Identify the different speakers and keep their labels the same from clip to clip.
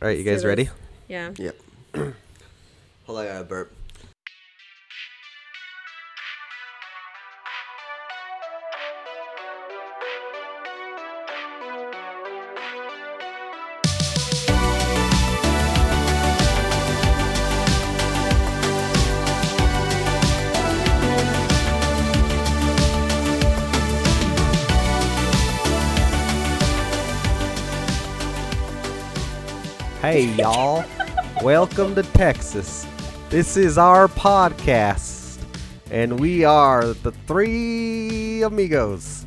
Speaker 1: All right, you guys ready?
Speaker 2: Yeah.
Speaker 3: Yep. Hold on, I gotta burp.
Speaker 1: Hey, y'all. Welcome to Texas. This is our podcast, and we are the three amigos.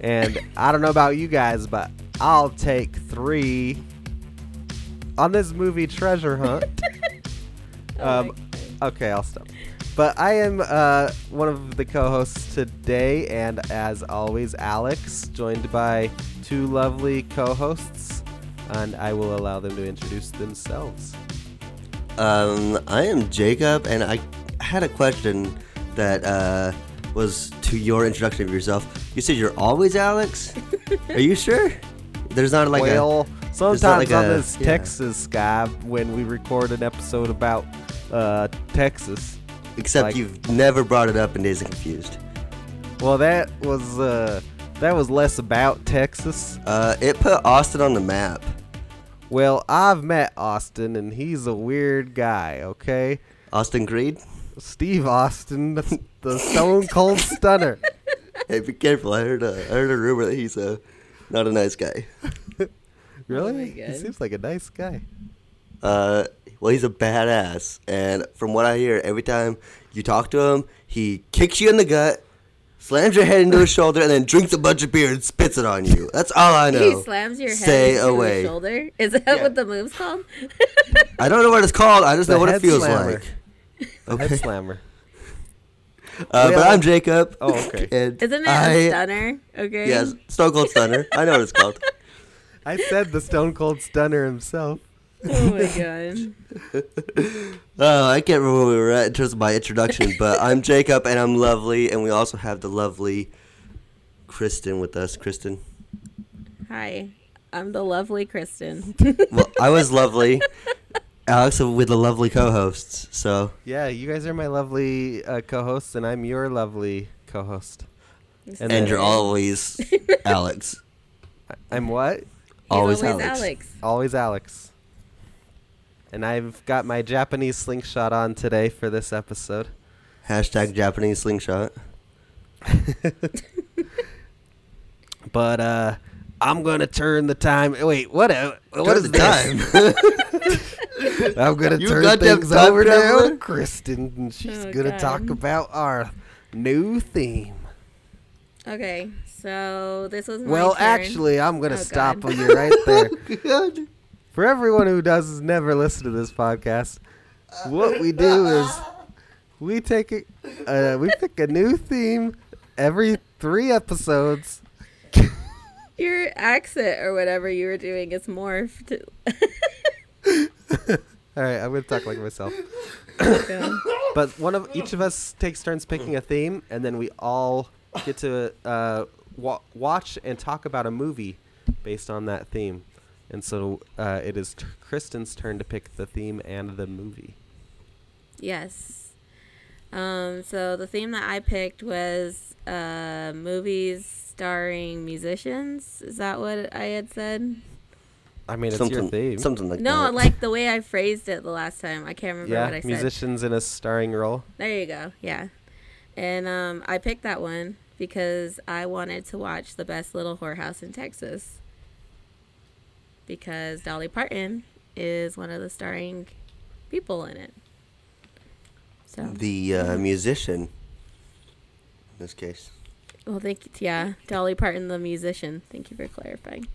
Speaker 1: And I don't know about you guys, but I'll take three on this movie Treasure Hunt. Um. Okay, I'll stop. But I am uh, one of the co-hosts today, and as always, Alex, joined by two lovely co-hosts, and I will allow them to introduce themselves.
Speaker 3: Um, I am Jacob, and I had a question that uh, was to your introduction of yourself. You said you're always Alex. Are you sure? There's not like
Speaker 1: well,
Speaker 3: not
Speaker 1: sometimes
Speaker 3: like
Speaker 1: on
Speaker 3: a-
Speaker 1: this
Speaker 3: yeah.
Speaker 1: Texas sky, when we record an episode about uh, Texas.
Speaker 3: Except
Speaker 1: like-
Speaker 3: you've never brought it up in Dazed and Confused.
Speaker 1: well, that was uh, that was less about Texas.
Speaker 3: Uh, it put Austin on the map.
Speaker 1: Well, I've met Austin, and he's a weird guy. Okay.
Speaker 3: Austin Creed.
Speaker 1: Steve Austin, the, the Stone Cold Stunner.
Speaker 3: Hey, be careful. I heard a, I heard a rumor that he's a not a nice guy.
Speaker 1: Really?
Speaker 2: my
Speaker 1: he seems like a nice guy.
Speaker 3: Uh, well, he's a badass, and from what I hear, every time you talk to him, he kicks you in the gut, slams your head into his shoulder, and then drinks a bunch of beer and spits it on you. That's all I know.
Speaker 2: He slams your head
Speaker 3: Stay
Speaker 2: into
Speaker 3: away.
Speaker 2: his shoulder. Is that
Speaker 3: Yeah.
Speaker 2: what the move's called?
Speaker 3: I don't know what it's called. I just
Speaker 1: The
Speaker 3: know what it feels
Speaker 1: slammer.
Speaker 3: like.
Speaker 1: Head
Speaker 3: Okay.
Speaker 1: slammer.
Speaker 3: Uh, but I'm Jacob.
Speaker 1: Oh, okay.
Speaker 3: And
Speaker 2: Isn't it
Speaker 3: I,
Speaker 2: a stunner? Okay.
Speaker 3: Yes, Stone Cold Stunner. I know what it's called.
Speaker 1: I said the Stone Cold Stunner himself.
Speaker 2: Oh my god.
Speaker 3: Oh, I can't remember where we were at in terms of my introduction, but I'm Jacob and I'm lovely, and we also have the lovely Kristen with us. Kristen.
Speaker 2: Hi. I'm the lovely Kristen.
Speaker 3: Well, I was lovely. Alex with the lovely co-hosts. So
Speaker 1: Yeah, you guys are my lovely uh, co-hosts, and I'm your lovely co-host. And
Speaker 3: and you're always Alex.
Speaker 1: I'm what?
Speaker 2: He's
Speaker 3: always
Speaker 2: always
Speaker 3: Alex.
Speaker 2: Alex.
Speaker 1: Always Alex. And I've got my Japanese slingshot on today for this episode.
Speaker 3: Hashtag Japanese slingshot.
Speaker 1: But uh, I'm gonna turn the time. Wait, what? uh, What
Speaker 3: Turn
Speaker 1: is
Speaker 3: the
Speaker 1: this?
Speaker 3: time.
Speaker 1: I'm gonna
Speaker 3: You
Speaker 1: turn
Speaker 3: goddamn
Speaker 1: things
Speaker 3: time
Speaker 1: over to Kristen, and she's
Speaker 2: Oh,
Speaker 1: gonna talk about our new theme.
Speaker 2: Okay, so this was my
Speaker 1: Well,
Speaker 2: turn.
Speaker 1: actually, I'm gonna
Speaker 2: Oh,
Speaker 1: stop
Speaker 2: God.
Speaker 1: you right there. For everyone who does never listen to this podcast, what we do is we take a, uh, we pick a new theme every three episodes.
Speaker 2: your accent or whatever you were doing is morphed.
Speaker 1: All right, I'm gonna talk like myself.
Speaker 2: Okay.
Speaker 1: But one of each of us takes turns picking a theme, and then we all get to uh, wa- watch and talk about a movie based on that theme. And so uh, it is t- Kristen's turn to pick the theme and the movie.
Speaker 2: Yes. Um, so the theme that I picked was uh, movies starring musicians. Is that what I had said?
Speaker 1: I mean, it's
Speaker 3: something,
Speaker 1: your theme.
Speaker 3: something like that.
Speaker 2: no,
Speaker 3: that.
Speaker 2: like the way I phrased it the last time. I can't remember
Speaker 1: yeah,
Speaker 2: what I said.
Speaker 1: musicians in a starring role.
Speaker 2: There you go. Yeah. And um, I picked that one because I wanted to watch The Best Little Whorehouse in Texas. Because Dolly Parton is one of the starring people in it. So,
Speaker 3: the uh, musician. In this case,
Speaker 2: well, thank you. Yeah, Dolly Parton, the musician. Thank you for clarifying.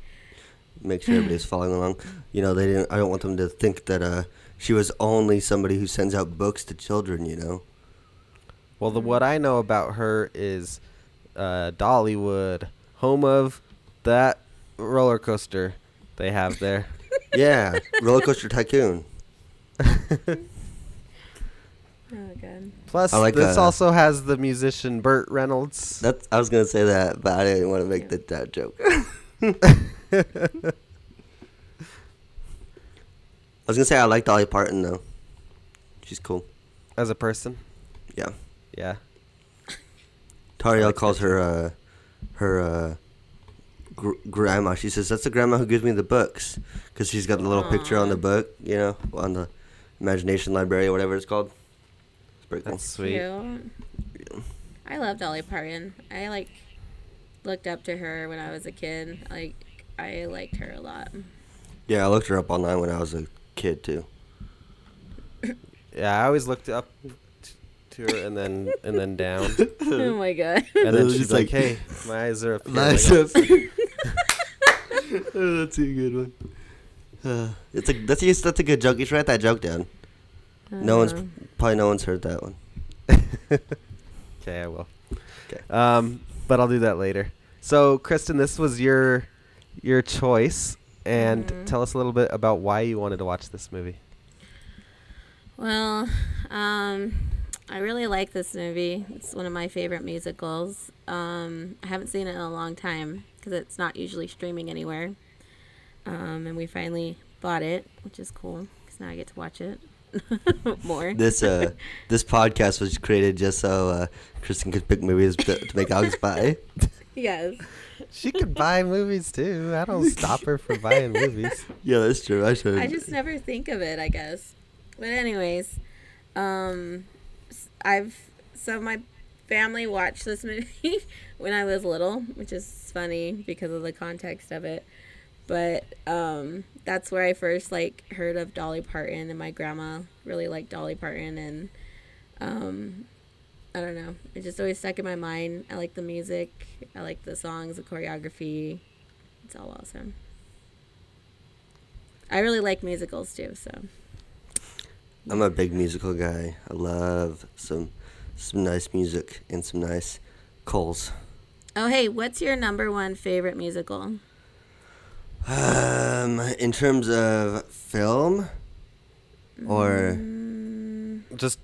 Speaker 3: make sure everybody's following along. You know, they didn't. I don't want them to think that uh, she was only somebody who sends out books to children. You know.
Speaker 1: Well, the what I know about her is uh, Dollywood, home of that roller coaster they have there.
Speaker 3: Yeah, roller coaster tycoon.
Speaker 2: Oh, God.
Speaker 1: Plus,
Speaker 3: I like
Speaker 1: this
Speaker 3: uh,
Speaker 1: also has the musician Burt Reynolds.
Speaker 3: That's. I was gonna say that, but I didn't want to make
Speaker 2: Yeah.
Speaker 3: that, that joke. I was gonna say I like Dolly Parton though. She's cool.
Speaker 1: As a person,
Speaker 3: Yeah.
Speaker 1: yeah.
Speaker 3: Tariel calls her uh, her uh, gr- grandma. She says that's the grandma who gives me the books because she's got the little picture on the book, you know, on the imagination library or whatever it's called. It's pretty cool.
Speaker 1: That's sweet.
Speaker 2: Cute. I love Dolly Parton. I like looked up to her when I was a kid. Like I liked her a lot.
Speaker 3: Yeah, I looked her up online when I was a kid too.
Speaker 1: Yeah, I always looked up t- to her and then and then down,
Speaker 2: oh my god.
Speaker 1: and then she's like,
Speaker 3: like-
Speaker 1: "Hey, my eyes are up." here."
Speaker 3: Nice.
Speaker 1: Like,
Speaker 3: oh, that's a good one. Uh, it's a that's a, that's a good joke. You should write that joke down. No one's
Speaker 2: Uh,
Speaker 3: probably no one's heard that one.
Speaker 1: Okay, I will.
Speaker 3: 'Kay.
Speaker 1: Um, but I'll do that later. So, Kristen, this was your your choice, and
Speaker 2: Mhm.
Speaker 1: tell us a little bit about why you wanted to watch this movie.
Speaker 2: Well, um, I really like this movie. It's one of my favorite musicals. Um, I haven't seen it in a long time because it's not usually streaming anywhere. Um, and we finally bought it, which is cool because now I get to watch it more.
Speaker 3: This uh this podcast was created just so uh, Kristen could pick movies to, to make Alex buy.
Speaker 2: yes.
Speaker 1: She could buy movies too. I don't stop her from buying movies.
Speaker 3: Yeah, that's true. I should.
Speaker 2: I just never think of it, I guess. But anyways, um, s- I've so my family watched this movie when I was little, which is funny because of the context of it. But um, that's where I first like heard of Dolly Parton, and my grandma really liked Dolly Parton, and um, I don't know, it just always stuck in my mind. I like the music, I like the songs, the choreography. It's all awesome. I really like musicals too, so.
Speaker 3: I'm a big musical guy. I love some some nice music and some nice calls.
Speaker 2: Oh, hey, what's your number one favorite musical?
Speaker 3: Um, in terms of film, or
Speaker 2: Mm,
Speaker 1: Just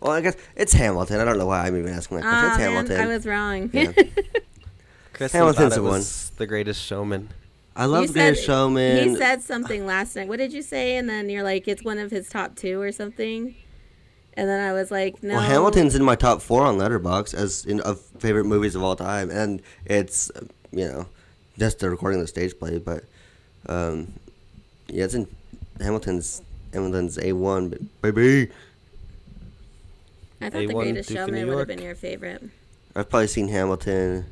Speaker 3: well, I guess it's Hamilton. I don't know why I'm even asking that question.
Speaker 2: ah,
Speaker 3: it's
Speaker 2: man,
Speaker 3: Hamilton.
Speaker 2: I was wrong.
Speaker 3: Yeah.
Speaker 1: Kristen
Speaker 3: Hamilton's
Speaker 1: thought it
Speaker 3: the one.
Speaker 1: the Greatest Showman.
Speaker 3: I love
Speaker 2: You
Speaker 3: Greatest
Speaker 2: said-
Speaker 3: Showman.
Speaker 2: he said something last night. What did you say? And then you're like, it's one of his top two or something. And then I was like, no.
Speaker 3: Well, Hamilton's in my top four on Letterboxd as in of favorite movies of all time, and it's you know just the recording of the stage play, but um, yeah, it's in Hamilton's Hamilton's A one, baby.
Speaker 2: I thought The
Speaker 1: A1
Speaker 2: Greatest
Speaker 1: Duke
Speaker 2: Showman would have been your favorite.
Speaker 3: I've probably seen Hamilton.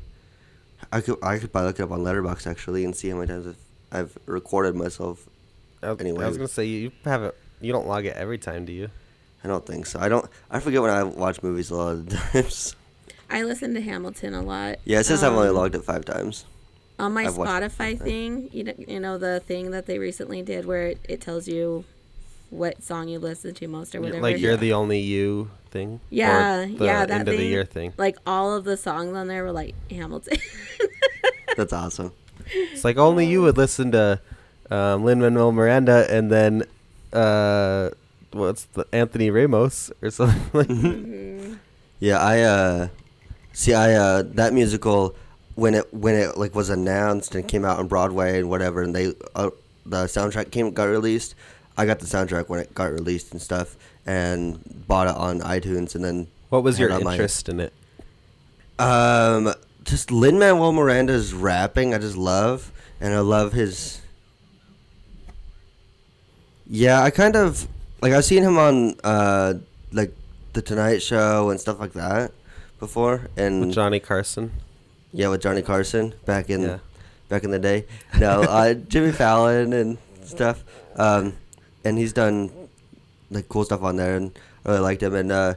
Speaker 3: I could I could probably look it up on Letterboxd actually and see how many times I've, I've recorded myself.
Speaker 1: I,
Speaker 3: Anyway.
Speaker 1: I was gonna say you have it. You don't log it every time, do you?
Speaker 3: I don't think so. I don't. I forget when I watch movies a lot of times.
Speaker 2: I listen to Hamilton a lot.
Speaker 3: yeah, it says I've only
Speaker 2: Um,
Speaker 3: logged it five times.
Speaker 2: On my
Speaker 3: I've
Speaker 2: Spotify thing, you know, you know the thing that they recently did where it, it tells you what song you listen to most or whatever.
Speaker 1: Like you're the only you thing.
Speaker 2: Yeah,
Speaker 1: the
Speaker 2: yeah, that
Speaker 1: end of the year thing.
Speaker 2: like all of the songs on there were like Hamilton.
Speaker 3: That's awesome.
Speaker 1: It's like only you would listen to um, Lin Manuel Miranda and then uh, what's the Anthony Ramos or something like.
Speaker 2: Mhm.
Speaker 3: Yeah, I uh see I uh that musical when it when it like was announced and came out on Broadway and whatever and they uh, the soundtrack came got released. I got the soundtrack when it got released and stuff and bought it on iTunes and then
Speaker 1: What was your
Speaker 3: on my-
Speaker 1: interest in it?
Speaker 3: um just Lin Manuel Miranda's rapping I just love and I love his Yeah, I kind of like I've seen him on uh like the Tonight Show and stuff like that before and
Speaker 1: With Johnny Carson.
Speaker 3: Yeah, with Johnny Carson back in
Speaker 1: Yeah.
Speaker 3: back in the day. No, uh, Jimmy Fallon and stuff. Um, and he's done like cool stuff on there, and I really liked him. And uh,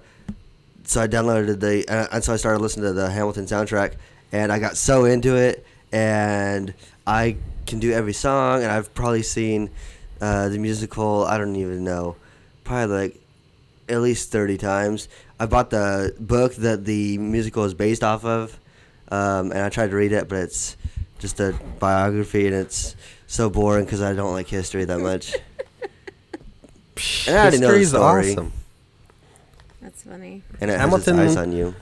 Speaker 3: so I downloaded the, uh, and so I started listening to the Hamilton soundtrack, and I got so into it, and I can do every song, and I've probably seen uh, the musical. I don't even know, probably like at least 30 times. I bought the book that the musical is based off of, um, and I tried to read it, but it's just a biography, and it's so boring because I don't like history that much. And I already know the story.
Speaker 1: awesome.
Speaker 2: That's funny.
Speaker 3: And it
Speaker 1: Hamilton-
Speaker 3: has its eyes on you.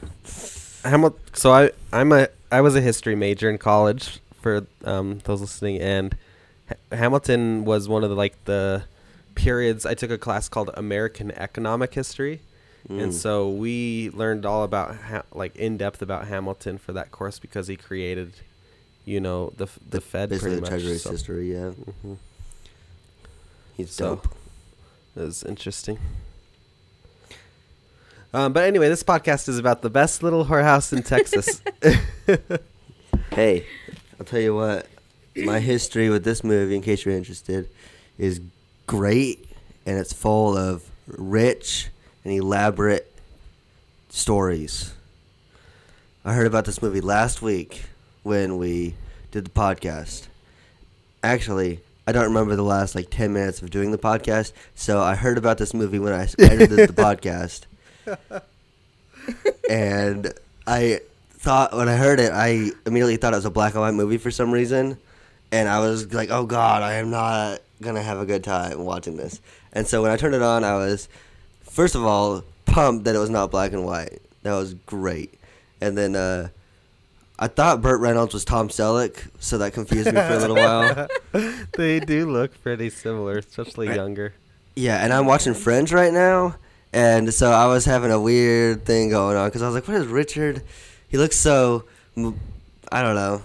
Speaker 1: Hamil- so I I'm a I was a history major in college for um, those listening, and Ha- Hamilton was one of the like the periods. I took a class called American Economic History,
Speaker 3: Mm.
Speaker 1: and so we learned all about ha- like in depth about Hamilton for that course because he created, you know, the f- the, Fed
Speaker 3: Basically,
Speaker 1: pretty
Speaker 3: the
Speaker 1: much.
Speaker 3: Treasury's
Speaker 1: so
Speaker 3: history. Yeah,
Speaker 1: Mhm.
Speaker 3: he's
Speaker 1: So-
Speaker 3: dope.
Speaker 1: It was interesting. Um, but anyway, this podcast is about the best little whorehouse in Texas.
Speaker 3: Hey, I'll tell you what. My history with this movie, in case you're interested, is great, and it's full of rich and elaborate stories. I heard about this movie last week when we did the podcast. Actually, I don't remember the last like 10 minutes of doing the podcast, so I heard about this movie when I edited the podcast. And I thought when I heard it, I immediately thought it was a black and white movie for some reason, and I was like, "Oh God, I am not gonna have a good time watching this." And so when I turned it on, I was first of all pumped that it was not black and white. That was great, and then uh, I thought Burt Reynolds was Tom Selleck, so that confused me for a little while.
Speaker 1: they do look pretty similar, especially younger.
Speaker 3: Yeah, and I'm watching Friends right now, and so I was having a weird thing going on because I was like, "What is Richard? He looks so, I don't know."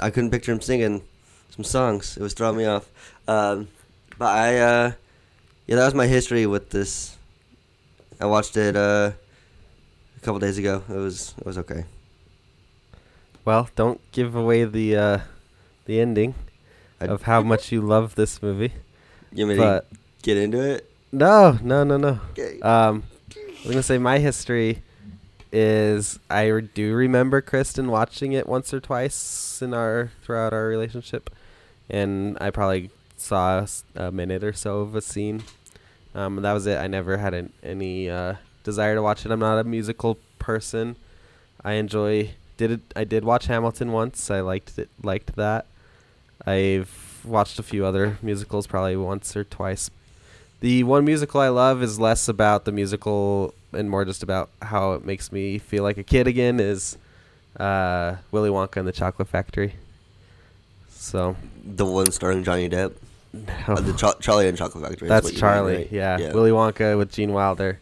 Speaker 3: I couldn't picture him singing some songs. It was throwing me off. Um, but I, uh, yeah, that was my history with this. I watched it uh, a couple days ago. It was it was okay.
Speaker 1: Well, don't give away the uh, the ending
Speaker 3: I-
Speaker 1: of how much you love this movie.
Speaker 3: You want me
Speaker 1: But
Speaker 3: get into it?
Speaker 1: no, no, no, no.
Speaker 3: Okay.
Speaker 1: Um, I'm gonna say my history is I do remember Kristen watching it once or twice in our throughout our relationship, and I probably saw a minute or so of a scene. Um, that was it. I never had an, any uh, desire to watch it. I'm not a musical person. I enjoy did it. I did watch Hamilton once. I liked it. Liked that. I've watched a few other musicals, probably once or twice. The one musical I love is less about the musical and more just about how it makes me feel like a kid again. Is uh, Willy Wonka and the Chocolate Factory. So
Speaker 3: the one starring Johnny Depp. Uh, the Cha- Charlie and Chocolate Factory.
Speaker 1: That's
Speaker 3: you mean,
Speaker 1: Charlie.
Speaker 3: right?
Speaker 1: Yeah. Willy Wonka with Gene Wilder.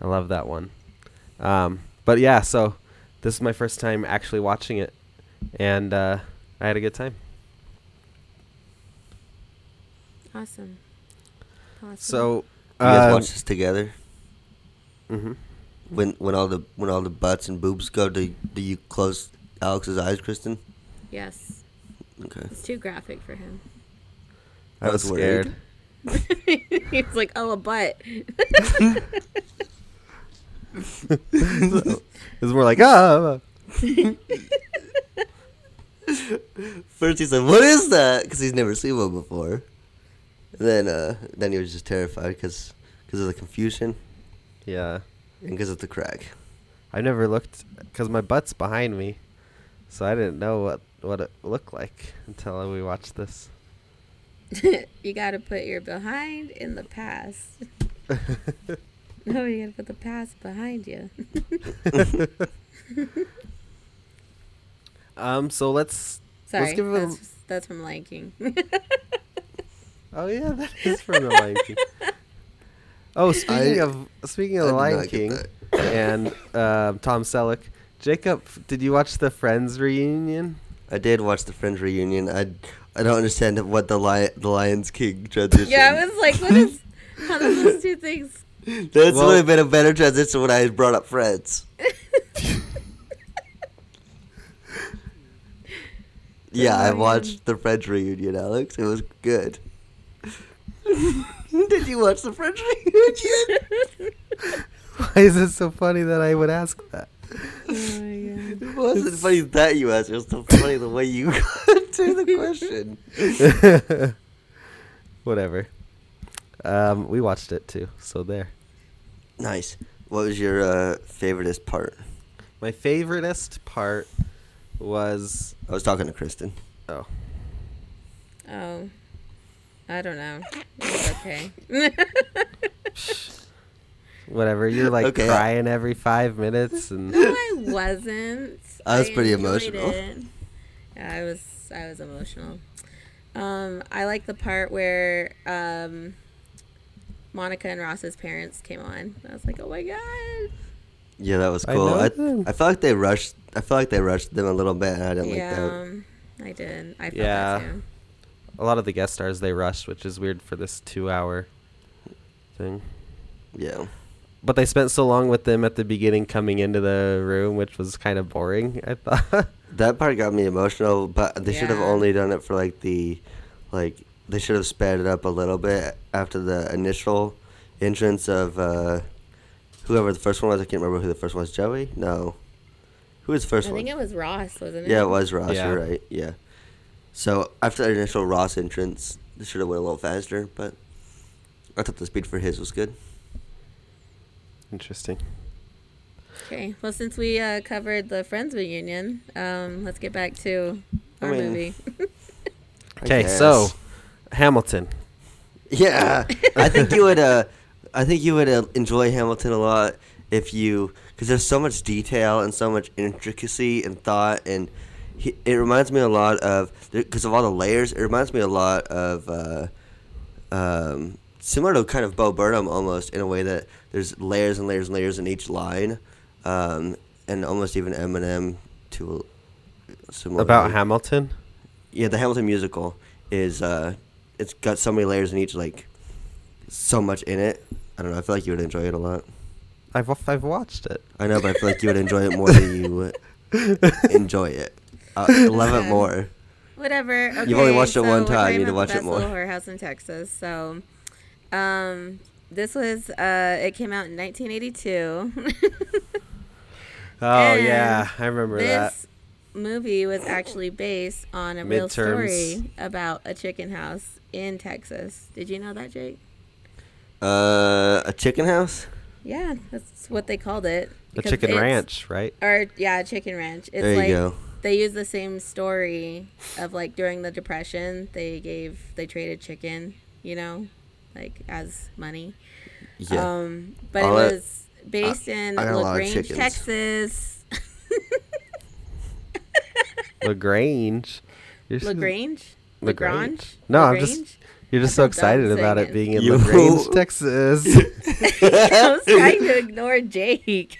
Speaker 1: I love that one. Um, but yeah, so this is my first time actually watching it, and uh, I had a good time.
Speaker 2: Awesome. Awesome.
Speaker 1: So,
Speaker 3: You guys
Speaker 1: um,
Speaker 3: watch this together?
Speaker 1: mhm.
Speaker 3: When when all the when all the butts and boobs go, do do you close Alex's eyes, Kristen?
Speaker 2: yes,
Speaker 3: Okay.
Speaker 2: it's too graphic for him.
Speaker 1: I was
Speaker 3: was worried.
Speaker 1: scared.
Speaker 2: He's like, oh, a butt.
Speaker 1: It was more like ah.
Speaker 3: First he said, "What is that?" Because he's never seen one before. And then uh, then he was just terrified because because of the confusion
Speaker 1: Yeah.
Speaker 3: and because of the crack.
Speaker 1: I never looked because my butt's behind me, so I didn't know what what it looked like until we watched this.
Speaker 2: you got to put your behind in the past. no, you got to put the past behind you.
Speaker 1: Um. So let's.
Speaker 2: Sorry,
Speaker 1: give it a-
Speaker 2: that's, that's from Lion King.
Speaker 1: Oh yeah, that is from the Lion King. Oh, speaking
Speaker 3: I-
Speaker 1: of speaking of
Speaker 3: I
Speaker 1: the Lion King and um, Tom Selleck, Jacob, did you watch the Friends reunion?
Speaker 3: I did watch the Friends reunion. I I don't understand what the lion the Lions King transition.
Speaker 2: yeah, I was like, what is. How do those two things.
Speaker 3: That's
Speaker 1: Well-
Speaker 3: would have been a better transition when I had brought up Friends. yeah, I watched the French reunion, Alex. It was good. Did you watch the French reunion?
Speaker 1: Why is it so funny that I would ask that?
Speaker 2: Oh my god.
Speaker 3: It wasn't funny that you asked. It was so funny the way you got to the question.
Speaker 1: Whatever. Um, we watched it too, so there.
Speaker 3: Nice. What was your uh, favoriteest part?
Speaker 1: My favoriteest part was
Speaker 3: I was talking to Kristen.
Speaker 1: oh
Speaker 2: Oh. I don't know. It's okay.
Speaker 1: whatever. You're like
Speaker 3: Okay,
Speaker 1: crying every five minutes and
Speaker 2: no, I wasn't.
Speaker 3: I was pretty emotional.
Speaker 2: it. Yeah, I was. I was emotional. Um, I like the part where um, Monica and Ross's parents came on. I was like, oh my god.
Speaker 3: Yeah, that was cool.
Speaker 1: know
Speaker 3: I,
Speaker 1: them.
Speaker 3: I, felt like they rushed. I felt like they rushed them a little bit. And I didn't
Speaker 2: yeah,
Speaker 3: like that.
Speaker 2: um, I did. I felt
Speaker 1: Yeah.
Speaker 2: that too.
Speaker 1: A lot of the guest stars they rushed, which is weird for this two-hour thing.
Speaker 3: Yeah.
Speaker 1: But they spent so long with them at the beginning coming into the room, which was kind of boring. I thought.
Speaker 3: That part got me emotional, but they should have only done it for like the, like they should have sped it up a little bit after the initial entrance of uh, whoever the first one was. I can't remember who the first one was. Joey? No. Who was the first
Speaker 2: I
Speaker 3: one?
Speaker 2: think it was Ross, wasn't it?
Speaker 3: yeah, it was Ross.
Speaker 1: Yeah.
Speaker 3: You're right. Yeah. So after the initial Ross entrance, they should have went a little faster, but I thought the speed for his was good.
Speaker 1: Interesting.
Speaker 2: Okay. Well, since we uh, covered the Friends reunion, um, let's get back to
Speaker 3: I
Speaker 2: our
Speaker 3: mean,
Speaker 2: movie.
Speaker 1: Okay, so
Speaker 3: guess.
Speaker 1: Hamilton.
Speaker 3: Yeah, I think you would. Uh, I think you would uh, enjoy Hamilton a lot if you, because there's so much detail and so much intricacy and thought, and he, it reminds me a lot of because of all the layers. It reminds me a lot of uh, um, similar to kind of Bo Burnham almost in a way that there's layers and layers and layers in each line, um, and almost even Eminem to a similar
Speaker 1: About Hamilton.
Speaker 3: yeah, the Hamilton musical is uh, it's got so many layers in each, like so much in it. I don't know. I feel like you would enjoy it a lot.
Speaker 1: I've I've watched it.
Speaker 3: I know, but I feel like you would enjoy it more than you would enjoy it. I love it more.
Speaker 2: Whatever. Okay,
Speaker 3: You've only watched it
Speaker 2: so
Speaker 3: one time, you need to watch
Speaker 2: the
Speaker 3: it
Speaker 2: Best
Speaker 3: more.
Speaker 2: Little Whorehouse in Texas. So, um, this was uh, it came out in 1982.
Speaker 1: Oh
Speaker 2: And
Speaker 1: yeah, I remember that.
Speaker 2: this movie was actually based on a real story about a chicken house in Texas. Did you know that, Jake?
Speaker 3: Uh, a chicken house.
Speaker 2: Yeah, that's what they called it. A
Speaker 1: Chicken Ranch, right?
Speaker 2: Or yeah, Chicken Ranch. It's
Speaker 3: There you
Speaker 2: like
Speaker 3: go.
Speaker 2: they use the same story of like during the depression they gave they traded chicken, you know, like as money.
Speaker 3: Yeah.
Speaker 2: Um, but
Speaker 3: All
Speaker 2: it was based in
Speaker 3: I lot of
Speaker 2: LaGrange. Texas.
Speaker 1: Lagrange. You're
Speaker 2: LaGrange?
Speaker 1: Lagrange?
Speaker 2: LaGrange?
Speaker 1: No, I'm just you're just so excited about it
Speaker 2: it.
Speaker 1: being in
Speaker 3: You-
Speaker 1: Lagrange, Texas.
Speaker 2: I was trying to ignore Jake.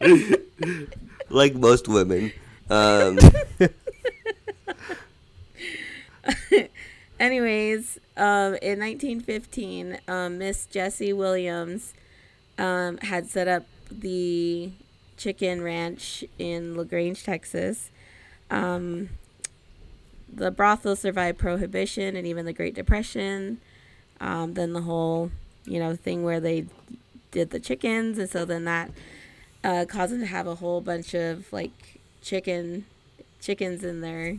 Speaker 3: like most women. Um,
Speaker 2: Anyways, um, in 1915, um, Miss Jessie Williams um, had set up the chicken ranch in LaGrange, Texas. Um, the brothel survived Prohibition and even the Great Depression. Um, then the whole, you know, thing where they did the chickens, and so then that uh, caused them to have a whole bunch of like chicken chickens in their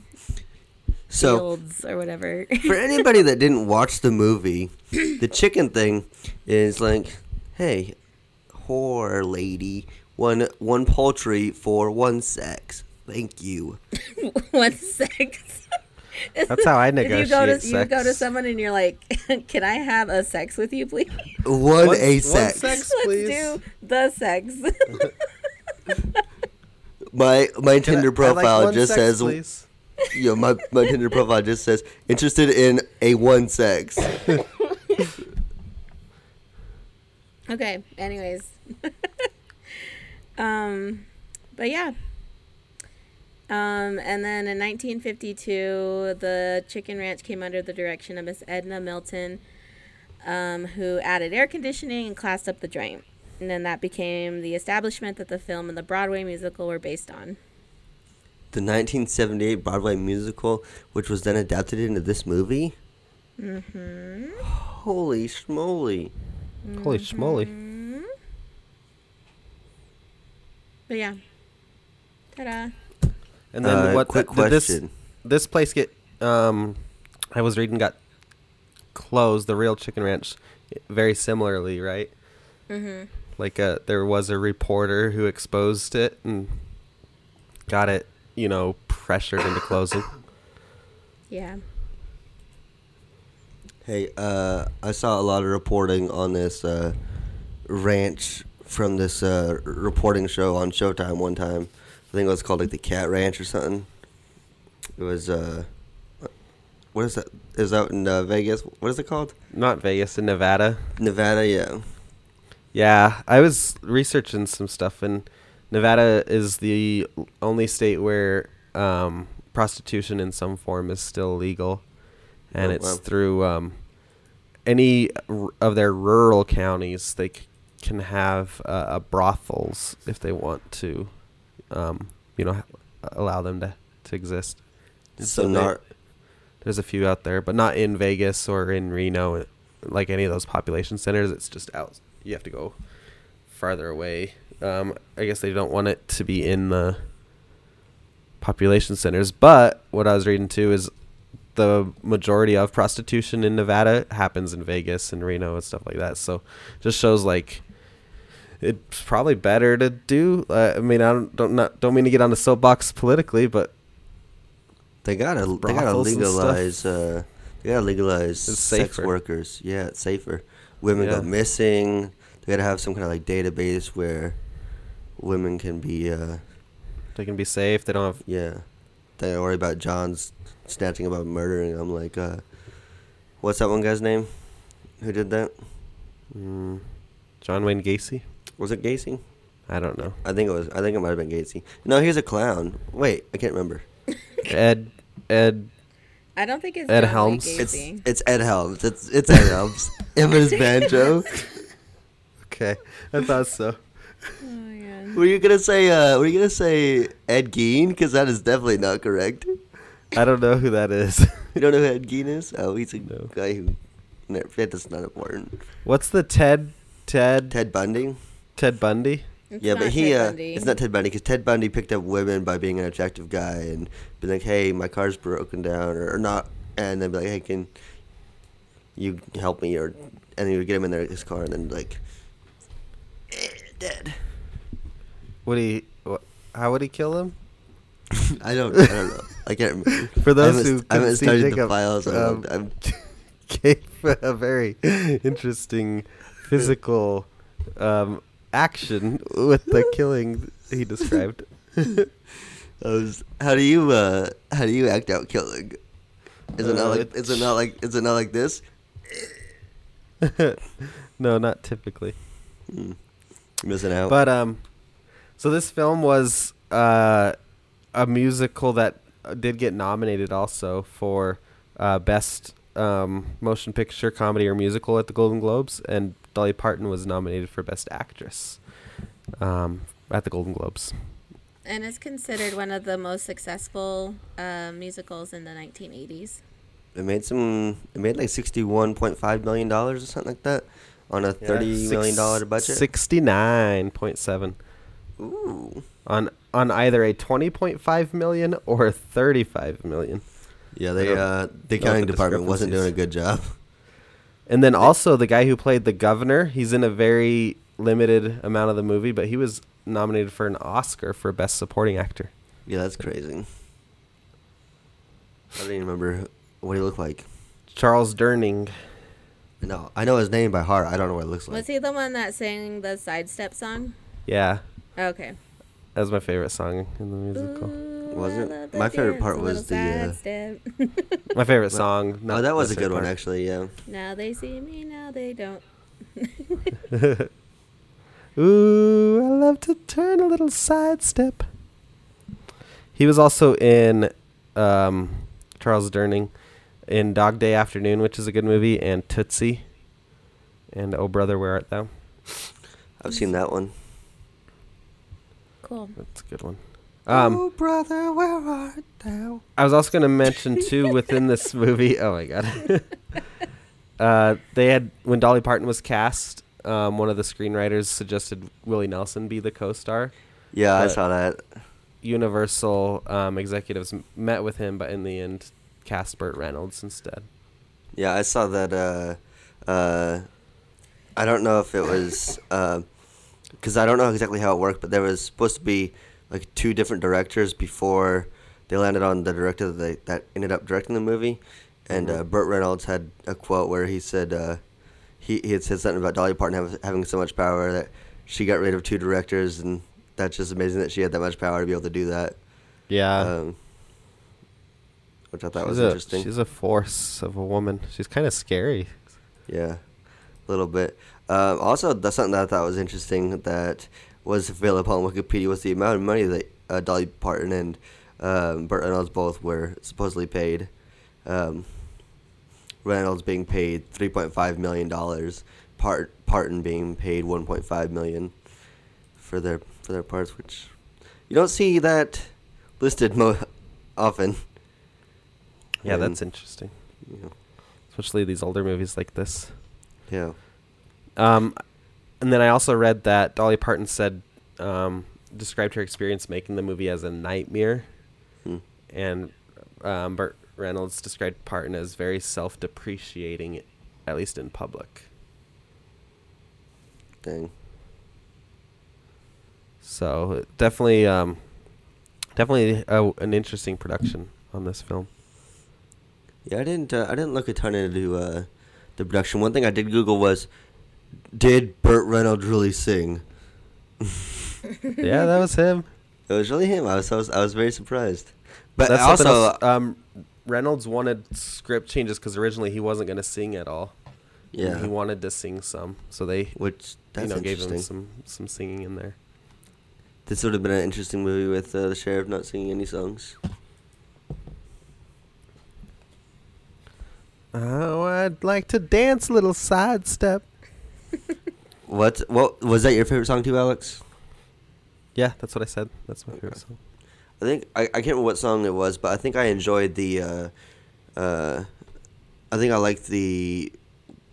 Speaker 3: so
Speaker 2: fields or whatever.
Speaker 3: for anybody that didn't watch the movie, the chicken thing is like, hey, whore lady, one one poultry for one sex. Thank you.
Speaker 2: One sex.
Speaker 1: That's how I
Speaker 2: If you
Speaker 1: negotiate
Speaker 2: go to
Speaker 1: sex.
Speaker 2: you go to someone and you're like, "Can I have a sex with you, please?
Speaker 3: One
Speaker 1: One-
Speaker 3: a
Speaker 1: one
Speaker 3: sex.
Speaker 1: sex.
Speaker 2: Let's do the sex."
Speaker 3: My my
Speaker 1: Can I-
Speaker 3: Tinder
Speaker 1: I'd like
Speaker 3: profile just
Speaker 1: sex,
Speaker 3: says,
Speaker 1: please.
Speaker 3: you know, my my Tinder profile just says interested in a one sex.
Speaker 2: okay. Anyways, um, but yeah. Um, and then in 1952, the Chicken Ranch came under the direction of Miss Edna Milton, um, who added air conditioning and classed up the joint. And then that became the establishment that the film and the Broadway musical were based on.
Speaker 3: The 1978 Broadway musical, which was then adapted into this movie.
Speaker 2: Mm-hmm.
Speaker 3: Holy schmoly!
Speaker 1: Holy schmoly.
Speaker 2: Mhm. But yeah. Ta-da.
Speaker 1: And then
Speaker 3: Uh,
Speaker 1: what?
Speaker 3: quick
Speaker 1: did this
Speaker 3: question.
Speaker 1: this place get? Um, I was reading got closed. The real Chicken Ranch, very similarly, right?
Speaker 2: Mm-hmm.
Speaker 1: Like uh there was a reporter who exposed it and got it, you know, pressured into closing.
Speaker 2: Yeah.
Speaker 3: Hey, uh, I saw a lot of reporting on this uh, ranch from this uh, reporting show on Showtime one time. I think it was called like the Cat Ranch or something. It was uh, what is that? Is out in uh, Vegas? What is it called?
Speaker 1: Not Vegas, in Nevada.
Speaker 3: Nevada, yeah.
Speaker 1: Yeah, I was researching some stuff, and Nevada is the only state where um, prostitution in some form is still legal, and
Speaker 3: Oh,
Speaker 1: it's
Speaker 3: wow.
Speaker 1: through um, any r- of their rural counties. They c- can have uh, uh, brothels if they want to, um, you know, allow them to to exist.
Speaker 3: So
Speaker 1: they-
Speaker 3: not
Speaker 1: there's a few out there, but not in Vegas or in Reno, like any of those population centers. It's just out. You have to go farther away. Um, I guess they don't want it to be in the population centers. But what I was reading too is the majority of prostitution in Nevada happens in Vegas and Reno and stuff like that. So just shows like it's probably better to do. Uh, I mean, I don't don't not don't mean to get on the soapbox politically, but
Speaker 3: they gotta they gotta
Speaker 1: brothels and stuff.
Speaker 3: legalize uh they gotta legalize sex workers. Yeah, it's safer. Women
Speaker 1: Yeah.
Speaker 3: go missing. They gotta have some kind of like database where women can be uh
Speaker 1: they can be safe. They don't have
Speaker 3: yeah. They don't worry about John's snatching about murdering. I'm like, uh what's that one guy's name? Who did that?
Speaker 1: Mm, John Wayne Gacy?
Speaker 3: Was it Gacy?
Speaker 1: I don't know.
Speaker 3: I think it was. I think it might have been Gacy. No, he's a clown. Wait, I can't remember.
Speaker 1: Ed, Ed,
Speaker 2: I don't think it's
Speaker 1: Ed
Speaker 2: John
Speaker 1: Helms?
Speaker 3: It's
Speaker 2: Gacy.
Speaker 3: it's Ed Helms. It's it's Ed Helms. Him and his banjo.
Speaker 1: okay, I thought so.
Speaker 2: Oh my god.
Speaker 3: Were you gonna say? Uh, were you gonna say Ed Gein? Because that is definitely not correct.
Speaker 1: I don't know who that is.
Speaker 3: You don't know who Ed Gein is? Oh, he's a
Speaker 1: No.
Speaker 3: guy who. No, that's not important.
Speaker 1: What's the Ted, Ted, Ted,
Speaker 3: Ted Bundy.
Speaker 1: Bundy?
Speaker 2: It's
Speaker 3: yeah,
Speaker 2: not
Speaker 3: but he.
Speaker 2: Ted
Speaker 3: uh,
Speaker 2: Bundy.
Speaker 3: it's not Ted Bundy because Ted Bundy picked up women by being an attractive guy and be like, "Hey, my car's broken down," or, or not, and then be like, "Hey, can you help me?" Or and he would get him in their his car and then like, eh, dead.
Speaker 1: Would he? wha- How would he kill him?
Speaker 3: I don't. I don't know. I can't remember.
Speaker 1: For those
Speaker 3: I
Speaker 1: who
Speaker 3: I haven't
Speaker 1: couldn't see
Speaker 3: studied the files. in a long
Speaker 1: um. Gave a very interesting physical um, action with the killing he described.
Speaker 3: Was, how do you uh how do you act out killing? Is it
Speaker 1: Uh,
Speaker 3: not like is it not like is it not like this?
Speaker 1: no, not typically.
Speaker 3: Hmm. Missing out.
Speaker 1: But um, so this film was uh, a musical that uh, did get nominated also for uh, best um, motion picture, comedy, or musical at the Golden Globes, and Dolly Parton was nominated for best actress um, at the Golden Globes.
Speaker 2: and is considered one of the most successful uh, musicals in the 1980s.
Speaker 3: it made some. It made like sixty one point five million dollars or something like that on a thirty million dollar budget.
Speaker 1: Sixty nine point seven
Speaker 3: Ooh.
Speaker 1: on on either a twenty point five million or a thirty five million.
Speaker 3: Yeah,
Speaker 1: I
Speaker 3: they uh the
Speaker 1: know
Speaker 3: accounting department wasn't doing a good job.
Speaker 1: And then also the guy who played the governor, he's in a very limited amount of the movie, but he was nominated for an Oscar for best supporting actor.
Speaker 3: Yeah, that's crazy. I don't even remember what he looked like.
Speaker 1: Charles Durning.
Speaker 3: No, I know his name by heart. I don't know what it looks like.
Speaker 2: Was he the one that sang the sidestep song?
Speaker 1: Yeah,
Speaker 2: Okay.
Speaker 1: that was my favorite song in the musical.
Speaker 2: Ooh,
Speaker 3: Was
Speaker 2: I
Speaker 3: it? My favorite part was the, uh.
Speaker 1: My favorite song.
Speaker 3: oh,
Speaker 1: not
Speaker 3: that was a
Speaker 1: necessarily
Speaker 3: good one actually. Yeah.
Speaker 2: now they see me, now they don't.
Speaker 1: Ooh, I love to turn a little sidestep. He was also in um, Charles Durning in Dog Day Afternoon, which is a good movie, and Tootsie, and Oh Brother, Where Art Thou?
Speaker 3: I've seen that one.
Speaker 2: Cool.
Speaker 1: That's a good one. Um,
Speaker 3: oh brother, where art thou?
Speaker 1: I was also going to mention too within this movie. Oh my god. uh, they had when Dolly Parton was cast. Um, one of the screenwriters suggested Willie Nelson be the co-star.
Speaker 3: Yeah, I saw that.
Speaker 1: Universal um, executives m- met with him, but in the end, cast Burt Reynolds instead.
Speaker 3: Yeah, I saw that. Uh, uh, I don't know if it was because I don't know exactly how it worked, but there was supposed to be like two different directors before they landed on the director that, they, that ended up directing the movie. And uh, Burt Reynolds had a quote where he said uh, he he had said something about Dolly Parton have, having so much power that she got rid of two directors, and that's just amazing that she had that much power to be able to do that.
Speaker 1: Yeah,
Speaker 3: Um, which I thought
Speaker 1: she's
Speaker 3: was
Speaker 1: a,
Speaker 3: interesting.
Speaker 1: She's a force of a woman. She's kind of scary.
Speaker 3: Yeah, a little bit. Um, also, that's something that I thought was interesting that was available on Wikipedia was the amount of money that uh, Dolly Parton and um, Burt Reynolds both were supposedly paid. Um, Reynolds being paid three point five million dollars, Part Parton being paid one point five million for their for their parts, which you don't see that listed mo- often.
Speaker 1: Yeah,
Speaker 3: And,
Speaker 1: that's interesting.
Speaker 3: you know,
Speaker 1: Especially these older movies like this.
Speaker 3: yeah.
Speaker 1: Um, and then I also read that Dolly Parton said, um, described her experience making the movie as a nightmare,
Speaker 3: Hmm.
Speaker 1: and um, Burt Reynolds described Parton as very self-depreciating, at least in public.
Speaker 3: Dang.
Speaker 1: So definitely, um, definitely a, an interesting production on this film.
Speaker 3: Yeah, I didn't. Uh, I didn't look a ton into uh, the production. One thing I did Google was, did Burt Reynolds really sing?
Speaker 1: yeah, that was him.
Speaker 3: It was really him. I was. I was, I was very surprised. But
Speaker 1: That's
Speaker 3: also.
Speaker 1: Um, Reynolds wanted script changes because originally he wasn't going to sing at all.
Speaker 3: yeah,
Speaker 1: he wanted to sing some, so they
Speaker 3: which that's
Speaker 1: you know gave him some some singing in there.
Speaker 3: This would have been an interesting movie with uh, the sheriff not singing any songs.
Speaker 1: Oh, I'd like to dance a little sidestep.
Speaker 3: What? What was that? Your favorite song too, Alex?
Speaker 1: Yeah, that's what I said. That's my favorite song.
Speaker 3: I think I, I can't remember what song it was, but I think I enjoyed the. Uh, uh, I think I liked the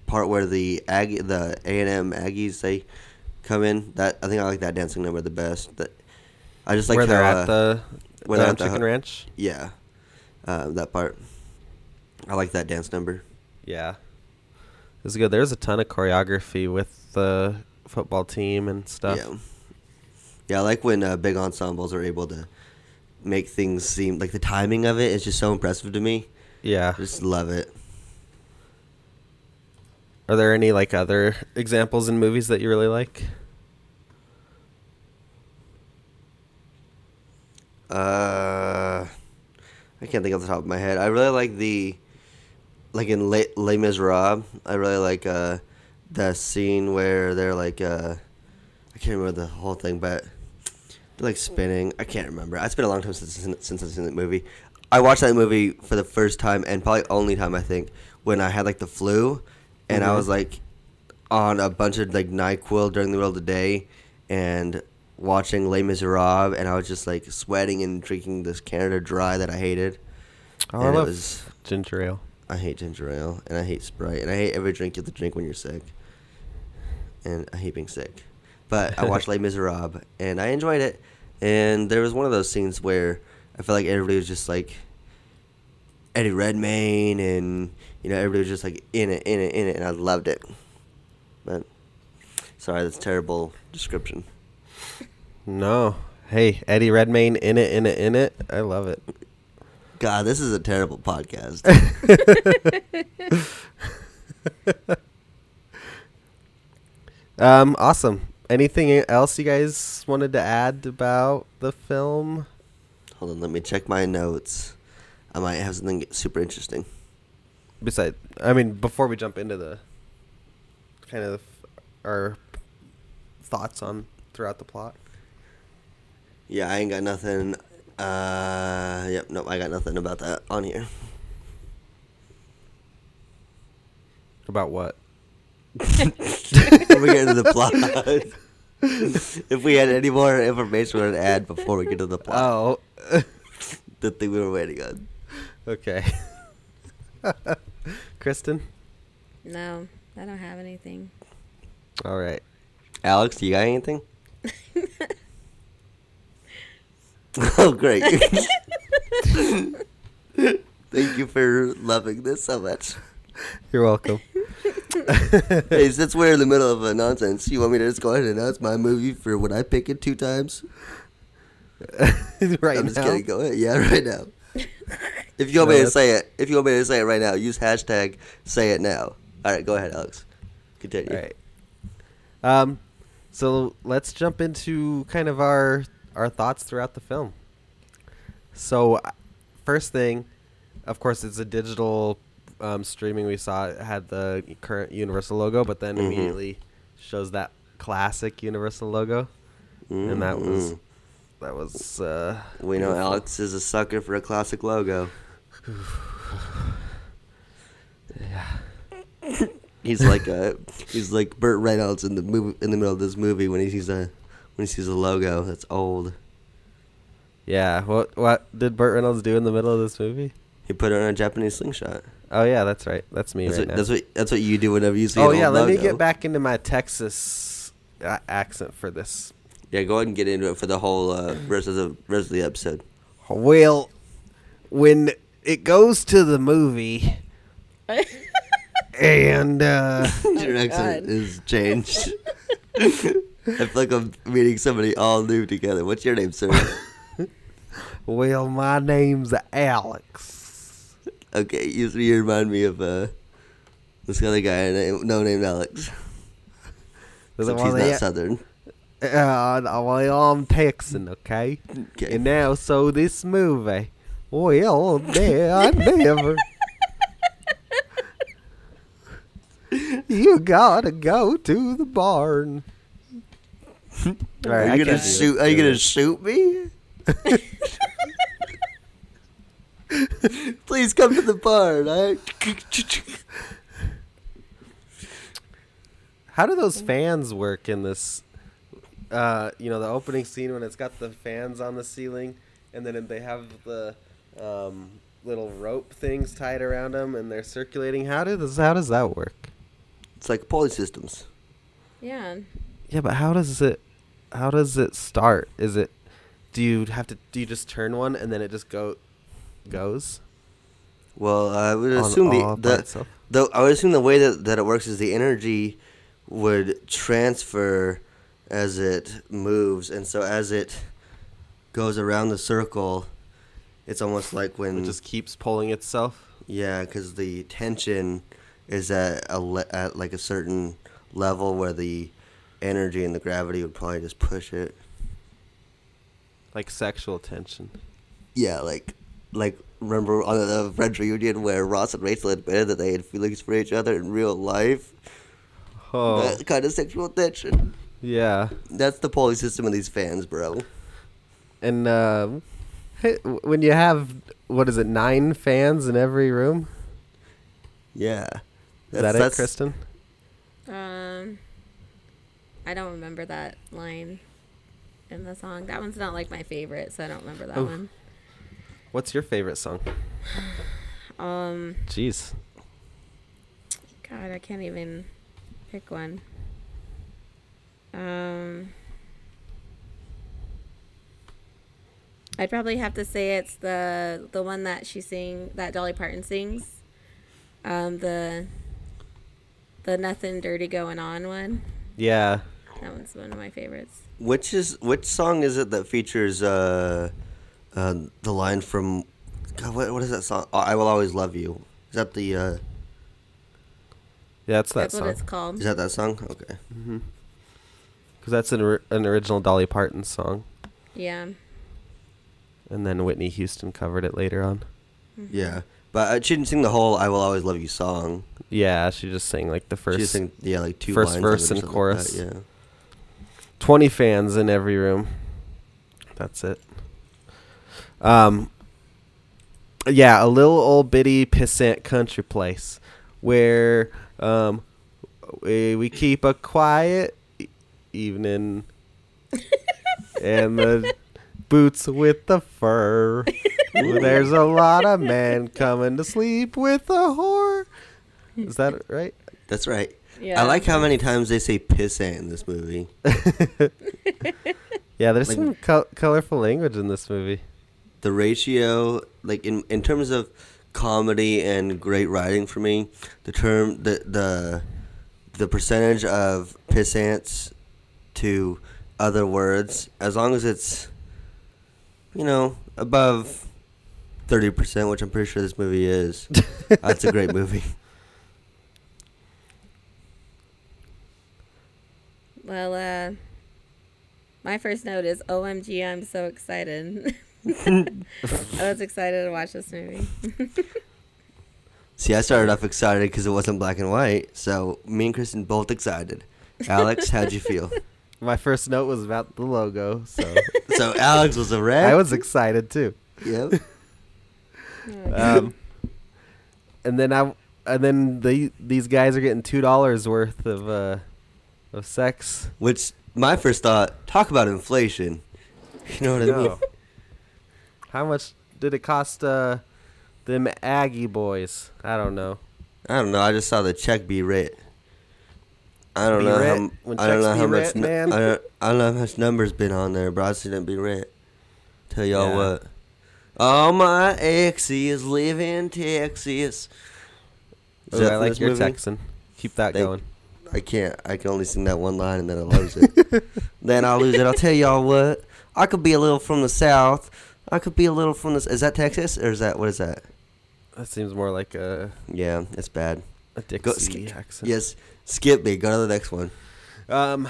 Speaker 3: part where the Aggie, the A and M Aggies they come in. That I think I like that dancing number the best. That I just like
Speaker 1: Where
Speaker 3: how
Speaker 1: they're
Speaker 3: uh,
Speaker 1: at the,
Speaker 3: where
Speaker 1: the
Speaker 3: they're at the
Speaker 1: chicken
Speaker 3: hu-
Speaker 1: ranch.
Speaker 3: yeah, uh, that part. I like that dance number.
Speaker 1: Yeah, was good. There's a ton of choreography with the football team and stuff.
Speaker 3: Yeah, yeah. I like when uh, big ensembles are able to make things seem like the timing of it is just so impressive to me.
Speaker 1: Yeah.
Speaker 3: I just love it.
Speaker 1: Are there any like other examples in movies that you really like?
Speaker 3: Uh, I can't think off the top of my head. I really like the, like in Les, Les Miserables. I really like uh, the scene where they're like, uh, I can't remember the whole thing, but they're like spinning. I can't remember. It's been a long time since since I've seen that movie. I watched that movie for the first time and probably only time I think when I had like the flu, and I
Speaker 1: Mhm.
Speaker 3: was like on a bunch of like Nyquil during the middle of the day, and watching Les Miserables, and I was just like sweating and drinking this Canada Dry that I hated.
Speaker 1: Oh, I
Speaker 3: and it
Speaker 1: love
Speaker 3: was
Speaker 1: ginger ale.
Speaker 3: I hate ginger ale and I hate Sprite and I hate every drink you have to drink when you're sick. And I hate being sick. But I watched Les Miserables and I enjoyed it. And there was one of those scenes where I felt like everybody was just like Eddie Redmayne and you know everybody was just like in it, in it, in it, and I loved it. But sorry, that's a terrible description.
Speaker 1: No. Hey, Eddie Redmayne in it, in it, in it. I love it.
Speaker 3: God, this is a terrible podcast.
Speaker 1: Um, awesome. Anything else you guys wanted to add about the film?
Speaker 3: Hold on, let me check my notes. I might have something super interesting.
Speaker 1: Besides, I mean, before we jump into the kind of our thoughts on throughout the plot.
Speaker 3: Yeah, I ain't got nothing. Uh, yep, nope, I got nothing about that on here.
Speaker 1: About what?
Speaker 3: Before we get into the plot, if we had any more information we would add before we get to the plot,
Speaker 1: Oh,
Speaker 3: the thing we were waiting on.
Speaker 1: okay. Kristen?
Speaker 2: No, I don't have anything.
Speaker 1: All right.
Speaker 3: Alex, do you got anything? oh, great! Thank you for loving this so much.
Speaker 1: You're welcome.
Speaker 3: Hey, since we're in the middle of a nonsense, you want me to just go ahead and announce my movie for when I pick it two times?
Speaker 1: right
Speaker 3: I'm just
Speaker 1: now.
Speaker 3: kidding. Go ahead. Yeah, right now. If you want
Speaker 1: No,
Speaker 3: me to say it, if you want me to say it right now, use hashtag say it now. All right, go ahead, Alex. Continue.
Speaker 1: All right. Um, so let's jump into kind of our our thoughts throughout the film. So, first thing, of course, it's a digital um, streaming. We saw it had the current Universal logo, but then
Speaker 3: Mhm.
Speaker 1: immediately shows that classic Universal logo, and that was
Speaker 3: Mm.
Speaker 1: that was. Uh,
Speaker 3: We know. Alex is a sucker for a classic logo. Yeah. he's like a he's like Burt Reynolds in the movie in the middle of this movie when he sees a when he sees a logo that's old.
Speaker 1: Yeah. What what did Burt Reynolds do in the middle of this movie?
Speaker 3: He put it on a Japanese slingshot.
Speaker 1: Oh yeah, that's right. That's me
Speaker 3: That's,
Speaker 1: right
Speaker 3: what,
Speaker 1: now.
Speaker 3: that's what that's what you do whenever you see.
Speaker 1: oh
Speaker 3: an
Speaker 1: yeah,
Speaker 3: old
Speaker 1: let me get back into my Texas uh, accent for this.
Speaker 3: Yeah, go ahead and get into it for the whole uh, rest of the rest of the episode.
Speaker 1: Well, when it goes to the movie and uh
Speaker 3: Your accent is changed. I feel like I'm meeting somebody all new together. What's your name, sir?
Speaker 1: well, my name's Alex.
Speaker 3: Okay, you, you remind me of uh, this other guy, named, no named Alex. Except he's not southern.
Speaker 1: Uh, well, I'm Texan, okay?
Speaker 3: Okay.
Speaker 1: And now, so this movie. Well, there, I never. you gotta go to the barn. All right,
Speaker 3: are
Speaker 1: I
Speaker 3: you gonna
Speaker 1: can't do it.
Speaker 3: shoot? Are you gonna shoot me? Please come to the barn. I...
Speaker 1: How do those fans work in this? Uh, you know, the opening scene when it's got the fans on the ceiling, and then they have the um, little rope things tied around them, and they're circulating. How does how does that work?
Speaker 3: It's like pulley systems.
Speaker 2: Yeah.
Speaker 1: Yeah, but how does it how does it start? Is it do you have to do you just turn one and then it just go goes?
Speaker 3: Well, I would assume the, the though I would assume the way that, that it works is the energy would transfer as it moves, and so as it goes around the circle, it's almost like when
Speaker 1: it just keeps pulling itself.
Speaker 3: yeah, because the tension is at a le- at like a certain level where the energy and the gravity would probably just push it.
Speaker 1: Like sexual tension.
Speaker 3: Yeah, like like remember on the Friends reunion where Ross and Rachel admitted that they had feelings for each other in real life.
Speaker 1: Oh,
Speaker 3: That kind of sexual tension.
Speaker 1: yeah.
Speaker 3: That's the pulley system of these fans, bro.
Speaker 1: And uh, when you have what is it, nine fans in every room?
Speaker 3: Yeah.
Speaker 1: Is that it, Kristen?
Speaker 2: Um, I don't remember that line in the song. That one's not like my favorite, so I don't remember that
Speaker 1: Oh.
Speaker 2: one.
Speaker 1: What's your favorite song?
Speaker 2: Um,
Speaker 1: Jeez.
Speaker 2: God, I can't even pick one. Um, I'd probably have to say it's the the one that she sing that Dolly Parton sings. Um, the the nothing dirty going on one.
Speaker 1: Yeah.
Speaker 2: That one's one of my favorites.
Speaker 3: Which is which song is it that features uh, uh the line from God, what what is that song? Oh, I will always love you. Is that the uh
Speaker 1: Yeah, that's that
Speaker 2: That's what it's called.
Speaker 3: is that that song? Okay.
Speaker 1: Because that's an, or- an original Dolly Parton song.
Speaker 2: Yeah.
Speaker 1: And then Whitney Houston covered it later on.
Speaker 3: Yeah. But uh, she didn't sing the whole "I Will Always Love You" song.
Speaker 1: Yeah, she just sang like the first
Speaker 3: just sang yeah like two
Speaker 1: first
Speaker 3: lines of it or
Speaker 1: verse and
Speaker 3: something like
Speaker 1: chorus.
Speaker 3: that, yeah.
Speaker 1: 20 fans in every room. That's it. Um yeah, a little old bitty pissant country place where um we, we keep a quiet e- evening and the boots with the fur. There's a lot of men coming to sleep with a whore. Is that right?
Speaker 3: That's right.
Speaker 2: Yeah.
Speaker 3: I like how many times they say "pissant" in this movie.
Speaker 1: Yeah, there's
Speaker 3: Like-
Speaker 1: some col- colorful language in this movie.
Speaker 3: the ratio like in in terms of comedy and great writing for me the term the the the percentage of pissants to other words as long as it's you know above 30% which i'm pretty sure this movie is that's a great movie
Speaker 2: Well, uh, my first note is OMG, I'm so excited. I was excited to watch this movie.
Speaker 3: See, I started off excited because it wasn't black and white. So me and Kristen both excited. Alex, how'd you feel?
Speaker 1: My first note was about the logo, so
Speaker 3: So Alex was a red.
Speaker 1: I was excited too.
Speaker 3: Yep.
Speaker 1: Um, and then I and then the these guys are getting two dollars worth of uh of sex.
Speaker 3: Which my first thought, talk about inflation. You know what I mean?
Speaker 1: No. How much did it cost uh them Aggie boys? I don't know.
Speaker 3: I don't know. I just saw the check be writ. I don't
Speaker 1: Be
Speaker 3: know how.
Speaker 1: writ?
Speaker 3: m-
Speaker 1: When
Speaker 3: I don't know how much.
Speaker 1: writ,
Speaker 3: nu-
Speaker 1: man?
Speaker 3: I don't. I don't know how much numbers been on there, but I seen it be writ. Tell y'all
Speaker 1: Yeah.
Speaker 3: what. All my exes live in Texas. Is
Speaker 1: Ooh, I like your
Speaker 3: movie?
Speaker 1: Texan. Keep that
Speaker 3: Thank-
Speaker 1: going.
Speaker 3: I can't. I can only sing that one line and then I lose it. then I'll lose it. I'll tell y'all what. I could be a little from the south. I could be a little from the. Is that Texas or is that what is that?
Speaker 1: That seems more like a
Speaker 3: Yeah, it's bad.
Speaker 1: a Dixie
Speaker 3: Go skip.
Speaker 1: accent.
Speaker 3: Yes, skip me. Go to the next one.
Speaker 1: Um,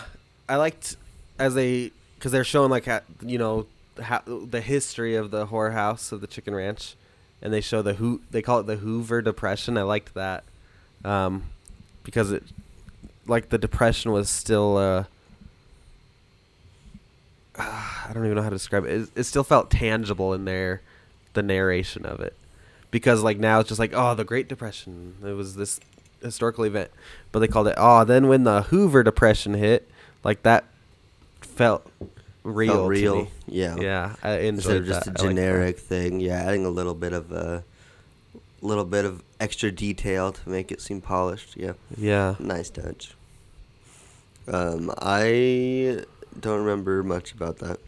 Speaker 1: I liked as they because they're showing like you know how, the history of the whorehouse of the Chicken Ranch, and they show the who they call it the Hoover Depression. I liked that, um, because it like the depression was still. Uh, I don't even know how to describe it. it. It still felt tangible in there, the narration of it, because like now it's just like oh the Great Depression. It was this historical event, but they called it oh then when the Hoover Depression hit, like that felt real.
Speaker 3: Felt
Speaker 1: to
Speaker 3: real.
Speaker 1: me.
Speaker 3: Yeah.
Speaker 1: Yeah, I
Speaker 3: Instead of just
Speaker 1: that.
Speaker 3: a
Speaker 1: I liked that.
Speaker 3: generic thing. Yeah, adding a little bit of a little bit of extra detail to make it seem polished. Yeah.
Speaker 1: Yeah.
Speaker 3: Nice touch. Um, I don't remember much about that.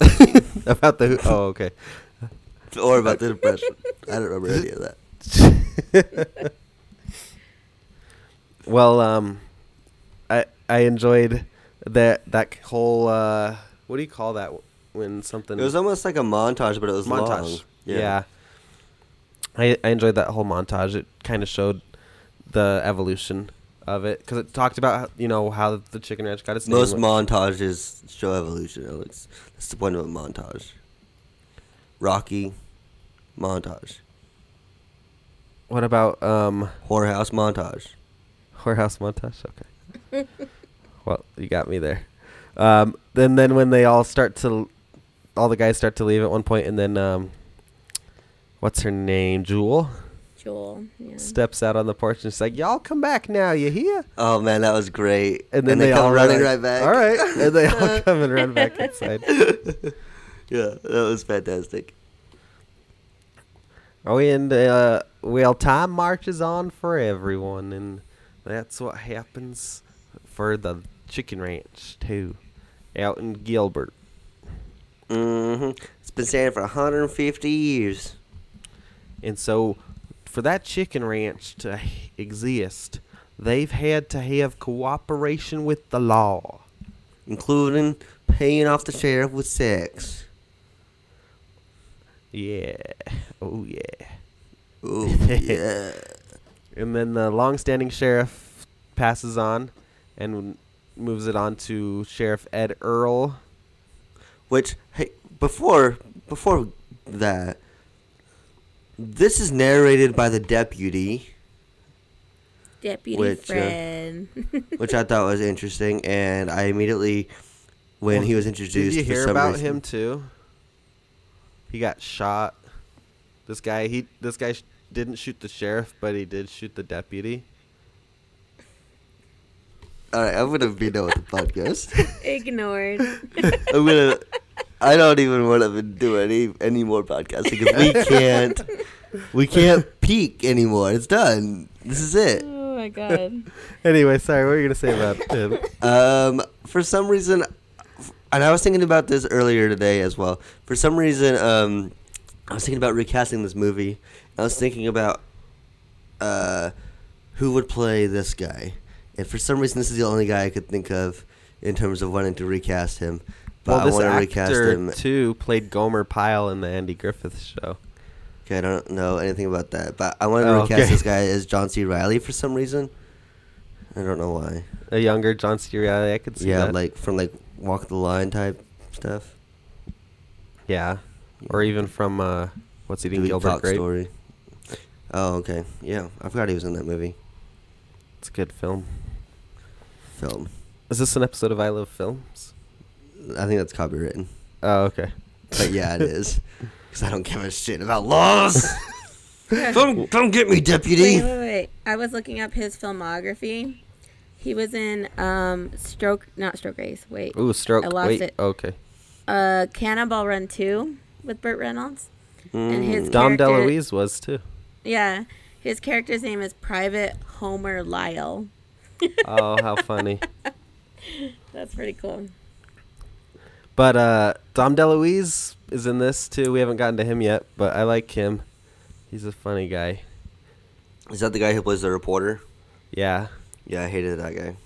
Speaker 1: About the Who- oh okay.
Speaker 3: Or about the depression. I don't remember any of that.
Speaker 1: Well, um, I I enjoyed that that whole uh, what do you call that when something
Speaker 3: It was almost like a montage, but it was
Speaker 1: montage?
Speaker 3: long.
Speaker 1: Yeah. I I enjoyed that whole montage. It kind of showed the evolution of it because it talked about how, you know how the chicken ranch got its name.
Speaker 3: Most montages show evolution. Alex. That's the point of a montage. Rocky, montage.
Speaker 1: what about um
Speaker 3: Whorehouse montage.
Speaker 1: whorehouse montage? Okay. well, you got me there. Um, then then when they all start to, all the guys start to leave at one point, and then um, what's her name? Jewel
Speaker 2: Joel. Yeah.
Speaker 1: steps out on the porch and she's like, "Y'all come back now, you hear?"
Speaker 3: Oh man, that was great.
Speaker 1: And then they,
Speaker 3: come
Speaker 1: all
Speaker 3: running
Speaker 1: run-
Speaker 3: right back.
Speaker 1: All right, and they all come and run back inside.
Speaker 3: Yeah, that was fantastic.
Speaker 1: Oh, and uh, well, time marches on for everyone, and that's what happens for the chicken ranch too, out in Gilbert.
Speaker 3: Mm-hmm. It's been standing for 150 years.
Speaker 1: And so, for that chicken ranch to exist, they've had to have cooperation with the law.
Speaker 3: including paying off the sheriff with sex.
Speaker 1: Yeah. Oh, yeah.
Speaker 3: Oh yeah.
Speaker 1: And then the long-standing sheriff passes on and moves it on to Sheriff Ed Earl.
Speaker 3: Which, hey, before before that, this is narrated by the deputy,
Speaker 2: Deputy
Speaker 3: Which, uh, which I thought was interesting, and I immediately, when he was introduced,
Speaker 1: Did you
Speaker 3: for
Speaker 1: hear
Speaker 3: some
Speaker 1: about
Speaker 3: reason-
Speaker 1: him too? He got shot. This guy, he this guy sh- didn't shoot the sheriff, but he did shoot the deputy.
Speaker 3: All right, I'm gonna be done with the podcast.
Speaker 2: Ignored.
Speaker 3: I'm gonna. I don't even want to do any any more podcasts because we can't. We can't peak anymore. It's done. This is it.
Speaker 2: oh my god.
Speaker 1: Anyway, sorry, what were you gonna say about him?
Speaker 3: Um, for some reason, and I was thinking about this earlier today as well. For some reason, um, I was thinking about recasting this movie. I was thinking about uh, who would play this guy, and for some reason, this is the only guy I could think of in terms of wanting to recast him. But
Speaker 1: well,
Speaker 3: I want to recast
Speaker 1: actor
Speaker 3: him.
Speaker 1: too played Gomer Pyle in the Andy Griffith show.
Speaker 3: Okay, I don't know anything about that, but I want to
Speaker 1: Oh,
Speaker 3: recast
Speaker 1: okay.
Speaker 3: this guy as John C. Reilly for some reason. I don't know why.
Speaker 1: A younger John C. Reilly, I could see
Speaker 3: yeah,
Speaker 1: that.
Speaker 3: like from like Walk the Line type stuff.
Speaker 1: yeah, or even from uh, What's Eating
Speaker 3: Dewey
Speaker 1: Gilbert Grape.
Speaker 3: story. Oh, okay. Yeah, I forgot he was in that movie
Speaker 1: It's a good film.
Speaker 3: film.
Speaker 1: Is this an episode of I Love Films?
Speaker 3: I think that's copywritten.
Speaker 1: Oh, okay.
Speaker 3: But yeah, it is. Because I don't give a shit about laws. don't, don't get me, deputy.
Speaker 2: Wait, wait, wait. I was looking up his filmography. He was in um Stroke, not Stroker Ace. Wait,
Speaker 1: Ooh, stroke.
Speaker 2: I lost
Speaker 1: Wait.
Speaker 2: it.
Speaker 1: Okay.
Speaker 2: uh, Cannonball Run Two with Burt Reynolds, and his
Speaker 3: Mm.
Speaker 1: Dom DeLuise was too.
Speaker 2: Yeah, his character's name is Private Homer Lyle.
Speaker 1: Oh, how funny.
Speaker 2: That's pretty cool.
Speaker 1: But uh, Dom DeLuise is in this too. We haven't gotten to him yet, but I like him. He's a funny guy.
Speaker 3: Is that the guy who plays the reporter?
Speaker 1: Yeah.
Speaker 3: Yeah, I hated that guy.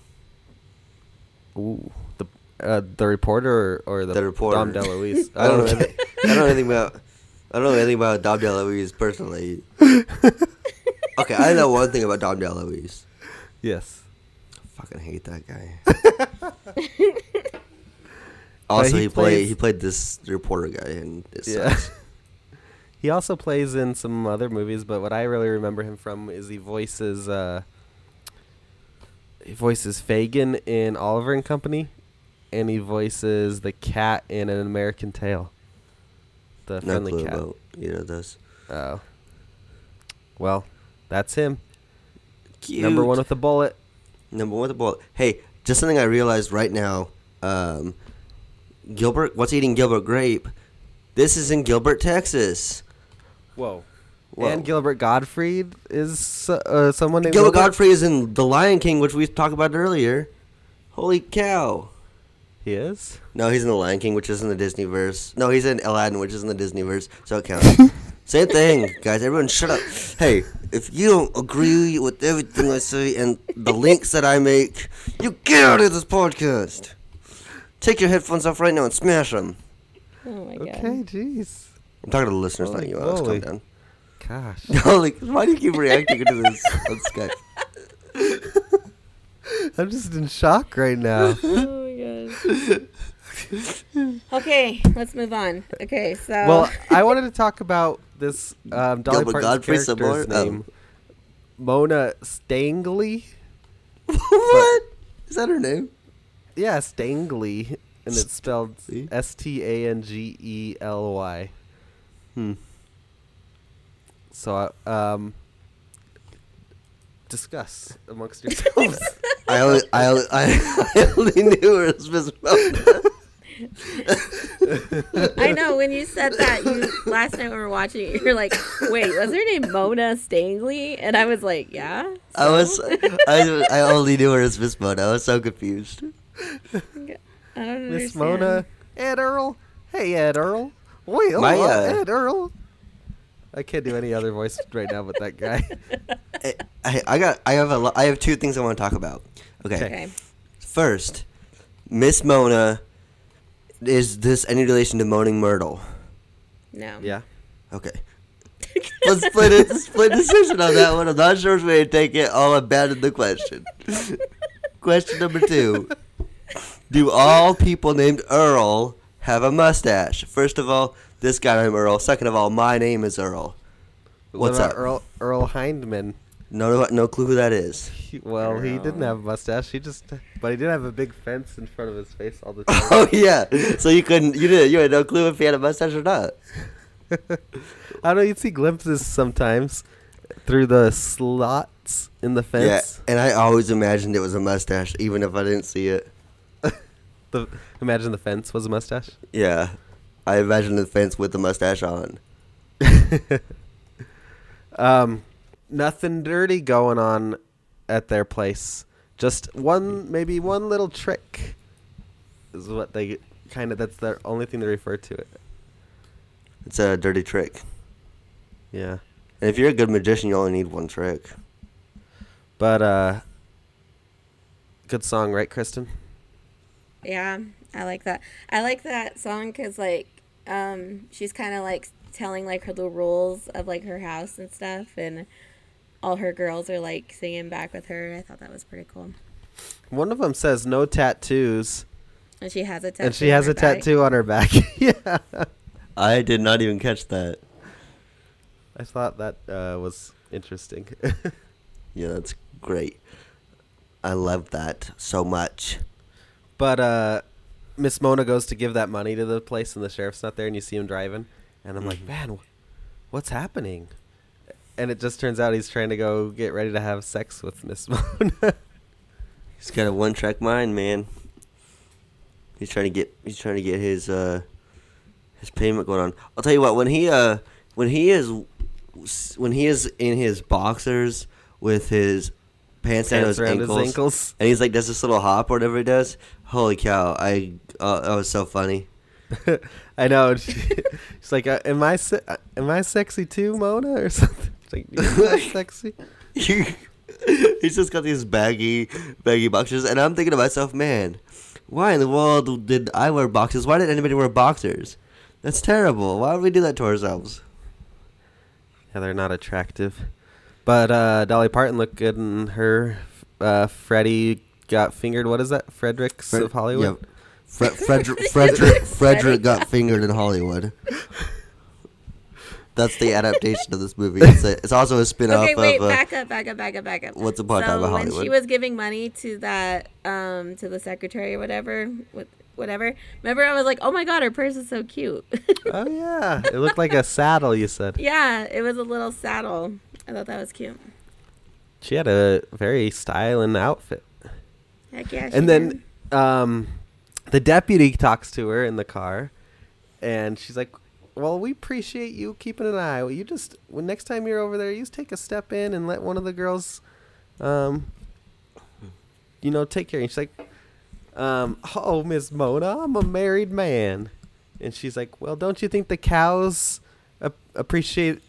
Speaker 1: Ooh. The uh, the reporter or, or the,
Speaker 3: The reporter.
Speaker 1: Dom DeLuise.
Speaker 3: I don't know.
Speaker 1: Okay.
Speaker 3: Anything, I don't know anything about. I don't know anything about Dom DeLuise personally. okay, I know one thing about Dom DeLuise.
Speaker 1: yes.
Speaker 3: I fucking hate that guy. also,
Speaker 1: he
Speaker 3: he, played
Speaker 1: plays-
Speaker 3: he played this reporter guy, and
Speaker 1: Yeah. he also plays in some other movies, but what I really remember him from is he voices uh, he voices Fagin in Oliver and Company, and he voices the cat in An American Tail. The
Speaker 3: no
Speaker 1: friendly
Speaker 3: clue
Speaker 1: cat.
Speaker 3: about either of those.
Speaker 1: Oh. Well, that's him.
Speaker 3: Cute.
Speaker 1: Number one with the bullet.
Speaker 3: Number one with the bullet. Hey, just something I realized right now. Um, Gilbert, what's eating Gilbert Grape? This is in Gilbert, Texas.
Speaker 1: Whoa.
Speaker 3: Whoa.
Speaker 1: And Gilbert Gottfried is uh, someone named
Speaker 3: Gilbert Gottfried is in The Lion King, which we talked about earlier. Holy cow!
Speaker 1: He is.
Speaker 3: No, he's in The Lion King, which is in the Disney verse. No, he's in Aladdin, which is in the Disney verse, so it counts. Same thing, guys. Everyone, shut up. Hey, if you don't agree with everything I say and the links that I make, you get out of this podcast. Take your headphones off right now and smash them.
Speaker 2: Oh my god.
Speaker 1: Okay, jeez.
Speaker 3: I'm talking to the listeners, not
Speaker 1: Holy
Speaker 3: you, Alex. Calm
Speaker 1: moly.
Speaker 3: down.
Speaker 1: Gosh.
Speaker 3: Holy, why do you keep reacting to this on Skype?
Speaker 1: I'm just in shock right now.
Speaker 2: Oh my god. okay, let's move on. Okay, so
Speaker 1: well, I wanted to talk about this um, Dolly
Speaker 3: Gilbert
Speaker 1: Parton's
Speaker 3: Gottfried some
Speaker 1: character's
Speaker 3: more? Oh.
Speaker 1: name. Mona Stangley.
Speaker 3: what? Is that her name?
Speaker 1: Yeah, Stangley, and it's spelled
Speaker 3: See?
Speaker 1: S T A N G E L Y.
Speaker 3: Hmm.
Speaker 1: So, uh, um, discuss amongst yourselves.
Speaker 3: I only, I only, I, I only knew her as Miss Mona.
Speaker 2: I know when you said that you last night we were watching it, you're like, wait, was her name Mona Stangley? And I was like, yeah.
Speaker 3: I was. I, I only knew her as Miss Mona. I was so confused.
Speaker 2: I don't
Speaker 1: Miss. Mona, Ed Earl. Hey, Ed Earl. Wait,
Speaker 3: My, uh,
Speaker 1: Ed Earl. I can't do any other voice right now but that guy.
Speaker 3: I, I, I got, I have a, lo- I have two things I want to talk about. Okay.
Speaker 2: Okay.
Speaker 3: First, Miss Mona. Is this any relation to Moaning Myrtle?
Speaker 2: No.
Speaker 1: Yeah.
Speaker 3: Okay. Let's split it. Split decision on that one. I'm not sure which way to take it. I'll abandon the question. question number two: Do all people named Earl have a mustache? First of all, this guy named Earl. Second of all, my name is Earl.
Speaker 1: What
Speaker 3: What's
Speaker 1: about
Speaker 3: up?
Speaker 1: Earl Earl Hindman?
Speaker 3: No, no clue who that is.
Speaker 1: He, well, he didn't have a mustache. He just, but he did have a big fence in front of his face all the time.
Speaker 3: Oh yeah. So you couldn't. You didn't. You had no clue if he had a mustache or not.
Speaker 1: I don't know. You'd see glimpses sometimes through the slots in the fence.
Speaker 3: Yeah. And I always imagined it was a mustache, even if I didn't see it.
Speaker 1: The imagine the fence was a mustache.
Speaker 3: Yeah. I imagine the fence with the mustache on.
Speaker 1: Um, nothing dirty going on at their place. Just one, maybe one little trick is what they kind of. That's the only thing they refer to it.
Speaker 3: It's a dirty trick.
Speaker 1: Yeah,
Speaker 3: And if you're a good magician, you only need one trick.
Speaker 1: but uh, good song, right, Kristen?
Speaker 2: Yeah, I like that. I like that song because like um, she's kind of like telling like her the rules of like her house and stuff, and all her girls are like singing back with her. I thought that was pretty cool.
Speaker 1: One of them says no tattoos,
Speaker 2: And she has a tattoo.
Speaker 1: and she
Speaker 2: on
Speaker 1: has
Speaker 2: her
Speaker 1: a
Speaker 2: back.
Speaker 1: tattoo on her back. yeah,
Speaker 3: I did not even catch that.
Speaker 1: I thought that uh, was interesting.
Speaker 3: Yeah, that's great. I love that so much.
Speaker 1: But uh, Miss Mona goes to give that money to the place, and the sheriff's not there, and you see him driving, and I'm like,
Speaker 3: Mhm.
Speaker 1: man, what's happening? And it just turns out he's trying to go get ready to have sex with Miss Mona.
Speaker 3: He's got a one track mind, man. He's trying to get he's trying to get his uh his payment going on. I'll tell you what, when he uh when he is when he is in his boxers with his pants down his
Speaker 1: around
Speaker 3: ankles,
Speaker 1: his ankles.
Speaker 3: and he's like does this little hop or whatever he does. Holy cow! I uh, that was so funny.
Speaker 1: I know. she- She's like, uh, "Am I se- uh, am I sexy too, Mona?" Or something. She's like, "You're sexy."
Speaker 3: he's just got these baggy baggy boxers, and I'm thinking to myself, man, why in the world did I wear boxers? Why did anybody wear boxers? That's terrible. Why would we do that to ourselves?
Speaker 1: Yeah, they're not attractive. But uh, Dolly Parton looked good in her. Uh, Freddy got fingered. What is that? Fredericks
Speaker 3: Fred-
Speaker 1: of Hollywood.
Speaker 3: yeah. Fre- Frederick, Frederick, Frederick got fingered in Hollywood. That's the adaptation of this movie. It's, a, it's also a spin off
Speaker 2: Okay, wait,
Speaker 3: of. Uh,
Speaker 2: back up, back up, back up, back up.
Speaker 3: Once Upon a
Speaker 2: so
Speaker 3: Time in
Speaker 2: when she was giving money to that, um, to the secretary or whatever, with whatever. Remember, I was like, "Oh my god, her purse is so cute."
Speaker 1: Oh yeah, it looked like a saddle. You said
Speaker 2: yeah, it was a little saddle. I thought that was cute.
Speaker 1: she had a very styling outfit.
Speaker 2: Heck yeah.
Speaker 1: And then um, the deputy talks to her in the car, and she's like, "Well, we appreciate you keeping an eye. Well, you just when next time you're over there, you just take a step in and let one of the girls, um, you know, take care." And she's like, um, "Oh, Miss Mona, I'm a married man," and she's like, "Well, don't you think the cows ap- appreciate?"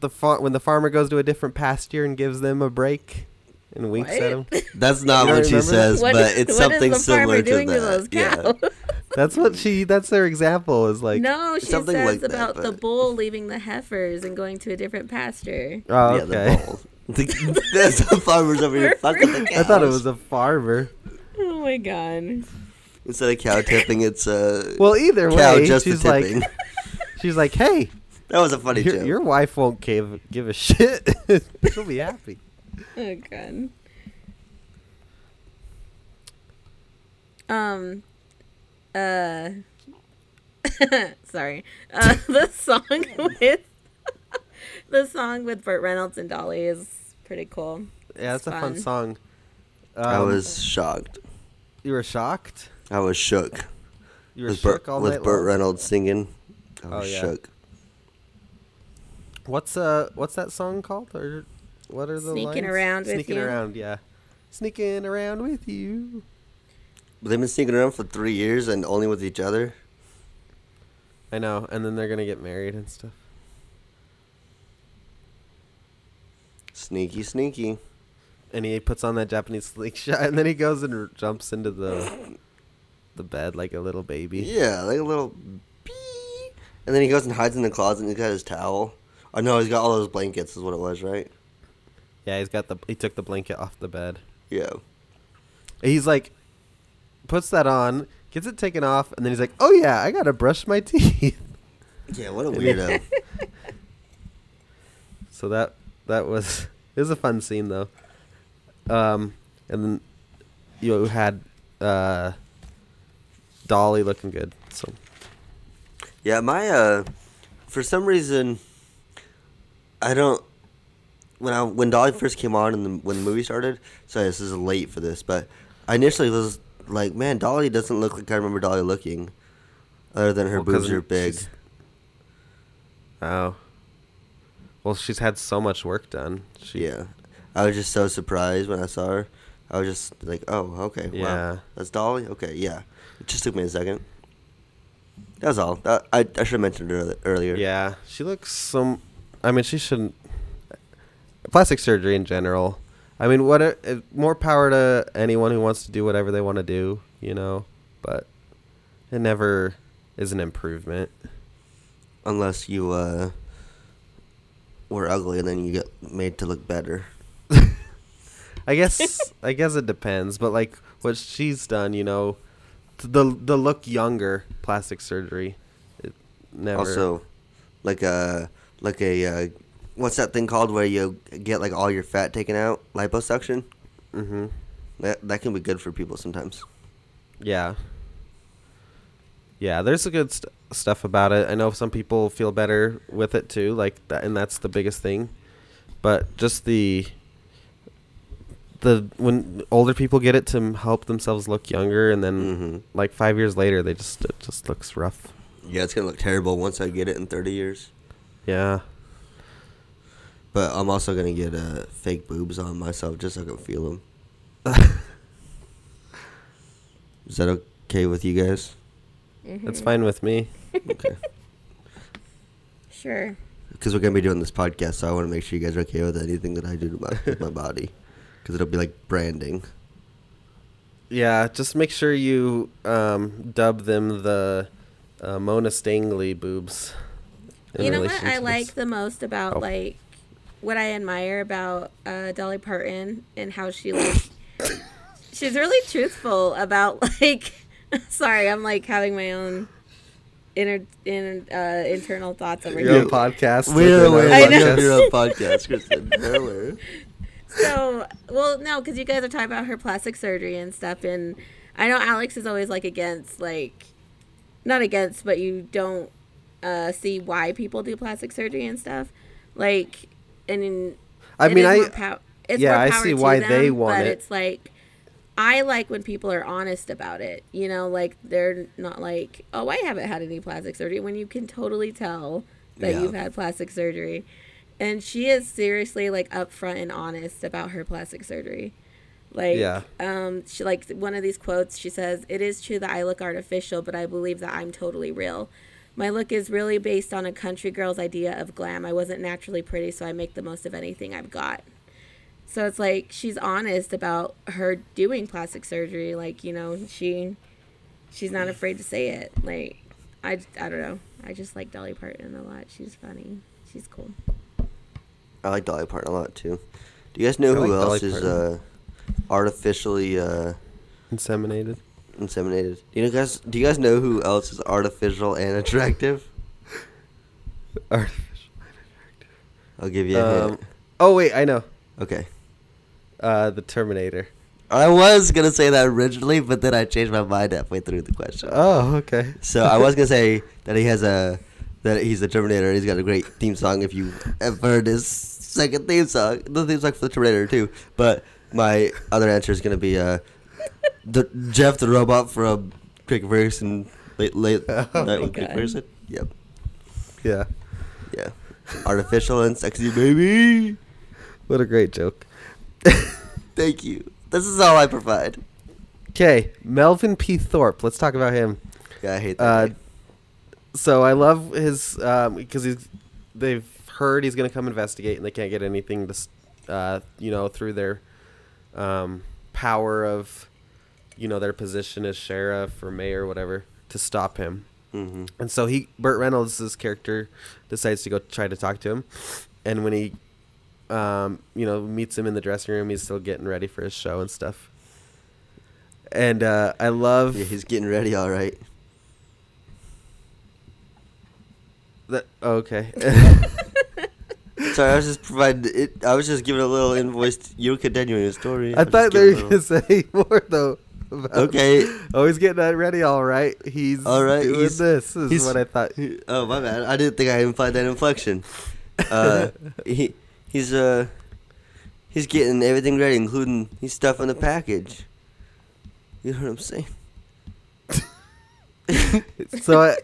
Speaker 1: The far- when the farmer goes to a different pasture and gives them a break and winks at
Speaker 2: What?
Speaker 1: them.
Speaker 3: that's not what she says,
Speaker 2: What
Speaker 3: but
Speaker 2: is-
Speaker 3: it's something similar to that.
Speaker 2: to those
Speaker 3: yeah.
Speaker 1: That's what she. That's their example. Is like.
Speaker 2: no, she
Speaker 3: Something
Speaker 2: says
Speaker 3: like that,
Speaker 2: about the bull leaving the heifers and going to a different pasture.
Speaker 1: Oh,
Speaker 3: Yeah,
Speaker 1: okay.
Speaker 3: the bowl. The- There's the farmers over here fucking the cows.
Speaker 1: I thought it was a farmer.
Speaker 2: Oh my god.
Speaker 3: Instead of cow tipping, it's uh,
Speaker 1: Well, either
Speaker 3: cow
Speaker 1: way,
Speaker 3: just
Speaker 1: she's
Speaker 3: the
Speaker 1: like, she's like, hey,
Speaker 3: that was a funny
Speaker 1: your,
Speaker 3: joke.
Speaker 1: your wife won't give give a shit. She'll be happy.
Speaker 2: Oh god. Um. Uh. sorry. Uh, the song with the song with Burt Reynolds and Dolly is pretty cool.
Speaker 1: Yeah,
Speaker 2: It's
Speaker 1: that's a fun
Speaker 2: fun.
Speaker 1: song. Um,
Speaker 3: I was shocked.
Speaker 1: You were shocked.
Speaker 3: I was shook.
Speaker 1: You were
Speaker 3: with
Speaker 1: shook
Speaker 3: Burt,
Speaker 1: all
Speaker 3: with
Speaker 1: night
Speaker 3: Burt
Speaker 1: long?
Speaker 3: Reynolds singing. I
Speaker 1: Oh,
Speaker 3: was
Speaker 1: yeah.
Speaker 3: shook.
Speaker 1: What's uh, what's that song called? Or what are the
Speaker 2: Sneaking
Speaker 1: lines?
Speaker 2: around with
Speaker 1: Sneaking
Speaker 2: you.
Speaker 1: around, yeah. Sneaking around with you.
Speaker 3: But they've been sneaking around for three years and only with each other.
Speaker 1: I know, and then they're gonna get married and stuff.
Speaker 3: Sneaky, sneaky.
Speaker 1: And he puts on that Japanese slingshot, and then he goes and r- jumps into the the bed like a little baby.
Speaker 3: Yeah, like a little pee. And then he goes and hides in the closet and he's got his towel. Oh no, he's got all those blankets is what it was, right?
Speaker 1: Yeah, he's got the he took the blanket off the bed.
Speaker 3: Yeah.
Speaker 1: He's like puts that on, gets it taken off, and then he's like, "Oh yeah, I gotta brush my teeth."
Speaker 3: Yeah, what a weirdo.
Speaker 1: so that that was it was a fun scene though. Um, and then you had uh, Dolly looking good. So
Speaker 3: yeah, my uh for some reason I don't when I when Dolly first came on and the, when the movie started, sorry this is late for this, but I initially was like, man, Dolly doesn't look like I remember Dolly looking. Other than her
Speaker 1: Well,
Speaker 3: boobs are big.
Speaker 1: she's- oh, well, she's had so much work done. She,
Speaker 3: Yeah. I was just so surprised when I saw her. I was just like, oh, okay.
Speaker 1: Yeah.
Speaker 3: Wow. That's Dolly? Okay, yeah. It just took me a second. That's all. That, I, I should have mentioned it earlier.
Speaker 1: Yeah, she looks some. I mean, she shouldn't. Plastic surgery in general. I mean, what? A, uh, more power to anyone who wants to do whatever they want to do, you know. But it never is an improvement.
Speaker 3: Unless you uh, were ugly and then you get made to look better.
Speaker 1: I guess. I guess it depends. But like what she's done, you know, the the look younger plastic surgery, it never.
Speaker 3: Also, like a like a uh, what's that thing called where you get like all your fat taken out? Liposuction.
Speaker 1: hmm
Speaker 3: That that can be good for people sometimes.
Speaker 1: Yeah. Yeah, there's a good st- stuff about it. I know some people feel better with it too, like that, and that's the biggest thing. But just the the when older people get it to help themselves look younger, and then
Speaker 3: hmm
Speaker 1: like five years later, they just it just looks rough.
Speaker 3: Yeah, it's gonna look terrible once I get it in thirty years.
Speaker 1: Yeah.
Speaker 3: But I'm also gonna get uh, fake boobs on myself just so I can feel them. Is that okay with you guys?
Speaker 1: That's fine with me.
Speaker 3: Okay.
Speaker 2: Sure.
Speaker 3: Because we're gonna be doing this podcast, so I want to make sure you guys are okay with anything that I do to my with my body, because it'll be like branding.
Speaker 1: Yeah, just make sure you um, dub them the uh, Mona Stangley boobs.
Speaker 2: you know what I
Speaker 1: to
Speaker 2: like the most about
Speaker 1: Oh.
Speaker 2: like what I admire about uh, Dolly Parton and how she like she's really truthful about like sorry I'm like having my own inner in uh, internal thoughts over
Speaker 1: Your
Speaker 2: here.
Speaker 1: own podcast.
Speaker 3: We're aware
Speaker 2: I know.
Speaker 3: your own podcast, Kristen. We're.
Speaker 2: So, well, no, because you guys are talking about her plastic surgery and stuff, and I know Alex is always like against, like, not against, but you don't uh, see why people do plastic surgery and stuff. Like, and in,
Speaker 1: I mean, I
Speaker 2: pow- it's
Speaker 1: yeah, I see why they want
Speaker 2: but
Speaker 1: it.
Speaker 2: it's like. I like when people are honest about it. You know, like they're not like, "Oh, I haven't had any plastic surgery," when you can totally tell that
Speaker 3: Yeah.
Speaker 2: you've had plastic surgery. And she is seriously like upfront and honest about her plastic surgery. Like,
Speaker 1: Yeah.
Speaker 2: um, she like one of these quotes. She says, "It is true that I look artificial, but I believe that I'm totally real. My look is really based on a country girl's idea of glam. I wasn't naturally pretty, so I make the most of anything I've got." So it's like she's honest about her doing plastic surgery. Like you know, she she's not afraid to say it. Like I, I don't know. I just like Dolly Parton a lot. She's funny. She's cool.
Speaker 3: I like Dolly Parton a lot too. Do you guys know
Speaker 1: I
Speaker 3: who
Speaker 1: like
Speaker 3: else
Speaker 1: Dolly
Speaker 3: is uh, artificially uh,
Speaker 1: inseminated.
Speaker 3: Inseminated? Do you know guys? Do you guys know who else is artificial and attractive?
Speaker 1: Artificial. And attractive.
Speaker 3: I'll give you a
Speaker 1: Um,
Speaker 3: hint.
Speaker 1: oh wait, I know.
Speaker 3: Okay.
Speaker 1: Uh, the Terminator.
Speaker 3: I was gonna say that originally, but then I changed my mind halfway through the question.
Speaker 1: Oh, okay.
Speaker 3: So I was gonna say that he has a that he's the Terminator. He's got a great theme song. If you ever heard his second theme song, the theme song for the Terminator too. But my other answer is gonna be uh, the Jeff the robot from Craig Ferguson. Late, late,
Speaker 1: Oh
Speaker 3: night with Quick. Version. Yep.
Speaker 1: Yeah.
Speaker 3: Yeah. Artificial and sexy, baby.
Speaker 1: What a great joke.
Speaker 3: Thank you. This is all I provide.
Speaker 1: Okay, Melvin P. Thorpe. Let's talk about him.
Speaker 3: Yeah, I hate that.
Speaker 1: Uh, so I love his because he's they've heard he's gonna come investigate and they can't get anything to uh, you know through their um, power of you know their position as sheriff or mayor or whatever to stop him.
Speaker 3: Mhm.
Speaker 1: And so he Burt Reynolds' character decides to go try to talk to him, and when he um, you know meets him in the dressing room, he's still getting ready for his show and stuff. And uh, I love
Speaker 3: Yeah, he's getting ready, all right.
Speaker 1: that. oh, okay.
Speaker 3: Sorry, I was just providing it. I was just giving a little invoice. You continuing your story.
Speaker 1: I
Speaker 3: just
Speaker 1: thought they were gonna say more though. About-
Speaker 3: Okay.
Speaker 1: Oh, he's getting that ready. All right. He's
Speaker 3: All right,
Speaker 1: Doing
Speaker 3: he's-
Speaker 1: this. Is
Speaker 3: he's-
Speaker 1: what I thought.
Speaker 3: little- Oh my bad. I didn't think I implied that inflection. Uh, he he's uh he's getting everything ready, including his stuff stuffing the package. You know what I'm saying?
Speaker 1: so I,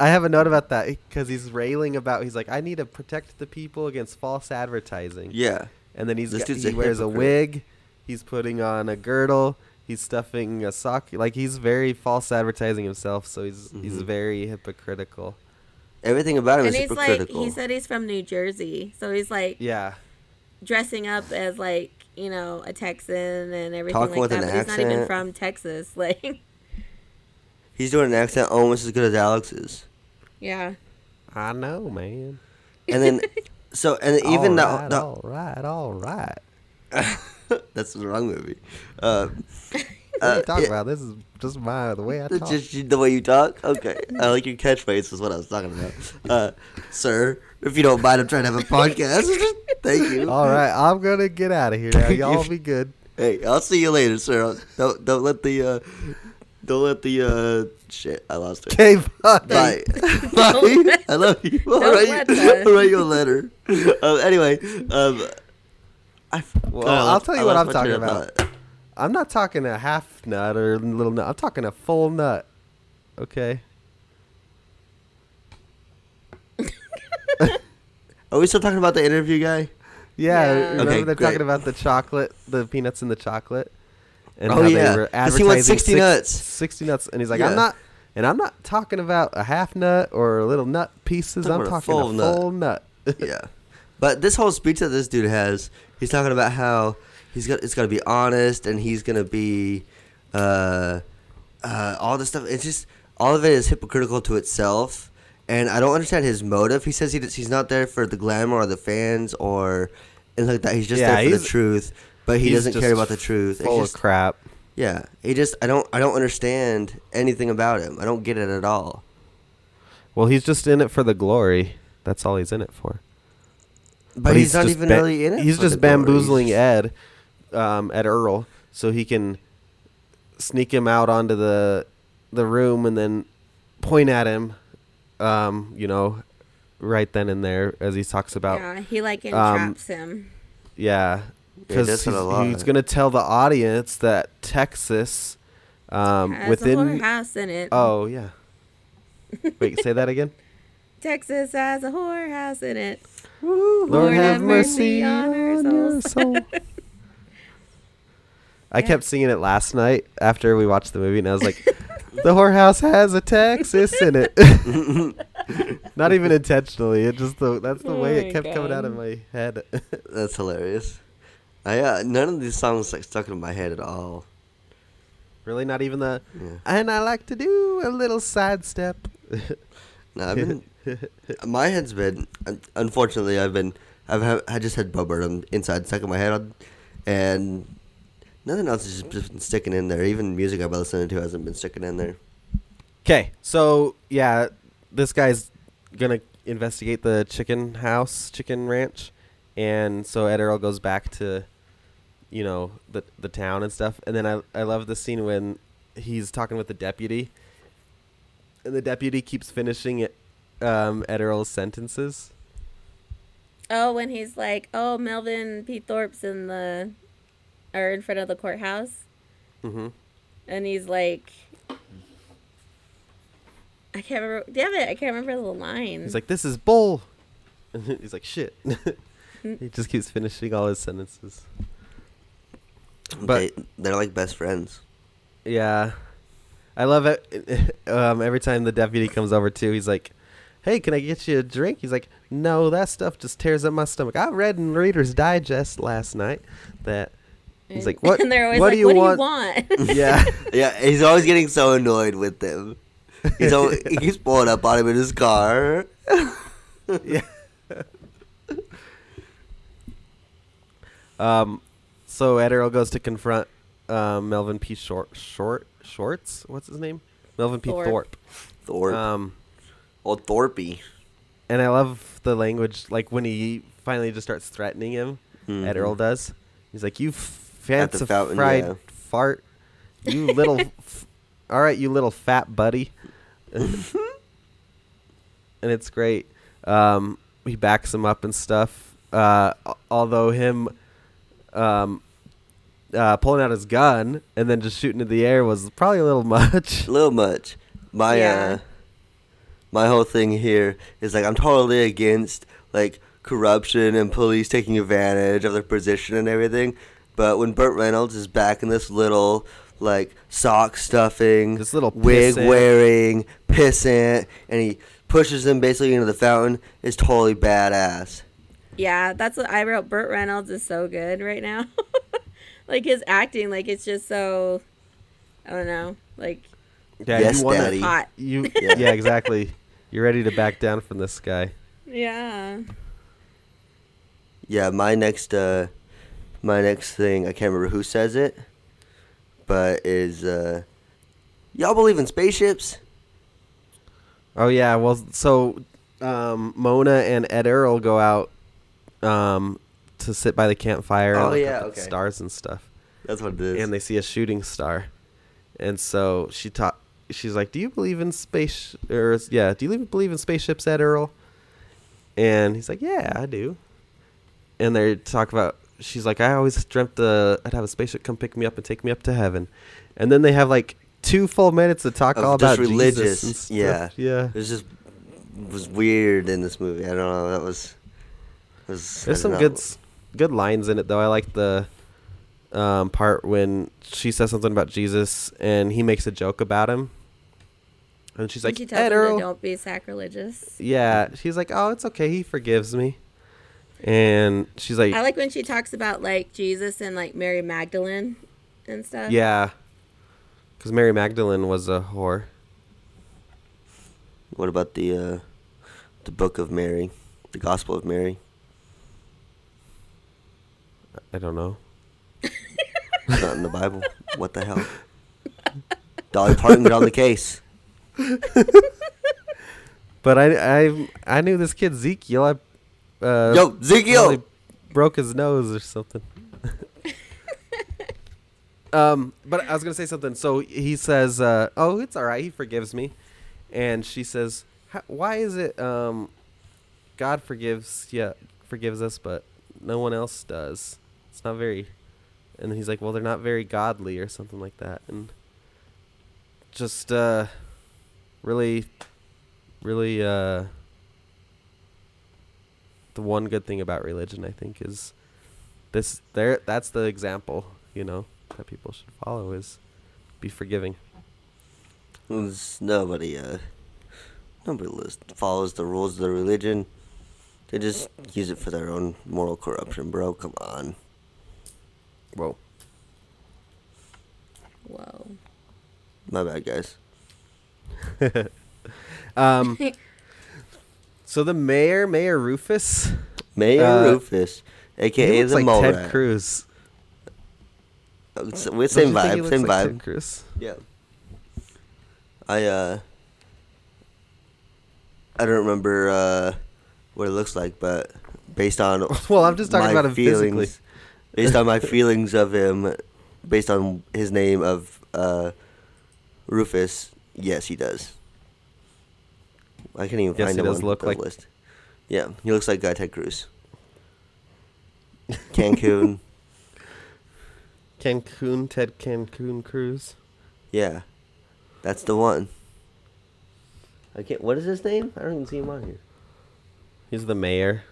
Speaker 1: I have a note about that because he's railing about. He's like, I need to protect the people against false advertising.
Speaker 3: Yeah.
Speaker 1: And then he's got, he
Speaker 3: a
Speaker 1: wears a wig. He's putting on a girdle. He's stuffing a sock. Like he's very false advertising himself. So he's he's
Speaker 3: Mhm.
Speaker 1: very hypocritical.
Speaker 3: Everything about him
Speaker 2: and
Speaker 3: is
Speaker 2: he's like, he said he's from New Jersey, so he's like
Speaker 1: Yeah.
Speaker 2: dressing up as like you know a Texan and everything
Speaker 3: Talking
Speaker 2: like
Speaker 3: with
Speaker 2: that.
Speaker 3: an
Speaker 2: But he's not even from Texas. Like,
Speaker 3: he's doing an accent almost as good as Alex's.
Speaker 2: yeah.
Speaker 1: I know, man.
Speaker 3: And then, so and even
Speaker 1: all right,
Speaker 3: the, the
Speaker 1: all right, all right.
Speaker 3: That's the wrong movie. Uh,
Speaker 1: are you
Speaker 3: Uh,
Speaker 1: talking
Speaker 3: yeah.
Speaker 1: about? This is just my the way I talk.
Speaker 3: Just you- the way you talk? Okay. I like your catchphrase is what I was talking about. Uh, sir, if you don't mind, I'm trying to have a podcast. Thank you.
Speaker 1: All right, I'm gonna get out of here now. Y'all be good.
Speaker 3: Hey, I'll see you later, sir. Don't don't let the uh, don't let the uh, shit. I lost it.
Speaker 1: Okay, bye.
Speaker 3: Bye. Bye. I love you. I'll write, you, I'll write you a letter. Um, anyway, um, I,
Speaker 1: Well,
Speaker 3: I
Speaker 1: I'll tell you
Speaker 3: I
Speaker 1: what I'm talking about.
Speaker 3: thought.
Speaker 1: I'm not talking a half nut or a little nut. I'm talking a full nut. Okay.
Speaker 3: Are we still talking about the interview guy?
Speaker 1: Yeah,
Speaker 2: Yeah.
Speaker 1: remember
Speaker 3: Okay,
Speaker 1: they're
Speaker 3: great.
Speaker 1: talking about the chocolate, the peanuts in the chocolate, and
Speaker 3: Oh,
Speaker 1: how
Speaker 3: yeah,
Speaker 1: they were
Speaker 3: 'cause he wants
Speaker 1: advertising
Speaker 3: 60
Speaker 1: six-
Speaker 3: nuts.
Speaker 1: Sixty nuts, and he's like,
Speaker 3: Yeah.
Speaker 1: "I'm not," and I'm not talking about a half nut or little nut pieces.
Speaker 3: Talking
Speaker 1: I'm
Speaker 3: about a
Speaker 1: talking
Speaker 3: full
Speaker 1: a
Speaker 3: nut.
Speaker 1: full nut.
Speaker 3: yeah. But this whole speech that this dude has, he's talking about how he's got it's got to be honest and he's gonna be, uh, uh, all this stuff. It's just all of it is hypocritical to itself, and I don't understand his motive. He says he, he's not there for the glamour or the fans or and like that. He's just
Speaker 1: Yeah,
Speaker 3: there for the truth, but he doesn't care about the truth. It's
Speaker 1: Full
Speaker 3: just-
Speaker 1: of crap.
Speaker 3: yeah, he just I don't I don't understand anything about him. I don't get it at all.
Speaker 1: Well, he's just in it for the glory. That's all he's in it for.
Speaker 3: But, he's, not even
Speaker 1: ba-
Speaker 3: really in it.
Speaker 1: He's just bamboozling
Speaker 3: He's-
Speaker 1: Ed, um, Ed Earl, so he can sneak him out onto the the room and then point at him, um, you know, right then and there as he talks about
Speaker 2: yeah, he like
Speaker 1: um,
Speaker 2: entraps him.
Speaker 1: yeah,
Speaker 3: Yeah,
Speaker 1: because he's,
Speaker 3: that a lot.
Speaker 1: he's gonna tell the audience that Texas, um,
Speaker 2: Has a
Speaker 1: within
Speaker 2: whorehouse in it.
Speaker 1: oh yeah, wait, say that again.
Speaker 2: Texas has a whorehouse in it.
Speaker 1: Lord, have mercy on,
Speaker 2: our
Speaker 1: your soul. I
Speaker 2: Yeah.
Speaker 1: kept singing it last night after we watched the movie, and I was like, "The whorehouse has a Texas in it." Not even intentionally. It just the that's the
Speaker 2: Oh
Speaker 1: way it kept coming out of my head.
Speaker 3: That's hilarious. I uh, none of these songs like stuck in my head at all.
Speaker 1: really, not even the.
Speaker 3: Yeah.
Speaker 1: And I like to do a little sidestep.
Speaker 3: No, I've been my head's been unfortunately I've been I've ha- I just had Bo Burnham inside stuck in my head on, and nothing else has just been sticking in there. Even music I've been listening to hasn't been sticking in there.
Speaker 1: Okay, so yeah, this guy's gonna investigate the chicken house, chicken ranch, and so Ed Earl goes back to, you know, the the town and stuff. And then I I love the scene when he's talking with the deputy, and the deputy keeps finishing it, um, Ed Earl's sentences.
Speaker 2: Oh, when he's like, "Oh, Melvin P. Thorpe's in the, or in front of the courthouse,"
Speaker 1: Mm-hmm.
Speaker 2: and he's like, I can't remember. Damn it, I can't remember the line.
Speaker 1: He's like, "This is bull." And he's like, "Shit." he just keeps finishing all his sentences. But-
Speaker 3: they, they're like best friends.
Speaker 1: Yeah, I love it. Um, every time the deputy comes over too, he's like, "Hey, can I get you a drink?" He's like, "No, that stuff just tears up my stomach." I read in Reader's Digest last night that he's like, "What?
Speaker 2: And they're always
Speaker 1: what
Speaker 2: like,
Speaker 1: do you
Speaker 2: "What
Speaker 1: want?"
Speaker 2: do you want?"
Speaker 1: yeah,
Speaker 3: Yeah, he's always getting so annoyed with them. He's always, he keeps pulling up on him in his car.
Speaker 1: yeah. um, so Ed Earl goes to confront um, Melvin P. Short, Short, Shorts. What's his name? Melvin P.
Speaker 2: Thorpe.
Speaker 1: Thorpe.
Speaker 3: Thorpe,
Speaker 1: Um,
Speaker 3: old Thorpey.
Speaker 1: and I love the language, like when he finally just starts threatening him. Ed
Speaker 3: Mhm.
Speaker 1: Earl does. He's like, "You fancy
Speaker 3: fountain,
Speaker 1: fried
Speaker 3: yeah.
Speaker 1: fart, you little, f- all right, you little fat buddy." and it's great. Um, he backs him up and stuff. Uh, although him, um, uh, pulling out his gun and then just shooting in the air was probably a little much.
Speaker 3: A little much. My
Speaker 2: Yeah.
Speaker 3: uh my whole thing here is like I'm totally against like corruption and police taking advantage of their position and everything. But when Burt Reynolds is back in this little like sock stuffing,
Speaker 1: This little
Speaker 3: wig
Speaker 1: pissant.
Speaker 3: wearing pissant, and he pushes him basically into the fountain, is totally badass.
Speaker 2: yeah, that's what I wrote. Burt Reynolds is so good right now. like his acting, like it's just so. I don't know, like
Speaker 1: Yeah,
Speaker 3: Yes,
Speaker 1: you
Speaker 3: Daddy.
Speaker 2: hot.
Speaker 1: You,
Speaker 3: Yeah.
Speaker 1: yeah, exactly. You're ready to back down from this guy.
Speaker 2: Yeah.
Speaker 3: Yeah, my next uh my next thing I can't remember who says it, but is uh, y'all believe in spaceships?
Speaker 1: Oh yeah, well, so um, Mona and Ed Earl go out um, to sit by the campfire.
Speaker 3: Oh,
Speaker 1: and look
Speaker 3: yeah, okay.
Speaker 1: stars and stuff,
Speaker 3: That's what it is.
Speaker 1: and they see a shooting star, and so she taught. She's like, "Do you believe in space? Or yeah, do you believe in spaceships, Ed Earl?" And he's like, "Yeah, I do." And they talk about. She's like, "I always dreamt uh, I'd have a spaceship come pick me up and take me up to heaven," and then they have like two full minutes to talk
Speaker 3: Of
Speaker 1: all about
Speaker 3: religious,
Speaker 1: Jesus
Speaker 3: yeah.
Speaker 1: yeah.
Speaker 3: It was just was weird in this movie. I don't know. That was was.
Speaker 1: There's some
Speaker 3: don't
Speaker 1: good good lines in it though. I like the um, part when she says something about Jesus and he makes a joke about him, and she's like,
Speaker 2: she tells
Speaker 1: "Ed
Speaker 2: him to
Speaker 1: Earl."
Speaker 2: don't be sacrilegious.
Speaker 1: Yeah, she's like, "Oh, it's okay. He forgives me." And she's like,
Speaker 2: I like when she talks about like Jesus and like Mary Magdalene and stuff.
Speaker 1: "Yeah," because Mary Magdalene was a whore.
Speaker 3: What about the uh, the Book of Mary, the Gospel of Mary?
Speaker 1: I don't know.
Speaker 3: It's not in the Bible. What the hell? Dolly Parton got on the case.
Speaker 1: But I I I knew this kid Ezekiel. I uh,
Speaker 3: Yo, Ezekiel.
Speaker 1: broke his nose or something. um, but I was gonna say something. So he says, uh, "Oh, it's all right. He forgives me," and she says, "Why is it um, God forgives? Yeah, forgives us, but no one else does. It's not very." And he's like, "Well, they're not very godly or something like that." And just uh, really, really uh the one good thing about religion I think is this there that's the example, you know, that people should follow is be forgiving.
Speaker 3: There's nobody uh nobody lis- follows the rules of the religion. They just use it for their own moral corruption, bro. Come on.
Speaker 1: Whoa.
Speaker 2: Whoa.
Speaker 3: My bad, guys.
Speaker 1: Um so the mayor, Mayor Rufus,
Speaker 3: Mayor
Speaker 1: Uh,
Speaker 3: Rufus,
Speaker 1: he
Speaker 3: aka
Speaker 1: looks
Speaker 3: the
Speaker 1: like
Speaker 3: mole
Speaker 1: Ted
Speaker 3: rat.
Speaker 1: Cruz.
Speaker 3: S-
Speaker 1: Don't
Speaker 3: same
Speaker 1: you think he
Speaker 3: vibe, same
Speaker 1: like
Speaker 3: vibe.
Speaker 1: Ted Cruz?
Speaker 3: Yeah. I uh I don't remember uh what it looks like, but based on
Speaker 1: Well, I'm just talking
Speaker 3: my
Speaker 1: about him physically.
Speaker 3: feelings, based on my feelings of him, based on his name of uh Rufus, yes, he does. I can't even
Speaker 1: Yes,
Speaker 3: find
Speaker 1: he
Speaker 3: him
Speaker 1: does
Speaker 3: on
Speaker 1: look
Speaker 3: the
Speaker 1: like-
Speaker 3: list. Yeah, he looks like Guy Ted Cruz. Cancun,
Speaker 1: Cancun, Ted Cancun Cruz.
Speaker 3: yeah, that's the one. I can't. What is his name? I don't even see him on here.
Speaker 1: He's the mayor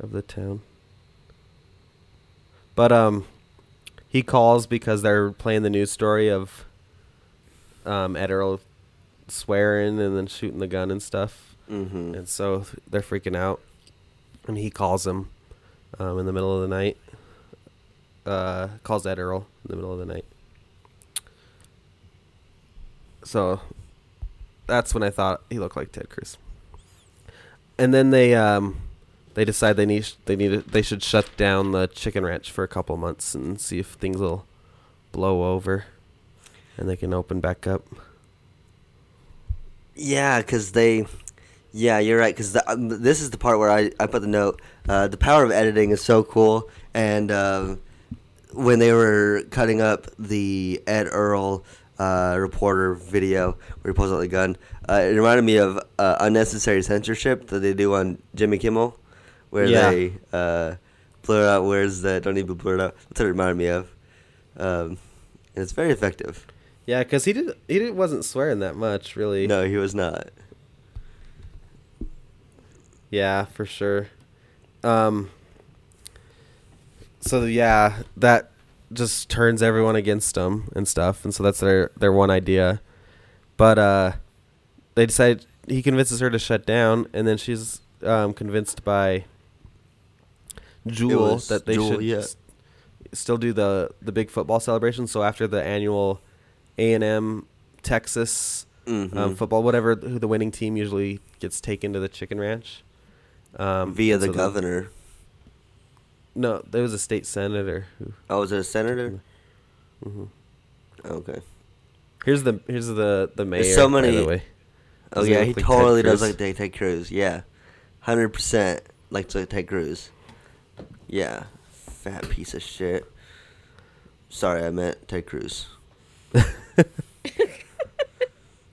Speaker 1: of the town. But um he calls because they're playing the news story of um Ed Earl swearing and then shooting the gun and stuff.
Speaker 3: Mm-hmm.
Speaker 1: And so they're freaking out. And he calls him um, in the middle of the night. Uh, calls Ed Earl in the middle of the night. So that's when I thought he looked like Ted Cruz. And then they um, they decide they need they need to, they should shut down the chicken ranch for a couple months and see if things will blow over, and they can open back up.
Speaker 3: Yeah, because they. Yeah, you're right. Because um, this is the part where I, I put the note. Uh, the power of editing is so cool. And um, when they were cutting up the Ed Earl uh, reporter video where he pulls out the gun, uh, it reminded me of uh, unnecessary censorship that they do on Jimmy Kimmel, where
Speaker 1: Yeah.
Speaker 3: they uh, blur out words that don't need to be blurred out. That's what it reminded me of. Um, and it's very effective.
Speaker 1: Yeah, because he did he did, wasn't swearing that much, really.
Speaker 3: No, he was not.
Speaker 1: Yeah, for sure. Um. So yeah, that just turns everyone against him and stuff, and so that's their their one idea. But uh, they decide he convinces her to shut down, and then she's um, convinced by Jewel that they
Speaker 3: Jewel,
Speaker 1: should
Speaker 3: yeah.
Speaker 1: s- still do the the big football celebration. So after the annual A and M Texas um,
Speaker 3: Mhm.
Speaker 1: football, whatever who the winning team usually gets taken to the Chicken Ranch. Um,
Speaker 3: Via the
Speaker 1: so
Speaker 3: governor.
Speaker 1: no, there was a state senator who.
Speaker 3: Oh, was it a senator?
Speaker 1: hmm
Speaker 3: Okay.
Speaker 1: Here's the here's the the mayor.
Speaker 3: so
Speaker 1: by
Speaker 3: many-
Speaker 1: the way.
Speaker 3: Oh
Speaker 1: Does
Speaker 3: yeah, he
Speaker 1: like
Speaker 3: totally does like Ted, Ted Cruz. Yeah, hundred percent like Ted Cruz. Yeah, fat piece of shit. Sorry, I meant Ted Cruz.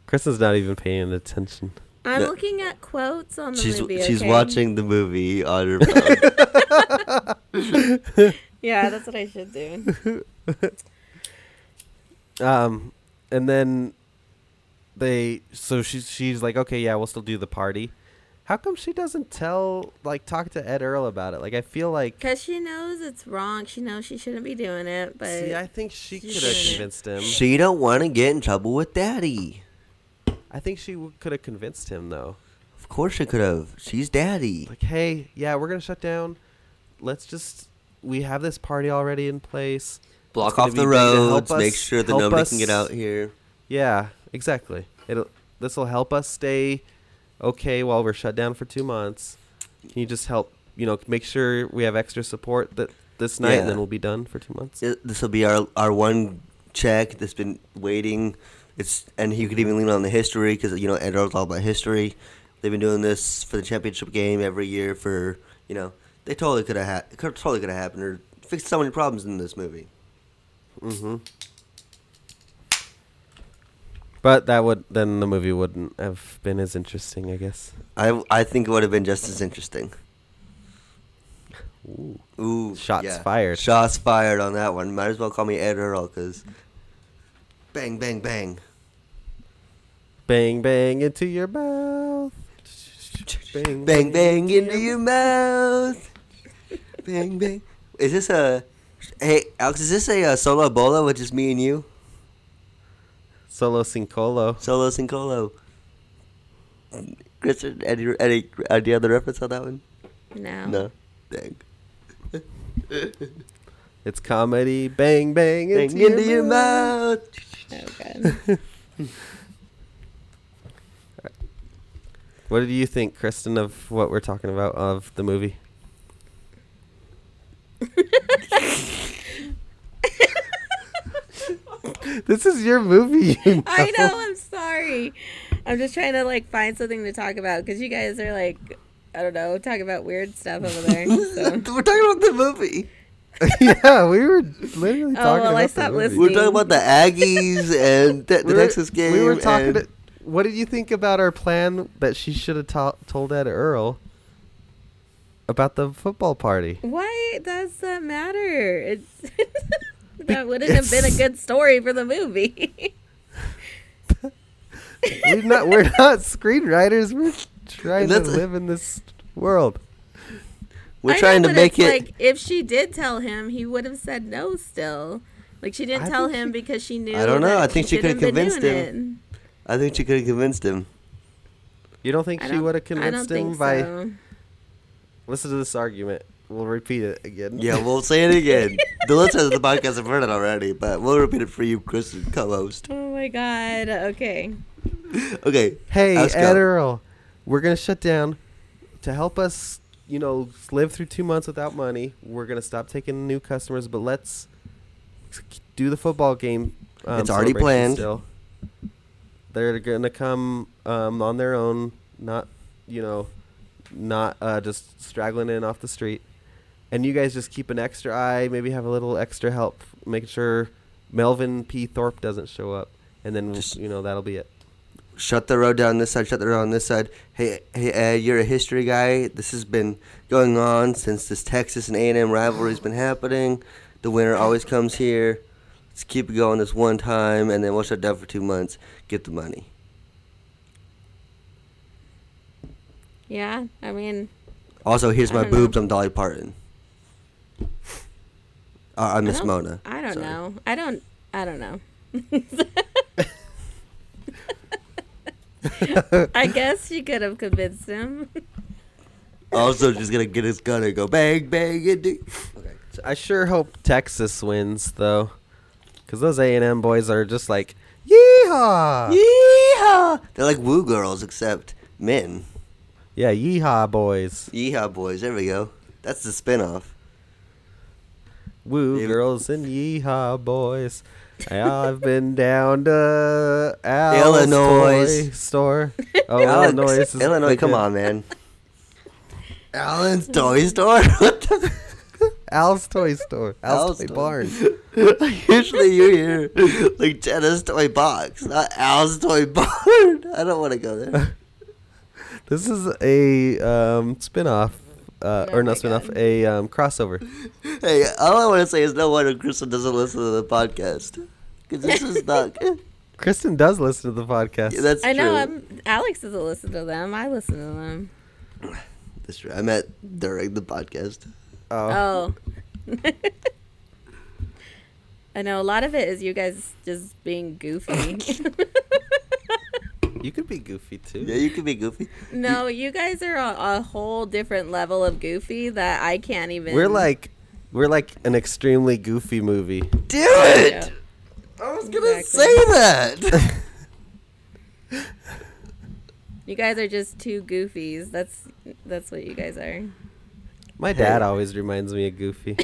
Speaker 1: Kristen's not even paying attention.
Speaker 2: I'm
Speaker 3: No.
Speaker 2: looking at quotes on the
Speaker 3: She's
Speaker 2: movie.
Speaker 3: she's
Speaker 2: okay?
Speaker 3: watching the movie on her phone.
Speaker 2: Yeah, that's what I should do.
Speaker 1: Um, and then they so she's she's like, okay, yeah, we'll still do the party. How come she doesn't tell like talk to Ed Earl about it? Like I feel like
Speaker 2: Because she knows it's wrong. She knows she shouldn't be doing it. But
Speaker 1: see, I think she
Speaker 2: she's
Speaker 1: could have convinced him.
Speaker 3: she don't want to get in trouble with Daddy.
Speaker 1: I think she could have convinced him though.
Speaker 3: Of course she could have. She's Daddy.
Speaker 1: Like, hey, yeah, we're gonna shut down. Let's just we have this party already in place.
Speaker 3: Block off the
Speaker 1: big to
Speaker 3: roads. Make sure that
Speaker 1: help
Speaker 3: nobody
Speaker 1: us-
Speaker 3: can get out here.
Speaker 1: Yeah, exactly. It'll this will help us stay okay while we're shut down for two months. Can you just help? You know, make sure we have extra support that this night, and then we'll be done for two months.
Speaker 3: This will be our our one check that's been waiting. It's and you could even lean on the history because you know Earl's all about history. They've been doing this for the championship game every year for you know they totally could have had could totally could have happened or fixed so many problems in this movie.
Speaker 1: Mm-hmm. But that would then the movie wouldn't have been as interesting, I guess.
Speaker 3: I I think it would have been just as interesting.
Speaker 1: Ooh.
Speaker 3: Ooh,
Speaker 1: Shots
Speaker 3: yeah.
Speaker 1: fired.
Speaker 3: Shots fired on that one. Might as well call me Ed Earl because bang bang bang.
Speaker 1: Bang bang into your mouth. Bang
Speaker 3: Bang bang into your mouth. bang bang. Is this a? Hey Alex, is this a, uh solo bola with just me and you?
Speaker 1: Solo Sincolo.
Speaker 3: Solo Sincolo. Chris, any any any other reference on that one?
Speaker 2: no.
Speaker 3: No. Dang.
Speaker 1: It's comedy. Bang bang
Speaker 3: Bang
Speaker 1: into,
Speaker 3: into your mouth.
Speaker 2: Oh, good.
Speaker 1: What did you think, Kristen, of what we're talking about of the movie? This is your movie. You
Speaker 2: I know. I'm sorry. I'm just trying to like find something to talk about because you guys are like, I don't know, talking about weird stuff over there. So.
Speaker 3: We're talking about the movie.
Speaker 1: yeah, we were literally oh, talking
Speaker 2: Oh, well,
Speaker 1: about
Speaker 2: I
Speaker 1: the
Speaker 2: stopped
Speaker 1: movie.
Speaker 3: We're talking about the Aggies and the, the
Speaker 1: We were-
Speaker 3: Texas game.
Speaker 1: We were talking.
Speaker 3: and-
Speaker 1: To, what did you think about our plan that she should have to- told Ed Earl about the football party?
Speaker 2: Why does that matter? It's that wouldn't have been a good story for the movie.
Speaker 1: we're not. We're not screenwriters. We're trying to
Speaker 3: That's-
Speaker 1: live in this world.
Speaker 3: we're
Speaker 2: I know,
Speaker 3: trying to make it.
Speaker 2: like if she did tell him, he would have said no. Still, like she didn't
Speaker 1: I
Speaker 2: tell him
Speaker 1: she-
Speaker 2: because she knew.
Speaker 3: I don't know. I think she could've
Speaker 2: shouldn't been
Speaker 3: convinced
Speaker 2: doing
Speaker 3: I think she could have convinced him.
Speaker 1: You don't think.
Speaker 2: I
Speaker 1: she would have
Speaker 2: I
Speaker 1: convinced
Speaker 2: don't
Speaker 1: him
Speaker 2: think
Speaker 1: by?
Speaker 2: so.
Speaker 1: Listen to this argument. We'll repeat it again.
Speaker 3: Yeah, we'll say it again. the listeners of the podcast have heard it already, but we'll repeat it for you, Chris, co-host.
Speaker 2: Oh my god. Okay.
Speaker 3: Okay.
Speaker 1: Hey, Ed
Speaker 3: go.
Speaker 1: Earl, we're gonna shut down to help us. You know, live through two months without money. We're gonna stop taking new customers, but let's do the football game. Um,
Speaker 3: It's already planned.
Speaker 1: Still, they're gonna come um, on their own, not you know, not uh, just straggling in off the street. And you guys just keep an extra eye, maybe have a little extra help, making sure Melvin P. Thorpe doesn't show up, and then
Speaker 3: Just-
Speaker 1: you know that'll be it.
Speaker 3: Shut the road down this side. Shut the road on this side. Hey, hey, Ed, you're a history guy. This has been going on since this Texas and A&M rivalry's been happening. The winner always comes here. Let's keep it going this one time, and then we'll shut down for two months. Get the money.
Speaker 2: Yeah. I mean,
Speaker 3: Also, here's
Speaker 2: I
Speaker 3: my
Speaker 2: don't know.
Speaker 3: boobs. I'm Dolly Parton. Uh, I'm
Speaker 2: I
Speaker 3: Miss Mona.
Speaker 2: I don't
Speaker 3: Sorry.
Speaker 2: know. I don't. I don't know. I guess she could have convinced him.
Speaker 3: Also, just gonna get his gun and go bang bang into. Okay.
Speaker 1: I sure hope Texas wins though, because those A and M boys are just like, yeehaw,
Speaker 3: Yeehaw! They're like woo girls, except men.
Speaker 1: yeah, yeehaw boys,
Speaker 3: Yeehaw boys. There we go. That's the spinoff.
Speaker 1: Woo
Speaker 3: They-
Speaker 1: girls and yeehaw boys. I've been down to Al's
Speaker 3: Illinois.
Speaker 1: toy store. Oh,
Speaker 3: Alex,
Speaker 1: Illinois. is
Speaker 3: Illinois, come on, man. Alan's toy store. What the?
Speaker 1: Al's toy store. Al's,
Speaker 3: Al's
Speaker 1: toy
Speaker 3: toy-
Speaker 1: barn.
Speaker 3: Usually you hear like Jenna's toy box, not Al's toy barn. I don't want to go there.
Speaker 1: This is a um, spin-off. Uh,
Speaker 2: Oh
Speaker 1: or
Speaker 2: my
Speaker 1: not spin-off, a um, crossover.
Speaker 3: Hey, all I want to say is no wonder Kristen doesn't listen to the podcast because this is not.
Speaker 1: Kristen does listen to the podcast.
Speaker 3: Yeah, that's
Speaker 2: I know. I'm, Alex doesn't listen to them. I listen to them.
Speaker 3: That's true. I met during the podcast.
Speaker 1: oh.
Speaker 2: Oh. I know a lot of it is you guys just being goofy.
Speaker 1: You could be goofy too.
Speaker 3: Yeah, you could be goofy.
Speaker 2: no, you guys are a, a whole different level of goofy that I can't even.
Speaker 1: We're like, we're like an extremely goofy movie.
Speaker 3: Do it.
Speaker 2: Yeah.
Speaker 3: I was gonna
Speaker 2: Exactly.
Speaker 3: say that.
Speaker 2: You guys are just two goofies. That's that's what you guys are.
Speaker 1: My dad
Speaker 3: Hey.
Speaker 1: always reminds me of Goofy.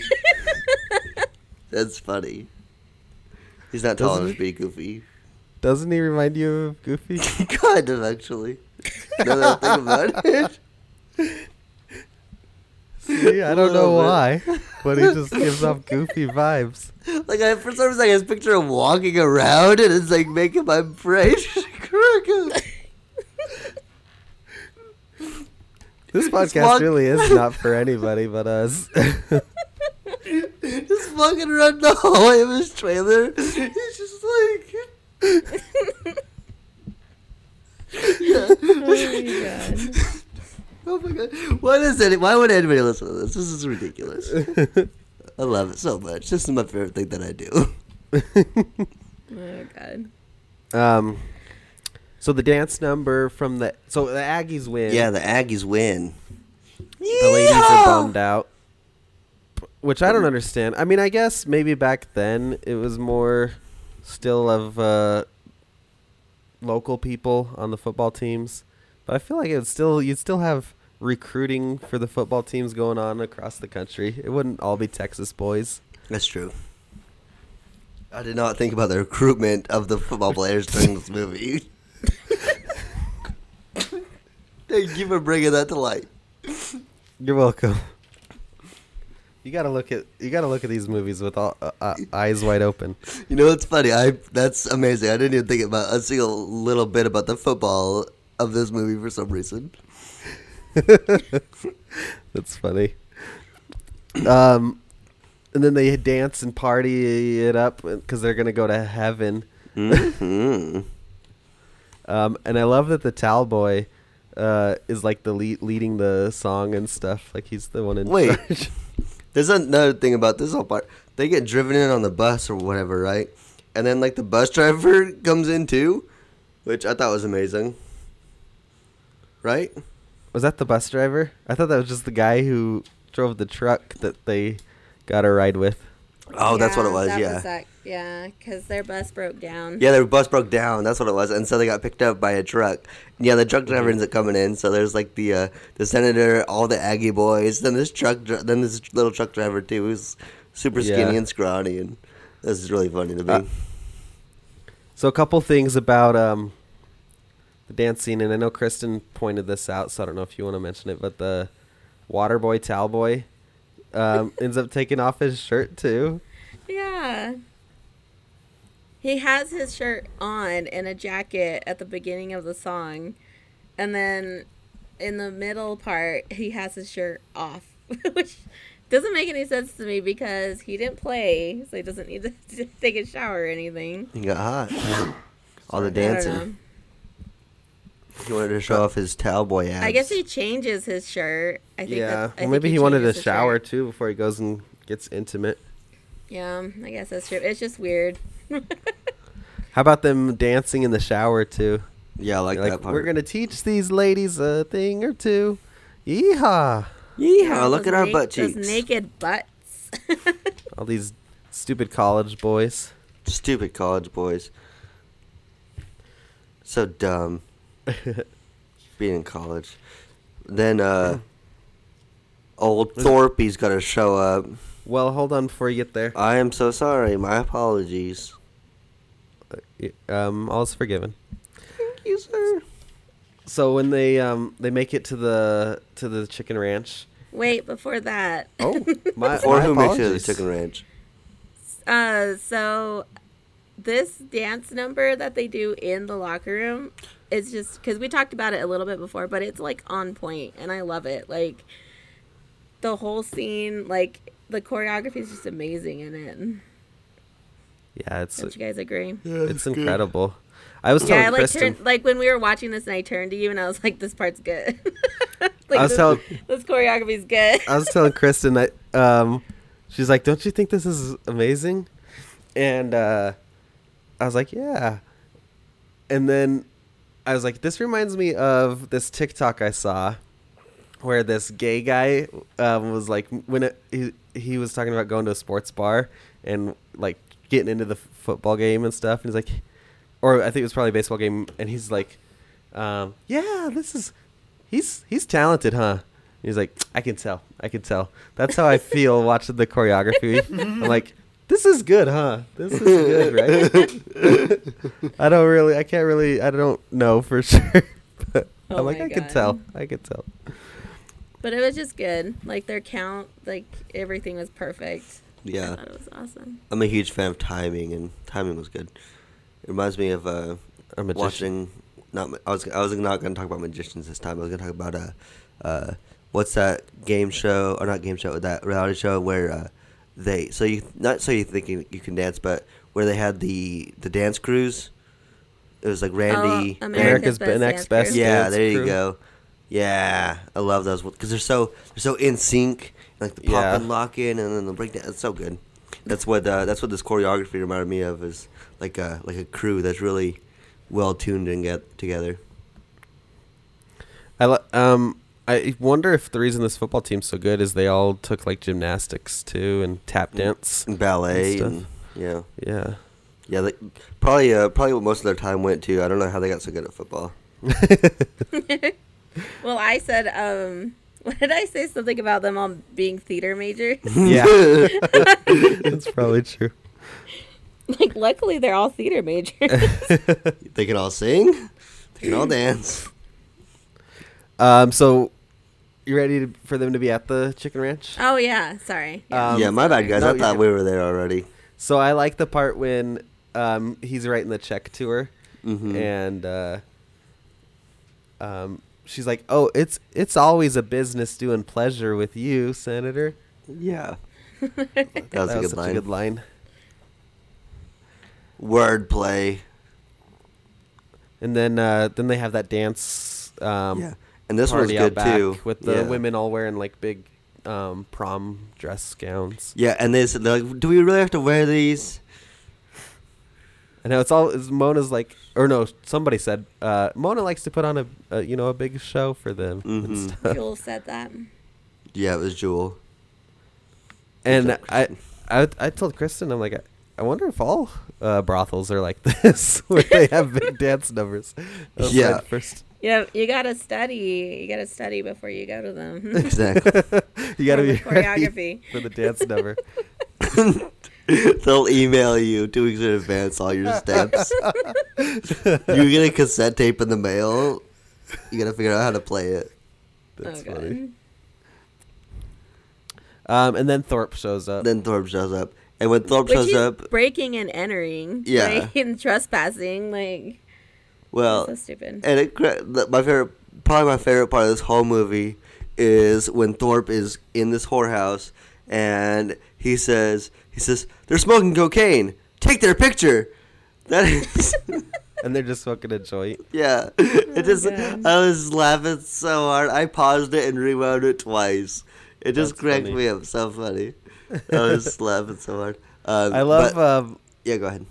Speaker 3: That's funny. He's not tall
Speaker 1: Doesn't
Speaker 3: enough to be goofy.
Speaker 1: Doesn't he remind you of Goofy?
Speaker 3: kind of, actually. Now that I think about it.
Speaker 1: See, I don't know why, but he just gives off Goofy vibes.
Speaker 3: Like, I, for some reason, I just picture him walking around and it's like making my brain crack.
Speaker 1: This podcast
Speaker 3: walk-
Speaker 1: really is not for anybody but us.
Speaker 3: Just walking around the hallway of his trailer. He's just. Yeah.
Speaker 2: Oh my god.
Speaker 3: Oh my god. What is it? Why would anybody listen to this? This is ridiculous. I love it so much. This is my favorite thing that I do.
Speaker 2: Oh god.
Speaker 1: um, so the dance number from the so the Aggies win.
Speaker 3: Yeah, the Aggies win.
Speaker 1: the ladies are bummed out, which I don't understand. I mean, I guess maybe back then it was more still of uh, local people on the football teams, but I feel like it would still you'd still have recruiting for the football teams going on across the country. It wouldn't all be Texas boys.
Speaker 3: That's true. I did not think about the recruitment of the football players during this movie. Thank you for bringing that to light.
Speaker 1: You're welcome. You gotta look at you gotta look at these movies with all, uh, uh, eyes wide open.
Speaker 3: You know what's funny? I that's amazing. I didn't even think about a single little bit about the football of this movie for some reason.
Speaker 1: That's funny. Um, and then they dance and party it up because they're gonna go to heaven.
Speaker 3: hmm
Speaker 1: Um, and I love that the towel boy uh, is like the lead, leading the song and stuff. Like he's the one in
Speaker 3: Wait.
Speaker 1: charge.
Speaker 3: There's another thing about this whole part. They get driven in on the bus or whatever, right? And then like the bus driver comes in too, which I thought was amazing. Right?
Speaker 1: Was that the bus driver? I thought that was just the guy who drove the truck that they got a ride with.
Speaker 3: Oh, that's what it was.
Speaker 2: that
Speaker 3: yeah.
Speaker 2: that- yeah, because their bus broke down.
Speaker 3: Yeah, their bus broke down. That's what it was, and so they got picked up by a truck. Yeah, the truck driver ends up coming in. So there's like the uh, the senator, all the Aggie boys, then this truck, dri- then this little truck driver too, who's super skinny
Speaker 1: Yeah.
Speaker 3: and scrawny, and this is really funny to me.
Speaker 1: Uh, So a couple things about um, the dance scene, and I know Kristen pointed this out, so I don't know if you want to mention it, but the water boy, towel boy, um, ends up taking off his shirt too.
Speaker 2: Yeah. He has his shirt on and a jacket at the beginning of the song. And then in the middle part, he has his shirt off, which doesn't make any sense to me because he didn't play, so he doesn't need to take a shower or anything.
Speaker 3: he got hot. all the dancing. He wanted to show off his towel boy abs.
Speaker 2: I guess he changes his shirt. I think
Speaker 1: Yeah,
Speaker 2: that- I
Speaker 1: well,
Speaker 2: think
Speaker 1: maybe he, wanted to
Speaker 2: changes his
Speaker 1: shower
Speaker 2: shirt.
Speaker 1: too before he goes and gets intimate.
Speaker 2: Yeah, I guess that's true. It's just weird.
Speaker 1: How about them dancing in the shower too?
Speaker 3: Yeah, I like,
Speaker 1: like
Speaker 3: that part.
Speaker 1: we're gonna teach these ladies a thing or two. Yeehaw!
Speaker 3: Yeehaw, look
Speaker 2: Those
Speaker 3: at our
Speaker 2: na-
Speaker 3: butt
Speaker 2: those
Speaker 3: cheeks.
Speaker 2: naked butts.
Speaker 1: All these stupid college boys.
Speaker 3: Stupid college boys. So dumb. Being in college. Then uh old Thorpe he's gotta show up.
Speaker 1: Well, hold on before you get there.
Speaker 3: I am so sorry, my apologies.
Speaker 1: Y- Um, all's forgiven.
Speaker 3: Thank you, sir.
Speaker 1: So when they um they make it to the to the chicken ranch.
Speaker 2: Wait, before that.
Speaker 1: Oh, my,
Speaker 3: Or
Speaker 1: my
Speaker 3: who makes it to the chicken ranch?
Speaker 2: Uh, so this dance number that they do in the locker room is just because we talked about it a little bit before, but it's like on point, and I love it. Like the whole scene, like the choreography is just amazing in it.
Speaker 1: Yeah, it's
Speaker 2: Don't you guys agree?
Speaker 1: Yeah, it's incredible. I was telling
Speaker 2: Yeah, I like
Speaker 1: Kristen.
Speaker 2: turned like when we were watching this, and I turned to you, and I was like, "This part's good." like,
Speaker 1: I was
Speaker 2: this,
Speaker 1: telling
Speaker 2: this choreography's good.
Speaker 1: I was telling Kristen that um, she's like, "Don't you think this is amazing?" And uh, I was like, "Yeah." And then I was like, "This reminds me of this TikTok I saw, where this gay guy um, was like, when it, he he was talking about going to a sports bar and like getting into the f- football game and stuff, and he's like, or I think it was probably a baseball game, and he's like, um, "Yeah, this is." he's he's talented, huh? He's like, I can tell, I can tell. That's how I feel watching the choreography. I'm like, this is good, huh? This is good, right? I don't really, I can't really, I don't know for sure, but
Speaker 2: Oh
Speaker 1: I'm like,
Speaker 2: my
Speaker 1: I can tell, I can tell.
Speaker 2: But it was just good. Like their count, like everything was perfect. I
Speaker 3: Yeah,
Speaker 2: thought it was awesome.
Speaker 3: I'm a huge fan of timing, and timing was good. It reminds me of uh,
Speaker 1: A magician.
Speaker 3: watching. Not I was I was not going to talk about magicians this time. I was going to talk about uh, uh, what's that game show or not game show? That reality show where uh, they so you not so you think you, you can dance, but where they had the the dance crews. It was like Randy.
Speaker 2: Oh,
Speaker 1: America's
Speaker 2: America's
Speaker 1: Best
Speaker 2: Best
Speaker 1: Next Best
Speaker 2: Dance
Speaker 3: yeah,
Speaker 1: Dance
Speaker 3: there you
Speaker 1: Crew.
Speaker 3: go. Yeah, I love those because they're so they're so in sync, like the pop
Speaker 1: Yeah.
Speaker 3: and lock in, and then the breakdown. It's so good. That's what uh, that's what this choreography reminded me of is like a like a crew that's really well tuned and get together.
Speaker 1: I um, I wonder if the reason this football team's so good is they all took like gymnastics too and tap dance.
Speaker 3: And ballet
Speaker 1: And
Speaker 3: and, yeah,
Speaker 1: Yeah.
Speaker 3: yeah. They, probably uh, probably what most of their time went to. I don't know how they got so good at football.
Speaker 2: Well, I said, um, what did I say? Something about them all being theater majors.
Speaker 1: Yeah, that's probably true.
Speaker 2: like, luckily, they're all theater majors.
Speaker 3: They can all sing. They can all dance.
Speaker 1: Um, so you ready to, for them to be at the chicken ranch?
Speaker 2: oh yeah, sorry. Yeah.
Speaker 1: Um,
Speaker 3: yeah, my bad, guys.
Speaker 1: no,
Speaker 3: I thought
Speaker 1: good.
Speaker 3: we were there already.
Speaker 1: So I like the part when um, he's writing the check to her,
Speaker 3: Mhm.
Speaker 1: and uh, um, she's like, "Oh, it's it's always a business doing pleasure with you, Senator."
Speaker 3: Yeah, that was a good
Speaker 1: such
Speaker 3: line.
Speaker 1: a good line.
Speaker 3: Wordplay.
Speaker 1: And then uh, then they have that dance. Um,
Speaker 3: yeah, and this one's
Speaker 1: party out
Speaker 3: good too.
Speaker 1: with the
Speaker 3: yeah.
Speaker 1: women all wearing like big um, prom dress gowns.
Speaker 3: Yeah, and they said, like, "Do we really have to wear these?"
Speaker 1: I know it's all. It's Mona's like, or no, somebody said uh, Mona likes to put on a, a you know a big show for them and
Speaker 3: Mhm.
Speaker 1: stuff.
Speaker 2: Joel said that.
Speaker 3: Yeah, it was Jewel.
Speaker 1: And I, I, I told Kristen, I'm like, I, I wonder if all uh, brothels are like this, where they have big dance numbers. That was my
Speaker 3: Yeah.
Speaker 1: First,
Speaker 2: Yeah, you gotta study. You gotta study before you go to them.
Speaker 3: Exactly.
Speaker 1: you got to be
Speaker 2: the
Speaker 1: ready
Speaker 2: choreography.
Speaker 1: for the dance number.
Speaker 3: They'll email you two weeks in advance all your steps. you get a cassette tape in the mail. You gotta figure out how to play it.
Speaker 1: That's
Speaker 2: oh,
Speaker 1: funny. Um, and then Thorpe shows up.
Speaker 3: Then Thorpe shows up, and when Thorpe
Speaker 2: Which
Speaker 3: shows up,
Speaker 2: breaking and entering.
Speaker 3: Yeah.
Speaker 2: Like, and trespassing. Like,
Speaker 3: well,
Speaker 2: so stupid.
Speaker 3: and it, cra- my favorite, probably my favorite part of this whole movie is when Thorpe is in this whorehouse, and he says, he says, they're smoking cocaine. Take their picture. That is.
Speaker 1: and they're just smoking a joint.
Speaker 3: Yeah, it just
Speaker 2: God.
Speaker 3: I was laughing so hard. I paused it and rewound it twice. It just
Speaker 1: That's
Speaker 3: cracked
Speaker 1: funny.
Speaker 3: me up so funny. I was laughing so hard. Um,
Speaker 1: I love.
Speaker 3: but-
Speaker 1: um,
Speaker 3: yeah, go ahead.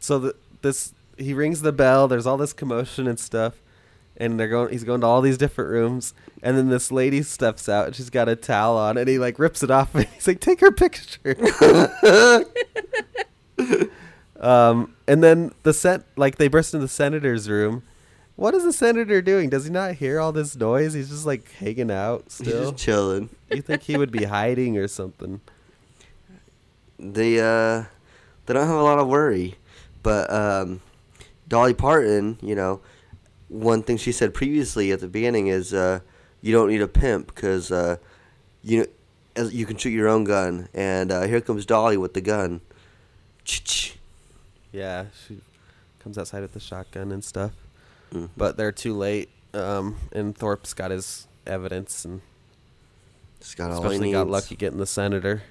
Speaker 1: so the, this he rings the bell. There's all this commotion and stuff, and they're going. He's going to all these different rooms, and then this lady steps out. and She's got a towel on, and he like rips it off, and he's like, "Take her picture." um, and then the set like they burst into the senator's room. What is the senator doing? Does he not hear all this noise? He's just like hanging out
Speaker 3: He's just chilling.
Speaker 1: you think he would be hiding or something?
Speaker 3: They uh, they don't have a lot of worry. But um, Dolly Parton, you know, one thing she said previously at the beginning is uh, you don't need a pimp because uh, you as- you can shoot your own gun. And uh, here comes Dolly with the gun. Ch-ch.
Speaker 1: Yeah, she comes outside with the shotgun and stuff.
Speaker 3: Mhm.
Speaker 1: But they're too late. Um, and Thorpe's got his evidence and
Speaker 3: Just got all he
Speaker 1: especially got lucky getting the senator.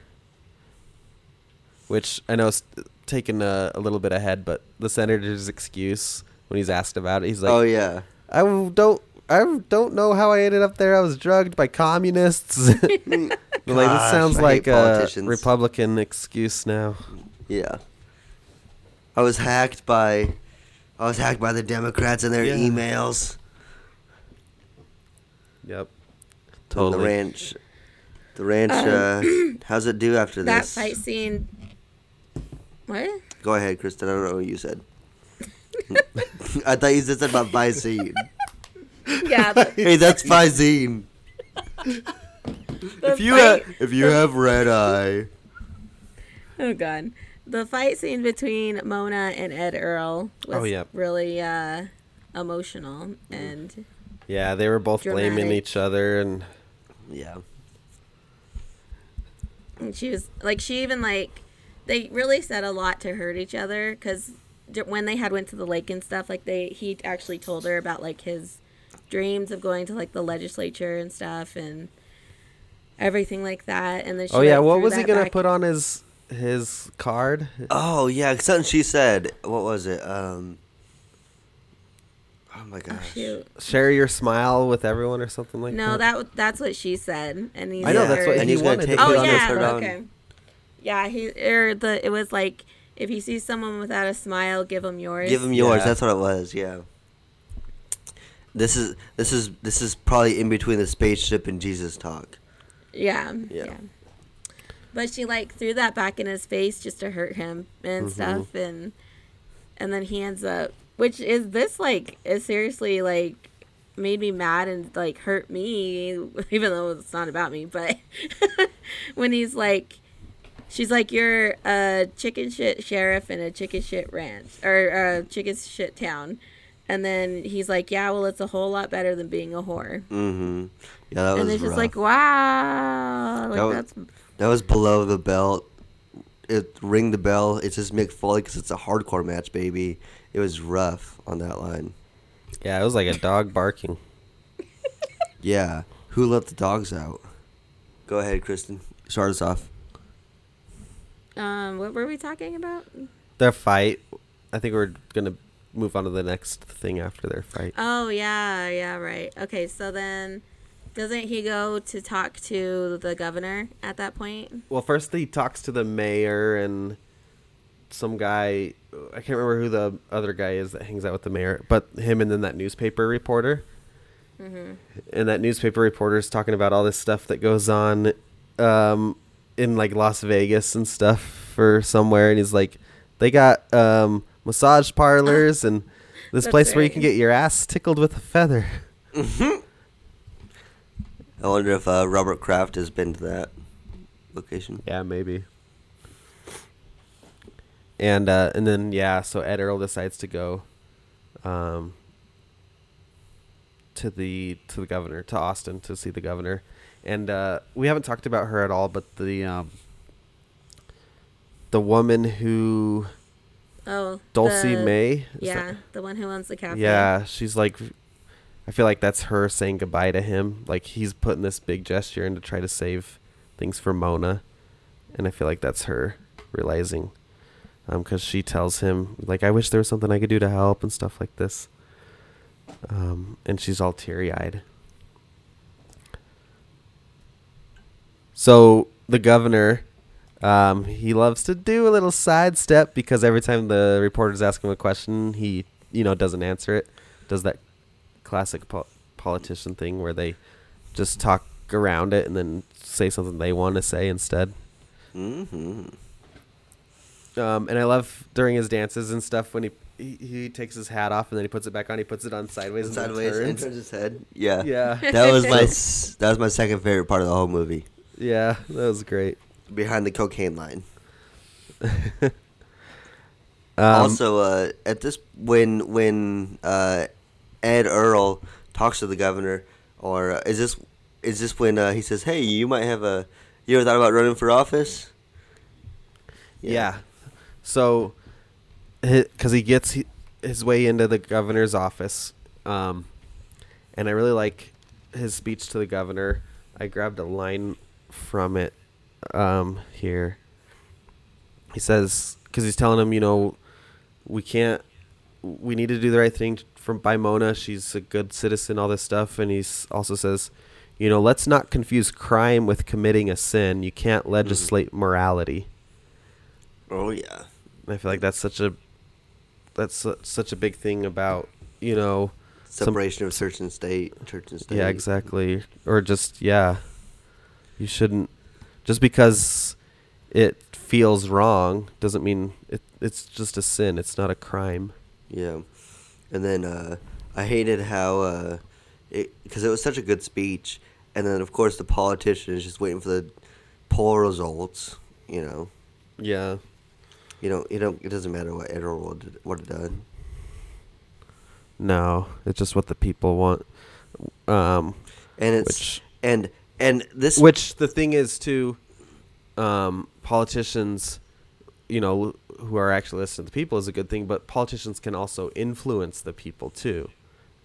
Speaker 1: Which I know is taken a, a little bit ahead, but the senator's excuse when he's asked about it, he's like,
Speaker 3: oh yeah.
Speaker 1: I w- don't. I don't know how I ended up there. I was drugged by communists. like this sounds
Speaker 3: I
Speaker 1: like a. Republican excuse now.
Speaker 3: Yeah. I was hacked by I was hacked by the Democrats and their
Speaker 1: Yeah.
Speaker 3: emails.
Speaker 1: Yep. totally.
Speaker 3: The ranch the ranch uh, how's it do after
Speaker 2: That
Speaker 3: this?
Speaker 2: That fight scene. What?
Speaker 3: Go ahead, Kristen. I don't know what you said. I thought you said something about Visine.
Speaker 2: Yeah. The,
Speaker 3: hey, that's Visine. If you
Speaker 2: fight-
Speaker 3: have if you have red eye.
Speaker 2: Oh god. The fight scene between Mona and Ed Earl was
Speaker 1: Oh, yeah.
Speaker 2: really uh, emotional and
Speaker 1: Yeah, they were both blaming each other, and
Speaker 3: Yeah.
Speaker 2: And she was like, she even like, they really said a lot to hurt each other because when they had went to the lake and stuff, like they he actually told her about like his dreams of going to like the legislature and stuff and everything like that. And then she
Speaker 1: oh yeah, what was he gonna
Speaker 2: back-
Speaker 1: put on his his card?
Speaker 3: Oh yeah, something she said. What was it? Um Oh my
Speaker 2: Oh,
Speaker 3: gosh.
Speaker 2: shoot.
Speaker 1: Share your smile with everyone, or something like
Speaker 2: No,
Speaker 1: that.
Speaker 2: that that's what she said, and he's
Speaker 1: I know that's what
Speaker 3: and
Speaker 1: he
Speaker 3: he's gonna
Speaker 1: wanted.
Speaker 3: take
Speaker 2: Oh
Speaker 3: it
Speaker 1: put
Speaker 3: on
Speaker 1: on
Speaker 3: his
Speaker 2: yeah,
Speaker 3: put
Speaker 2: okay. Yeah, he or the it was like if you see someone without a smile, give them yours.
Speaker 3: Give him yours.
Speaker 1: Yeah.
Speaker 3: That's what it was. Yeah. This is this is this is probably in between the spaceship and Jesus talk.
Speaker 2: Yeah,
Speaker 3: Yeah.
Speaker 2: yeah. But she like threw that back in his face just to hurt him and
Speaker 1: Mhm.
Speaker 2: stuff, and and then he ends up, which is this like is seriously like made me mad and like hurt me, even though it's not about me. But when he's like, she's like, "You're a chicken shit sheriff in a chicken shit ranch or a chicken shit town." And then he's like, "Yeah, well, it's a whole lot better than being a whore."
Speaker 3: Mm-hmm. Yeah, that was
Speaker 2: and it's just like, wow, like
Speaker 3: That was-
Speaker 2: that's
Speaker 3: that was below the belt. It ring the bell. It's just Mick Foley because it's a hardcore match, baby. It was rough on that line.
Speaker 1: Yeah, it was like a dog barking.
Speaker 3: Yeah. Who let the dogs out? Go ahead, Kristen. Start us off.
Speaker 2: Um, what were we talking about?
Speaker 1: Their fight. I think we're gonna move on to the next thing after their fight.
Speaker 2: Oh yeah, yeah, right. Okay, so then doesn't he go to talk to the governor at that point?
Speaker 1: Well, first he talks to the mayor and some guy. I can't remember who the other guy is that hangs out with the mayor, but him and then that newspaper reporter. And that newspaper reporter is talking about all this stuff that goes on um, in like Las Vegas and stuff for somewhere, and he's like, they got um, massage parlors and this
Speaker 2: That's
Speaker 1: place where you can get your ass tickled with a feather.
Speaker 3: I wonder if uh, Robert Kraft has been to that location.
Speaker 1: Yeah, maybe. And uh, and then yeah, so Ed Earl decides to go um, to the to the governor to Austin to see the governor, and uh, we haven't talked about her at all, but the um, the woman who
Speaker 2: Oh,
Speaker 1: Dulcie
Speaker 2: the-
Speaker 1: May, is that-
Speaker 2: Yeah, the one who owns the cafe.
Speaker 1: yeah, she's like, I feel like that's her saying goodbye to him. Like he's putting this big gesture in to try to save things for Mona, and I feel like that's her realizing, um, because she tells him like, I wish there was something I could do to help and stuff like this. Um, and she's all teary eyed. So the governor, um, he loves to do a little sidestep because every time the reporters ask him a question, he, you know, doesn't answer it. Does that classic po- politician thing where they just talk around it and then say something they want to say instead.
Speaker 3: Mm-hmm.
Speaker 1: Um, and I love during his dances and stuff when he, he he takes his hat off and then he puts it back on. He puts it on sideways and
Speaker 3: Sideways and
Speaker 1: turns.
Speaker 3: turns his head. Yeah.
Speaker 1: Yeah,
Speaker 3: That was my that was my second favorite part of the whole movie.
Speaker 1: Yeah, that was great.
Speaker 3: Behind the cocaine line.
Speaker 1: Um,
Speaker 3: also, uh, at this when when uh, Ed Earl talks to the governor, or uh, is this is this when uh, he says, "Hey, you might have a you ever thought about running for office?"
Speaker 1: Yeah. So, because he gets his way into the governor's office, um, and I really like his speech to the governor. I grabbed a line from it um, here. He says, because he's telling him, you know, we can't, we need to do the right thing from by Mona. She's a good citizen, all this stuff, and he also says, you know, let's not confuse crime with committing a sin. You can't legislate morality.
Speaker 3: Oh yeah.
Speaker 1: I feel like that's such a that's su- such a big thing about you know some-
Speaker 3: Separation of church and state, church and state.
Speaker 1: yeah exactly or just yeah you shouldn't just because it feels wrong doesn't mean it it's just a sin it's not a crime
Speaker 3: Yeah, and then uh, I hated how uh, it because it was such a good speech, and then of course the politician is just waiting for the poll results. You know,
Speaker 1: yeah
Speaker 3: you know, you know, it doesn't matter what Ed Earl would would have done.
Speaker 1: no it's just what the people want um
Speaker 3: And it's
Speaker 1: which
Speaker 3: and and this
Speaker 1: which the thing is too um politicians you know who are actually listening to the people is a good thing but politicians can also influence the people too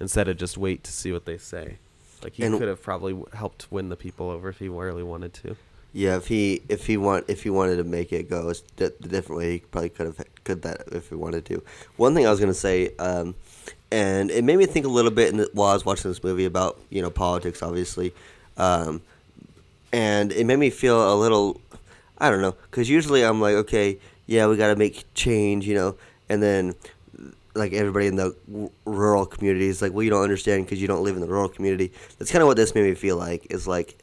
Speaker 1: instead of just wait to see what they say like he
Speaker 3: And-
Speaker 1: could have probably helped win the people over if he really wanted to
Speaker 3: yeah, if he if he want if he wanted to make it go a di- different way, he probably could have could that if he wanted to. One thing I was gonna say, um, and it made me think a little bit in the, while I was watching this movie about you know politics, obviously, um, and it made me feel a little, I don't know, because usually I'm like, okay, yeah, we got to make change, you know, and then like everybody in the w- rural community is like, well, you don't understand because you don't live in the rural community. That's kind of what this made me feel like. Is like,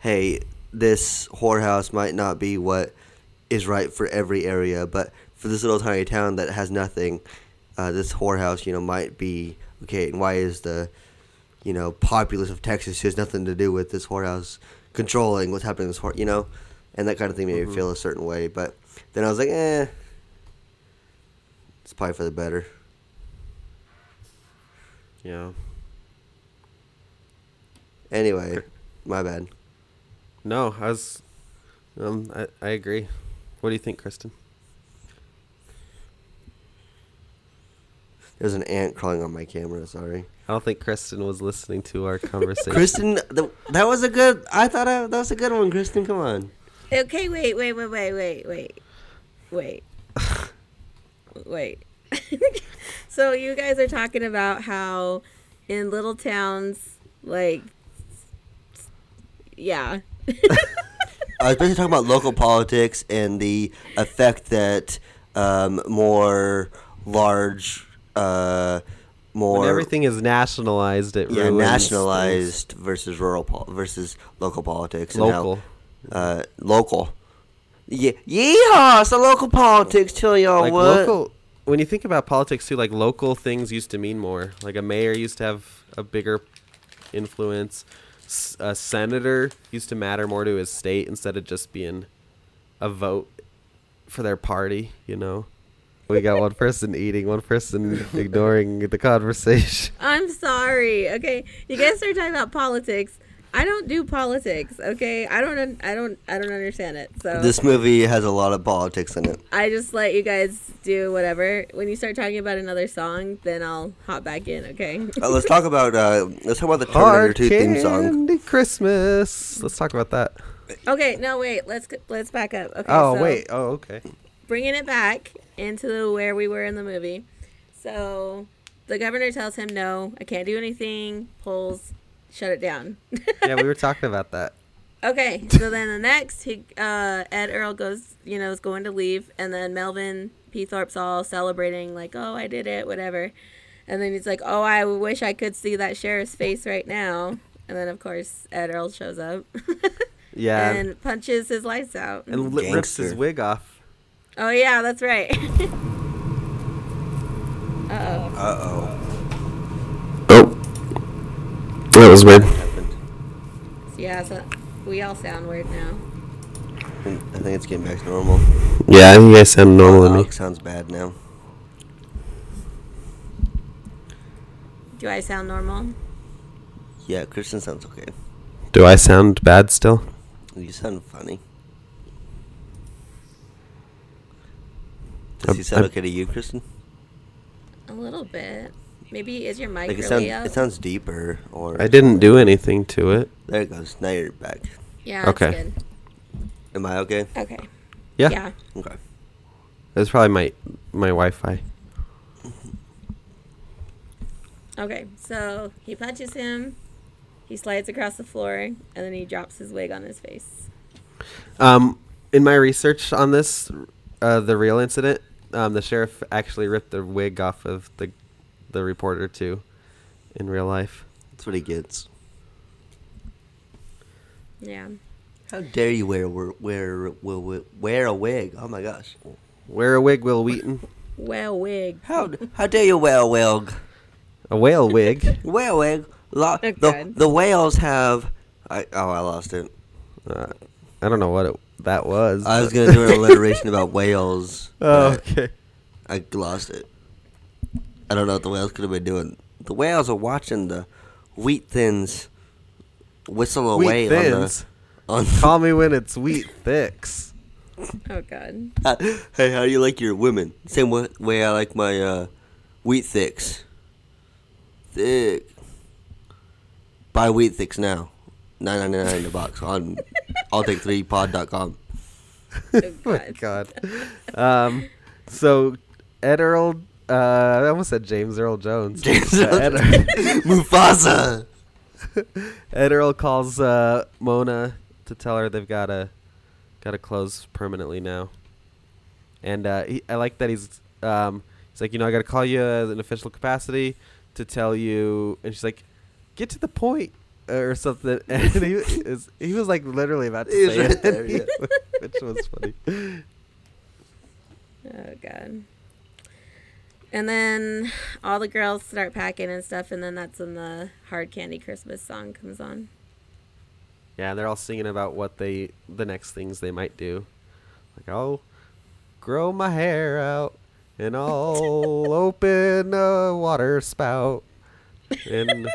Speaker 3: hey, this whorehouse might not be what is right for every area, but for this little tiny town that has nothing, uh, this whorehouse, you know, might be okay. And why is the, you know, populace of Texas who has nothing to do with this whorehouse controlling what's happening in this whore, you know, and that kind of thing made me feel a certain way. But then I was like, eh, it's probably for the better.
Speaker 1: yeah
Speaker 3: Anyway, my bad.
Speaker 1: no i was um i, I agree what do you think kristen
Speaker 3: There's an ant crawling on my camera. Sorry,
Speaker 1: i don't think kristen was listening to our conversation
Speaker 3: Kristen. The, that was a good. I thought I, that was a good one, Kristen. Come on.
Speaker 2: Okay, wait, wait, wait, wait, wait, wait, wait, wait. so you guys are talking about how in little towns, like, yeah,
Speaker 3: I was basically talking about local politics and the effect that um, more large, uh, more
Speaker 1: when everything is nationalized it
Speaker 3: yeah nationalized versus rural pol- versus local politics.
Speaker 1: things.
Speaker 3: and how,
Speaker 1: local
Speaker 3: uh, local. Yeah, yeehaw! The local politics. Tell y'all
Speaker 1: like
Speaker 3: what.
Speaker 1: local when you think about politics too like local things used to mean more like a mayor used to have a bigger influence S- a senator used to matter more to his state instead of just being a vote for their party you know we got one person eating one person ignoring the conversation
Speaker 2: I'm sorry. Okay, you guys start talking about politics. I don't do politics. Okay, I don't. un- I don't. I don't understand it. So
Speaker 3: This movie has a lot of politics in it.
Speaker 2: I just let you guys do whatever. When you start talking about another song, then I'll hop back in. Okay.
Speaker 3: Uh, let's talk about uh, let's talk about the Terminator
Speaker 1: hard
Speaker 3: 2 theme song.
Speaker 1: candy christmas let's talk about that
Speaker 2: okay. No, wait. Let's let's back up. Okay.
Speaker 1: oh
Speaker 2: so
Speaker 1: wait oh okay
Speaker 2: Bringing it back into the, where we were in the movie. So the governor tells him, "No, I can't do anything." Pulls, shut it down.
Speaker 1: yeah we were talking about that
Speaker 2: Okay, so then the next, he, uh, Ed Earl goes, you know, is going to leave, and then Melvin P. Thorpe's all celebrating, like, oh, I did it, whatever. And then he's like, oh, I wish I could see that sheriff's face right now. And then, of course, Ed Earl shows up
Speaker 1: yeah
Speaker 2: and punches his lights out.
Speaker 1: and li- rips his wig off
Speaker 2: Oh yeah, that's right. uh oh.
Speaker 3: Uh oh.
Speaker 1: Oh. That was weird.
Speaker 2: Yeah, so we all sound weird now.
Speaker 3: I think it's getting back to normal.
Speaker 1: Yeah, I think you guys sound normal to me.
Speaker 3: sounds bad now.
Speaker 2: Do I sound normal?
Speaker 3: Yeah, Kristen sounds okay.
Speaker 1: Do I sound bad still?
Speaker 3: You sound funny. Does he sound
Speaker 1: I'm-
Speaker 3: okay to you, Kristen?
Speaker 2: A little bit. Maybe is your mic
Speaker 3: Like it,
Speaker 2: really
Speaker 3: sound,
Speaker 2: up?
Speaker 3: it sounds deeper, or
Speaker 1: I didn't do anything to it.
Speaker 3: there it goes. Now you're back.
Speaker 2: yeah.
Speaker 1: Okay.
Speaker 2: Good.
Speaker 3: Am I okay?
Speaker 2: Okay.
Speaker 1: Yeah,
Speaker 2: Yeah.
Speaker 3: Okay.
Speaker 1: it's probably my my Wi-Fi.
Speaker 2: Okay. So he punches him. He slides across the floor, and then he drops his wig on his face.
Speaker 1: Um, in my research on this, uh, the real incident, um, the sheriff actually ripped the wig off of the the reporter too, in real life.
Speaker 3: That's what he gets.
Speaker 2: Yeah.
Speaker 3: How dare you wear wear wear, wear, wear a wig? Oh my gosh.
Speaker 1: Wear a wig, Wil Wheaton.
Speaker 2: Well, wig.
Speaker 3: How how dare you wear a wig?
Speaker 1: A whale wig.
Speaker 3: whale wig. Lo-
Speaker 2: Oh,
Speaker 3: the
Speaker 2: God.
Speaker 3: the whales have. I oh I lost it.
Speaker 1: Uh, I don't know what it, that was.
Speaker 3: I was gonna do an alliteration about whales.
Speaker 1: Oh, okay.
Speaker 3: I lost it. I don't know what the whales could have been doing. The whales are watching the wheat thins whistle away
Speaker 1: Wheat thins.
Speaker 3: on
Speaker 1: Call me when it's wheat thicks.
Speaker 2: Oh God.
Speaker 3: the. hey, how do you like your women? Same wa- way I like my uh, wheat thicks. Thick. Buy wheat thicks now. Nine ninety nine a box on I'll take three pod.com.
Speaker 2: Oh,
Speaker 1: Oh my
Speaker 2: God.
Speaker 1: god. Um, so Ed Earl, uh, I almost said James Earl Jones.
Speaker 3: James
Speaker 1: Uh, Ed,
Speaker 3: Mufasa.
Speaker 1: Ed Earl calls uh, Mona to tell her they've got to got to close permanently now. And uh, he, I like that he's um, he's like, you know, I got to call you as an official capacity to tell you, and she's like, get to the point or something. And he is he was like literally about to
Speaker 3: He
Speaker 1: say
Speaker 3: right
Speaker 1: it,
Speaker 3: there, yeah.
Speaker 1: which was funny.
Speaker 2: Oh God. And then all the girls start packing and stuff, and then that's when the hard candy Christmas song comes on.
Speaker 1: Yeah, they're all singing about what they the next things they might do. Like, I'll grow my hair out and I'll open a water spout. And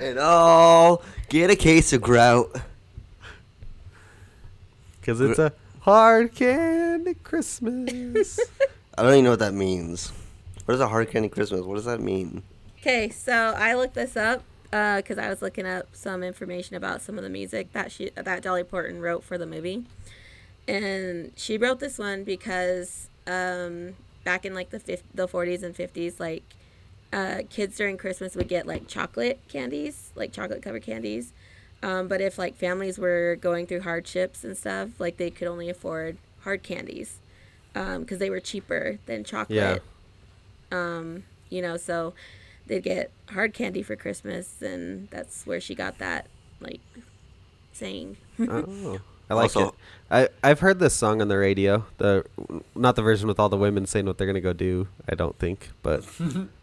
Speaker 3: And I'll get a case of grout.
Speaker 1: because it's a hard candy Christmas.
Speaker 3: I don't even know what that means. What is a hard candy Christmas? What does that mean?
Speaker 2: Okay, so I looked this up because I was looking up some information about some of the music that she that Dolly Parton wrote for the movie, and she wrote this one because um, back in like the fif- the forties and fifties, like uh, kids during Christmas would get like chocolate candies, like chocolate covered candies. Um, but if like families were going through hardships and stuff, like they could only afford hard candies because they were cheaper than chocolate
Speaker 1: yeah.
Speaker 2: you know, so they'd get hard candy for Christmas, and that's where she got that, like, saying.
Speaker 1: Oh. I like
Speaker 3: Also-
Speaker 1: it. I I've heard this song on the radio. The not the version with all the women saying what they're gonna go do. I don't think, but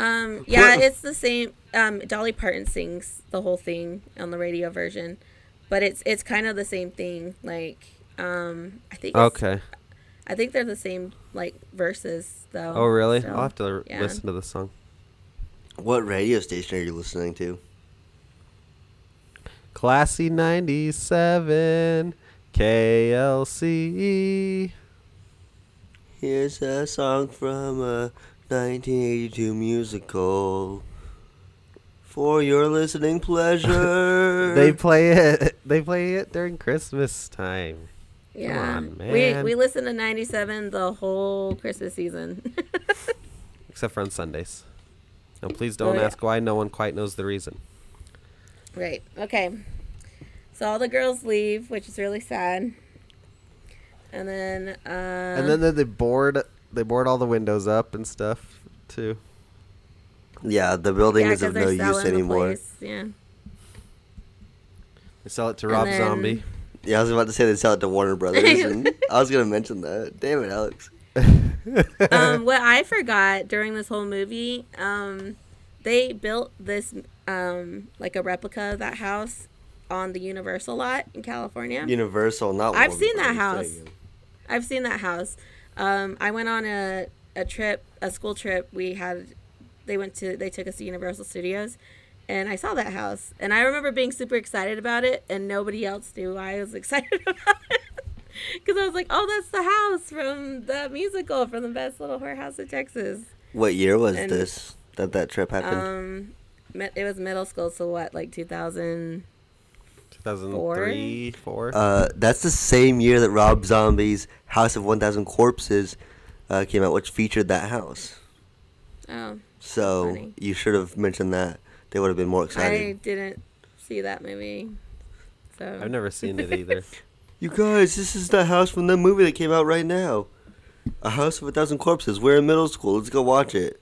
Speaker 2: Um, yeah,
Speaker 3: What-
Speaker 2: it's the same. Um, Dolly Parton sings the whole thing on the radio version, but it's it's kind of the same thing. Like, um, I think. it's-
Speaker 1: okay.
Speaker 2: I think they're the same like verses though.
Speaker 1: Oh really?
Speaker 2: so,
Speaker 1: I'll have to
Speaker 2: yeah.
Speaker 1: listen to the song.
Speaker 3: What radio station are you listening to?
Speaker 1: Classy 97 KLC.
Speaker 3: Here's a song from a 1982 musical. For your listening pleasure.
Speaker 1: They play it they play it during Christmas time.
Speaker 2: Yeah,
Speaker 1: on,
Speaker 2: we
Speaker 1: man.
Speaker 2: we listened to '97 the whole Christmas season.
Speaker 1: Except for on Sundays. Now please don't
Speaker 2: Oh, yeah.
Speaker 1: ask why no one quite knows the reason.
Speaker 2: Right. Okay. So all the girls leave, which is really sad. And then, uh,
Speaker 1: and then they- they board they board all the windows up and stuff too.
Speaker 3: yeah, the building
Speaker 2: yeah,
Speaker 3: is of no use
Speaker 2: selling the
Speaker 3: anymore.
Speaker 2: Yeah.
Speaker 1: They sell it to
Speaker 2: And
Speaker 1: Rob
Speaker 2: then-
Speaker 1: Zombie.
Speaker 3: Yeah, I was about to say they sell it to Warner Brothers, and I was gonna mention that. Damn it, Alex.
Speaker 2: um, what I forgot during this whole movie, um, they built this um, like a replica of that house on the Universal lot in California.
Speaker 3: Universal, not.
Speaker 2: I've
Speaker 3: Warner
Speaker 2: seen that house.
Speaker 3: dang it.
Speaker 2: I've seen that house. Um, I went on a, a trip, a school trip. We had they went to they took us to Universal Studios, and I saw that house, and I remember being super excited about it, and nobody else knew why I was excited about it. Because I was like, oh, that's the house from the musical from the best little whorehouse in Texas.
Speaker 3: What year was
Speaker 2: And-
Speaker 3: this that that trip happened?
Speaker 2: Um, it was middle school, so what, like 2000?
Speaker 1: 2003, four.
Speaker 3: Uh, that's the same year that Rob Zombie's House of 1,000 Corpses uh, came out, which featured that house.
Speaker 2: Oh,
Speaker 3: So
Speaker 2: Funny.
Speaker 3: you should have mentioned that. They would have been more excited.
Speaker 2: I didn't see that movie. So
Speaker 1: I've never seen it either.
Speaker 3: You guys, this is the house from the movie that came out right now. A House of a Thousand Corpses. We're in middle school. Let's go watch it.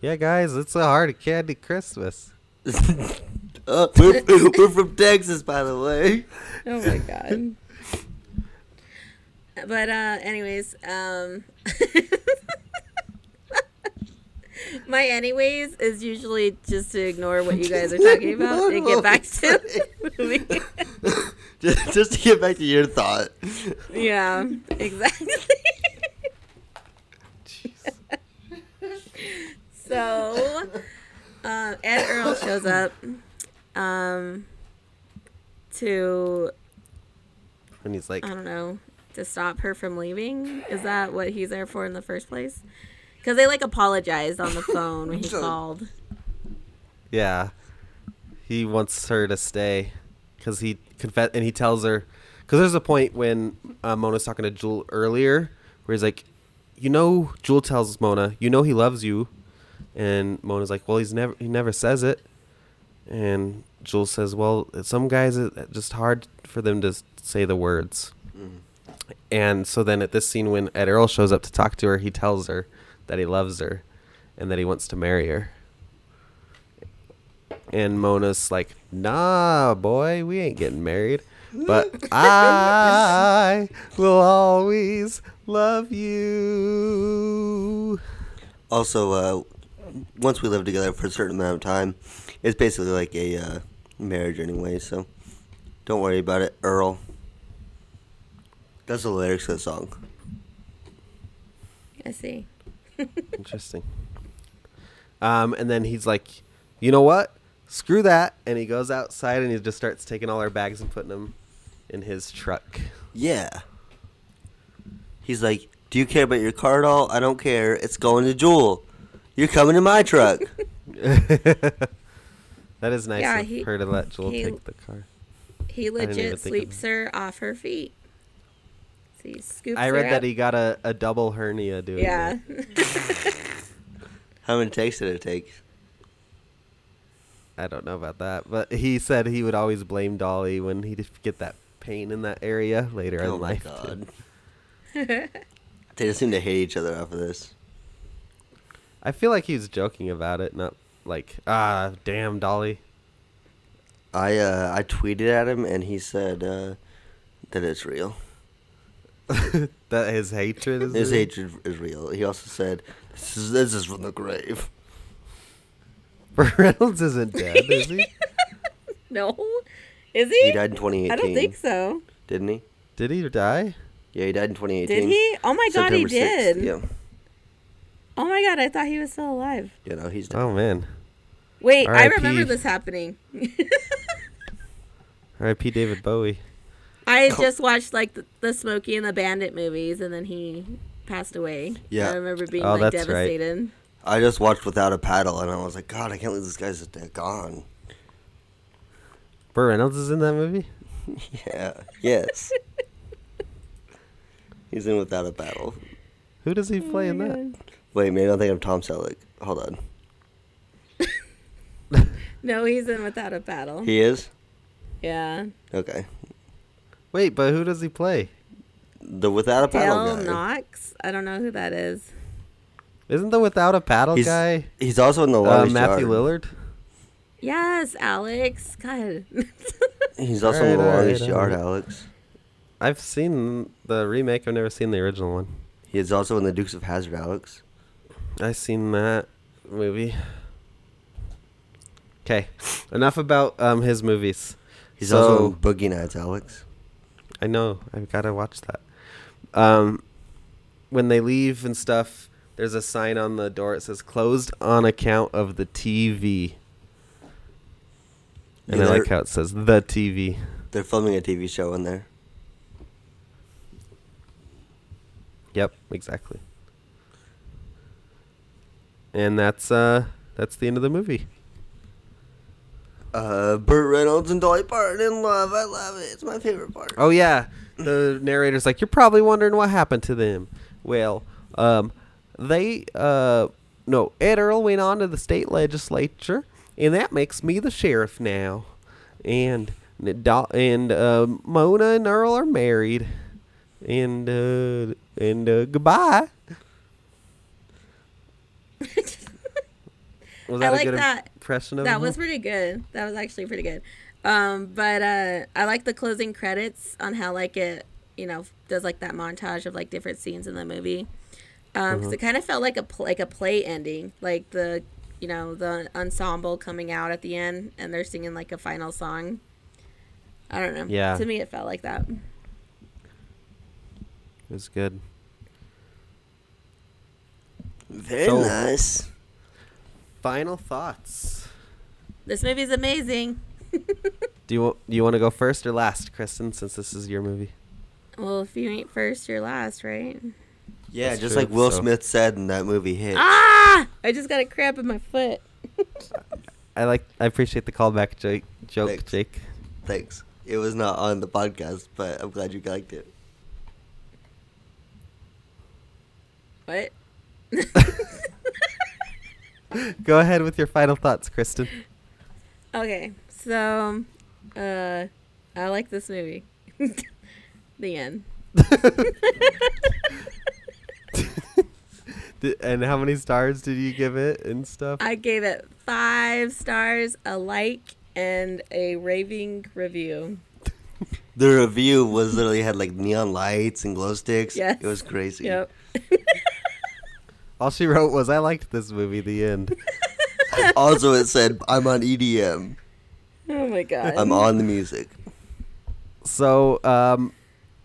Speaker 1: yeah, guys, it's a hard candy Christmas.
Speaker 3: Uh, we're, we're from Texas, by the way.
Speaker 2: Oh my god. but uh anyways, um My anyways is usually just to ignore what you guys are talking about and get back to the movie.
Speaker 3: just, just to get back to your thought.
Speaker 2: yeah, exactly. so uh, Ed Earl shows up um to
Speaker 1: And he's like,
Speaker 2: I don't know, to stop her from leaving? Is that what he's there for in the first place? Because they like apologized on the phone when he called.
Speaker 1: yeah, he wants her to stay because he confess and he tells her because there's a point when uh, Mona's talking to Jewel earlier where he's like, you know, Jewel tells Mona, you know, he loves you, and Mona's like, well, he's never he never says it, and Jewel says, well, some guys it's just hard for them to say the words. And so then at this scene when Ed Earl shows up to talk to her, he tells her that he loves her and that he wants to marry her. And Mona's like, nah, boy, we ain't getting married. But I will always love you.
Speaker 3: Also, uh, once we live together for a certain amount of time, it's basically like a uh, marriage anyway. So don't worry about it, Earl. That's the lyrics of the song.
Speaker 2: I see.
Speaker 1: Interesting. Um, and then he's like, you know what? Screw that. And he goes outside and he just starts taking all our bags and putting them in his truck.
Speaker 3: Yeah. He's like, "Do you care about your car at all? I don't care. It's going to Jewel. You're coming to my truck."
Speaker 1: that is nice
Speaker 2: Yeah,
Speaker 1: of
Speaker 2: he-
Speaker 1: her to let Joel
Speaker 2: he-
Speaker 1: take the car.
Speaker 2: He
Speaker 1: didn't even
Speaker 2: legit
Speaker 1: think of
Speaker 2: her off her feet. So he scoops
Speaker 1: I
Speaker 2: her
Speaker 1: read that
Speaker 2: up.
Speaker 1: he got a, a double hernia doing
Speaker 2: Yeah.
Speaker 1: that.
Speaker 3: How many takes did it take?
Speaker 1: I don't know about that, but he said he would always blame Dolly when he'd get that pain in that area later
Speaker 3: oh
Speaker 1: in
Speaker 3: my
Speaker 1: life.
Speaker 3: god. they just seem to hate each other off of this.
Speaker 1: I feel like he was joking about it, not like, ah, damn, Dolly.
Speaker 3: I uh, I tweeted at him and he said uh, that it's real.
Speaker 1: that his hatred is.
Speaker 3: His
Speaker 1: real?
Speaker 3: hatred is real. He also said this is this is from the grave.
Speaker 1: Reynolds isn't dead, is he?
Speaker 2: no. Is he?
Speaker 3: He died in 2018.
Speaker 2: I don't think so.
Speaker 3: Didn't he?
Speaker 1: Did he die?
Speaker 3: Yeah, he died in 2018.
Speaker 2: Did he? Oh my god, he
Speaker 3: September 6th.
Speaker 2: did.
Speaker 3: Yeah.
Speaker 2: Oh my god, I thought he was still alive.
Speaker 3: You know, he's dead.
Speaker 1: Oh man.
Speaker 2: Wait, I remember this happening.
Speaker 1: R.I.P. David Bowie.
Speaker 2: I
Speaker 3: Oh.
Speaker 2: just watched like the, the Smokey and the Bandit movies, and then he passed away.
Speaker 3: Yeah.
Speaker 2: I remember being
Speaker 1: Oh,
Speaker 2: like
Speaker 1: that's right.
Speaker 2: devastated.
Speaker 3: I just watched Without a Paddle and I was like, God, I can't believe this guy's gone.
Speaker 1: Burt Reynolds is in that movie.
Speaker 3: Yeah. Yes. he's in Without a Paddle.
Speaker 1: Who does he
Speaker 2: Oh
Speaker 1: play in that?
Speaker 3: Oh, Wait, maybe I'm thinking of Tom Selleck. Hold on.
Speaker 2: No, he's in Without a Paddle.
Speaker 3: He is?
Speaker 2: yeah.
Speaker 3: Okay.
Speaker 1: Wait, but who does he play?
Speaker 3: The Without a Paddle
Speaker 2: Dale
Speaker 3: guy.
Speaker 2: Knox. I don't know who that is.
Speaker 1: Isn't the without a paddle
Speaker 3: He's,
Speaker 1: guy
Speaker 3: he's also in the
Speaker 1: uh,
Speaker 3: longest
Speaker 1: Matthew
Speaker 3: yard.
Speaker 1: Lillard?
Speaker 2: Yes, Alex. God.
Speaker 3: He's also in the
Speaker 1: Alright,
Speaker 3: longest
Speaker 1: alright,
Speaker 3: yard. Alex.
Speaker 1: I've seen the remake. I've never seen the original one.
Speaker 3: He is also in the Dukes of Hazzard, Alex.
Speaker 1: I've seen that movie. Okay, enough about um, his movies.
Speaker 3: He's
Speaker 1: So-
Speaker 3: also in Boogie Nights, Alex.
Speaker 1: I know. I've got to watch that. Um, when they leave and stuff, There's a sign on the door. It says "Closed on account of the TV." And
Speaker 3: Yeah,
Speaker 1: I like how it says "the TV."
Speaker 3: They're filming a TV show in there.
Speaker 1: Yep, exactly. And that's uh that's the end of the movie.
Speaker 3: Uh, Burt Reynolds and Dolly Parton in love. I love it. It's my favorite part.
Speaker 1: Oh yeah, the narrator's like, you're probably wondering what happened to them. Well, um, they uh, no, Ed Earl went on to the state legislature, and that makes me the sheriff now. And Do- and uh, Mona and Earl are married, and uh, and uh, goodbye. Was
Speaker 2: I
Speaker 1: that
Speaker 2: like
Speaker 1: good
Speaker 2: that.
Speaker 1: impression of
Speaker 2: That
Speaker 1: him?
Speaker 2: was pretty good. That was actually pretty good. Um, but uh, I like the closing credits on how like it, you know, does like that montage of like different scenes in the movie. Um, 'cause it kind of felt like a pl- like a play ending, like the, you know, the ensemble coming out at the end and they're singing like a final song. I don't know.
Speaker 1: Yeah.
Speaker 2: To me, it felt like that.
Speaker 1: It was good.
Speaker 3: Very
Speaker 1: So-
Speaker 3: nice.
Speaker 1: Final thoughts.
Speaker 2: This movie's amazing.
Speaker 1: Do you do you want to go first or last, Kristen? Since this is your movie.
Speaker 2: Well, if you ain't first, you're last, right?
Speaker 3: Yeah,
Speaker 1: That's
Speaker 3: just
Speaker 1: true,
Speaker 3: like Will
Speaker 1: so-
Speaker 3: Smith said in that movie Hitch.
Speaker 2: Ah! I just got a cramp in my foot.
Speaker 1: I like. I appreciate the callback joke, joke
Speaker 3: Thanks.
Speaker 1: Jake.
Speaker 3: Thanks. It was not on the podcast, but I'm glad you liked it.
Speaker 2: What?
Speaker 1: Go ahead with your final thoughts, Kristen.
Speaker 2: Okay, so uh I like this movie. the end.
Speaker 1: And how many stars did you give it and stuff?
Speaker 2: I gave it five stars, a like, and a raving review.
Speaker 3: The review was literally had like neon lights and glow sticks.
Speaker 2: Yes.
Speaker 3: It was crazy.
Speaker 2: Yep.
Speaker 1: All she wrote was, "I liked this movie." The end.
Speaker 3: also, it said, I'm on EDM.
Speaker 2: Oh my god.
Speaker 3: I'm on the music.
Speaker 1: So, um,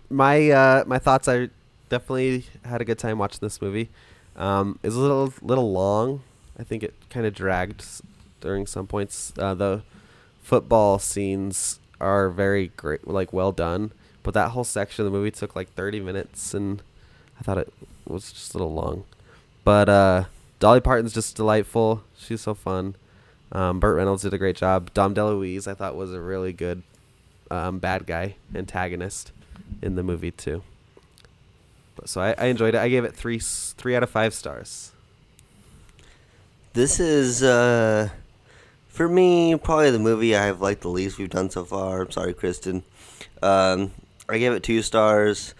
Speaker 1: my uh, my thoughts. I definitely had a good time watching this movie. Um, it's a little little long. I think it kind of dragged during some points. Uh, the football scenes are very great, like well done. But that whole section of the movie took like 30 minutes, and I thought it was just a little long. But uh, Dolly Parton's just delightful. She's so fun. Um, Burt Reynolds did a great job. Dom DeLuise, I thought, was a really good um, bad guy antagonist in the movie too. So I, I enjoyed it. I gave it three three out of five stars.
Speaker 3: This is, uh, for me, probably the movie I have liked the least we've done so far. I'm sorry, Kristen. Um, I gave it two stars.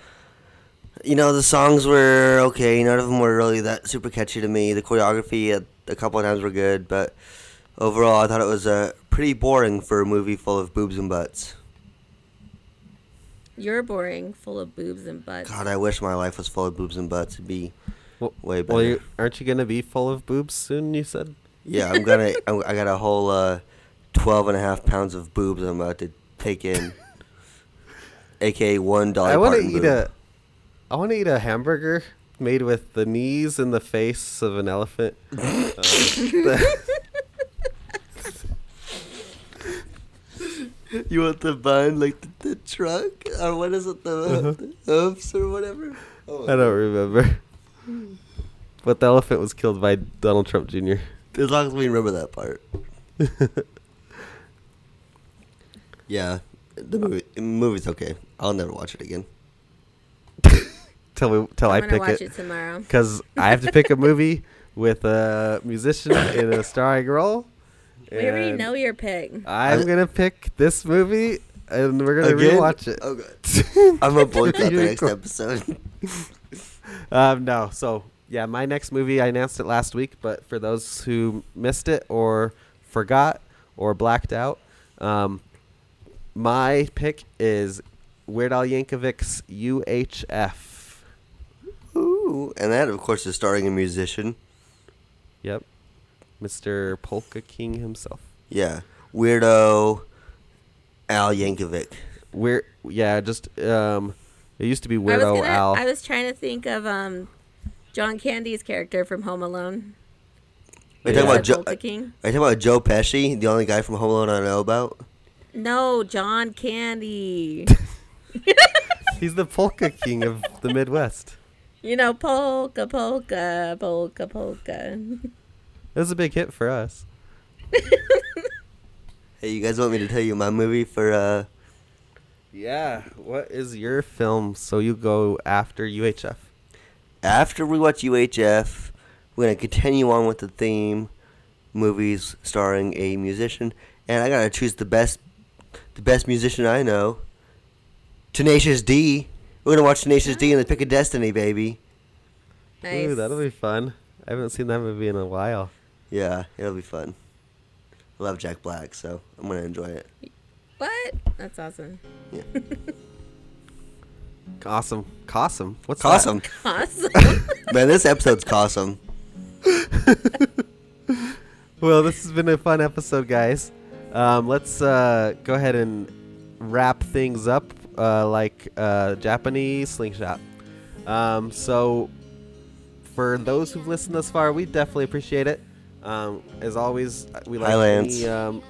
Speaker 3: You know, the songs were okay. None of them were really that super catchy to me. The choreography at a couple of times were good, but overall, I thought it was uh, pretty boring for a movie full of boobs and butts.
Speaker 2: You're boring, full of boobs and butts.
Speaker 3: God, I wish my life was full of boobs and butts. It'd be
Speaker 1: Well,
Speaker 3: way better.
Speaker 1: well you, aren't you gonna be full of boobs soon? You said.
Speaker 3: Yeah, I'm gonna. I'm, I got a whole uh, 12 and a half pounds of boobs I'm about to take in. AKA one dollar.
Speaker 1: I want to eat a. I want to eat a hamburger made with the knees and the face of an elephant. Um, the-
Speaker 3: You want the bun, like the, the trunk, or what is it, the,
Speaker 1: Uh-huh.
Speaker 3: the hoofs or whatever? Oh,
Speaker 1: I don't remember. But the elephant was killed by Donald Trump Jr.
Speaker 3: As long as we remember that part. yeah, the movie the movie's okay. I'll never watch it again.
Speaker 1: till we till
Speaker 2: I'm
Speaker 1: I pick
Speaker 2: watch
Speaker 1: it
Speaker 2: it, tomorrow.
Speaker 1: because I have to pick a movie with a musician in a starring role.
Speaker 2: We already know your pick.
Speaker 1: I'm gonna pick this movie, and we're gonna
Speaker 3: Again?
Speaker 1: rewatch it.
Speaker 3: Oh god. I'm gonna boycott the next episode.
Speaker 1: Um, no. So yeah, my next movie I announced it last week, but for those who missed it or forgot or blacked out, um, my pick is Weird Al Yankovic's UHF.
Speaker 3: Ooh, and that of course is starring a musician.
Speaker 1: Yep, Mr. Polka King himself.
Speaker 3: Yeah, weirdo Al Yankovic.
Speaker 1: Weird. Yeah, just um, it used to be
Speaker 2: I
Speaker 1: Weird Al
Speaker 2: gonna,
Speaker 1: Al.
Speaker 2: I was trying to think of um John Candy's character from Home Alone.
Speaker 3: Are you talking about Joe?
Speaker 2: Polka
Speaker 3: Are you talking about Joe Pesci, the only guy from Home Alone I know about?
Speaker 2: No, John Candy.
Speaker 1: He's the polka king of the Midwest.
Speaker 2: You know, polka, polka, polka, polka.
Speaker 1: It was a big hit for us.
Speaker 3: Hey, you guys want me to tell you my movie for uh?
Speaker 1: Yeah. What is your film? So you go after UHF.
Speaker 3: After we watch UHF, we're gonna continue on with the theme, movies starring a musician, and I gotta choose the best, the best musician I know. Tenacious D. We're gonna watch Tenacious D in the Pick of Destiny, baby.
Speaker 2: Nice.
Speaker 1: Ooh, that'll be fun. I haven't seen that movie in a while.
Speaker 3: Yeah, it'll be fun. I love Jack Black, so I'm gonna enjoy it.
Speaker 2: What? That's awesome.
Speaker 3: Yeah.
Speaker 1: Awesome. Awesome. What's
Speaker 3: Awesome,
Speaker 2: Awesome.
Speaker 3: man. This episode's awesome.
Speaker 1: Well, this has been a fun episode, guys. Um, let's uh, go ahead and wrap things up uh, like uh, Japanese slingshot. Um, so, for those who've listened thus far, we definitely appreciate it. Um, as always, we like
Speaker 3: Hi, Lance.
Speaker 1: any, um,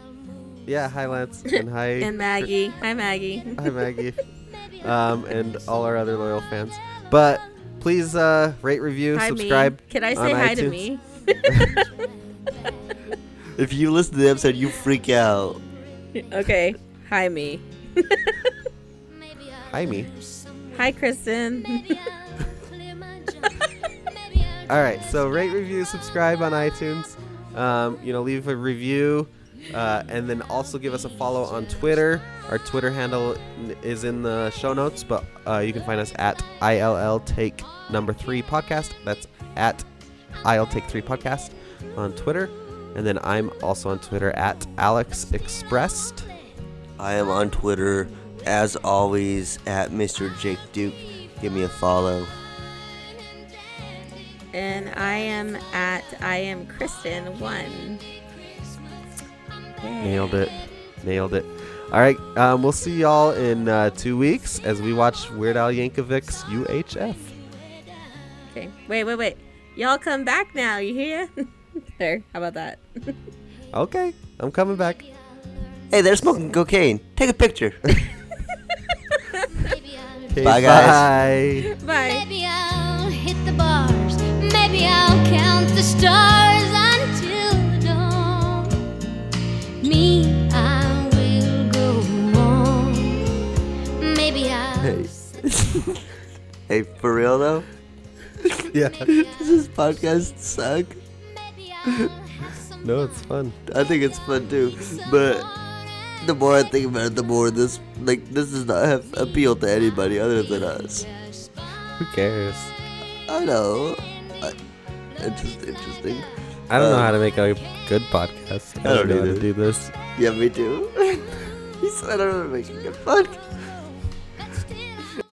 Speaker 1: yeah, hi Lance and hi
Speaker 2: and Maggie. Hi, Maggie.
Speaker 1: Hi Maggie. Um, and all our other loyal fans. But please uh, rate, review,
Speaker 2: Hi,
Speaker 1: subscribe.
Speaker 2: me. Can I
Speaker 1: on
Speaker 2: say hi to me?
Speaker 3: If you listen to the episode, you freak out.
Speaker 2: okay. Hi, me.
Speaker 1: Hi me.
Speaker 2: Hi, Kristen.
Speaker 1: All right, so rate, review, subscribe on iTunes. Um, you know, leave a review, uh, and then also give us a follow on Twitter. Our Twitter handle is in the show notes, but uh, you can find us at ILL Take Number Three Podcast. That's at IL Take Three Podcast on Twitter, and then I'm also on Twitter at Alex Expressed.
Speaker 3: I am on Twitter, as always, at Mr. Jake Duke. Give me a follow.
Speaker 2: and I am at I am Kristen one. Yay.
Speaker 1: Nailed it. Nailed it. All right, um, we'll see y'all in uh, two weeks as we watch Weird Al Yankovic's UHF.
Speaker 2: Okay. Wait, wait, wait. Y'all come back now. You hear? there. How about that?
Speaker 1: Okay, I'm coming back.
Speaker 3: Hey, they're smoking cocaine. Take a picture.
Speaker 1: Okay,
Speaker 3: Bye, guys.
Speaker 1: Bye.
Speaker 2: Bye.
Speaker 4: Maybe I'll hit the bars. Maybe I'll count the stars until dawn. Me, I will go on. Maybe I'll.
Speaker 3: Hey. hey, for real though?
Speaker 1: Yeah.
Speaker 3: Does this podcast suck?
Speaker 4: Maybe I'll have some
Speaker 1: No, it's fun.
Speaker 3: I think it's fun too. But the more I think about it, the more this like this does not have appeal to anybody other than us.
Speaker 1: Who cares?
Speaker 3: I know. I, it's just interesting.
Speaker 1: I don't know
Speaker 3: Um,
Speaker 1: how to make a good podcast.
Speaker 3: I don't
Speaker 1: know how to do this.
Speaker 3: Yeah, me too. he said I don't know making a good podcast.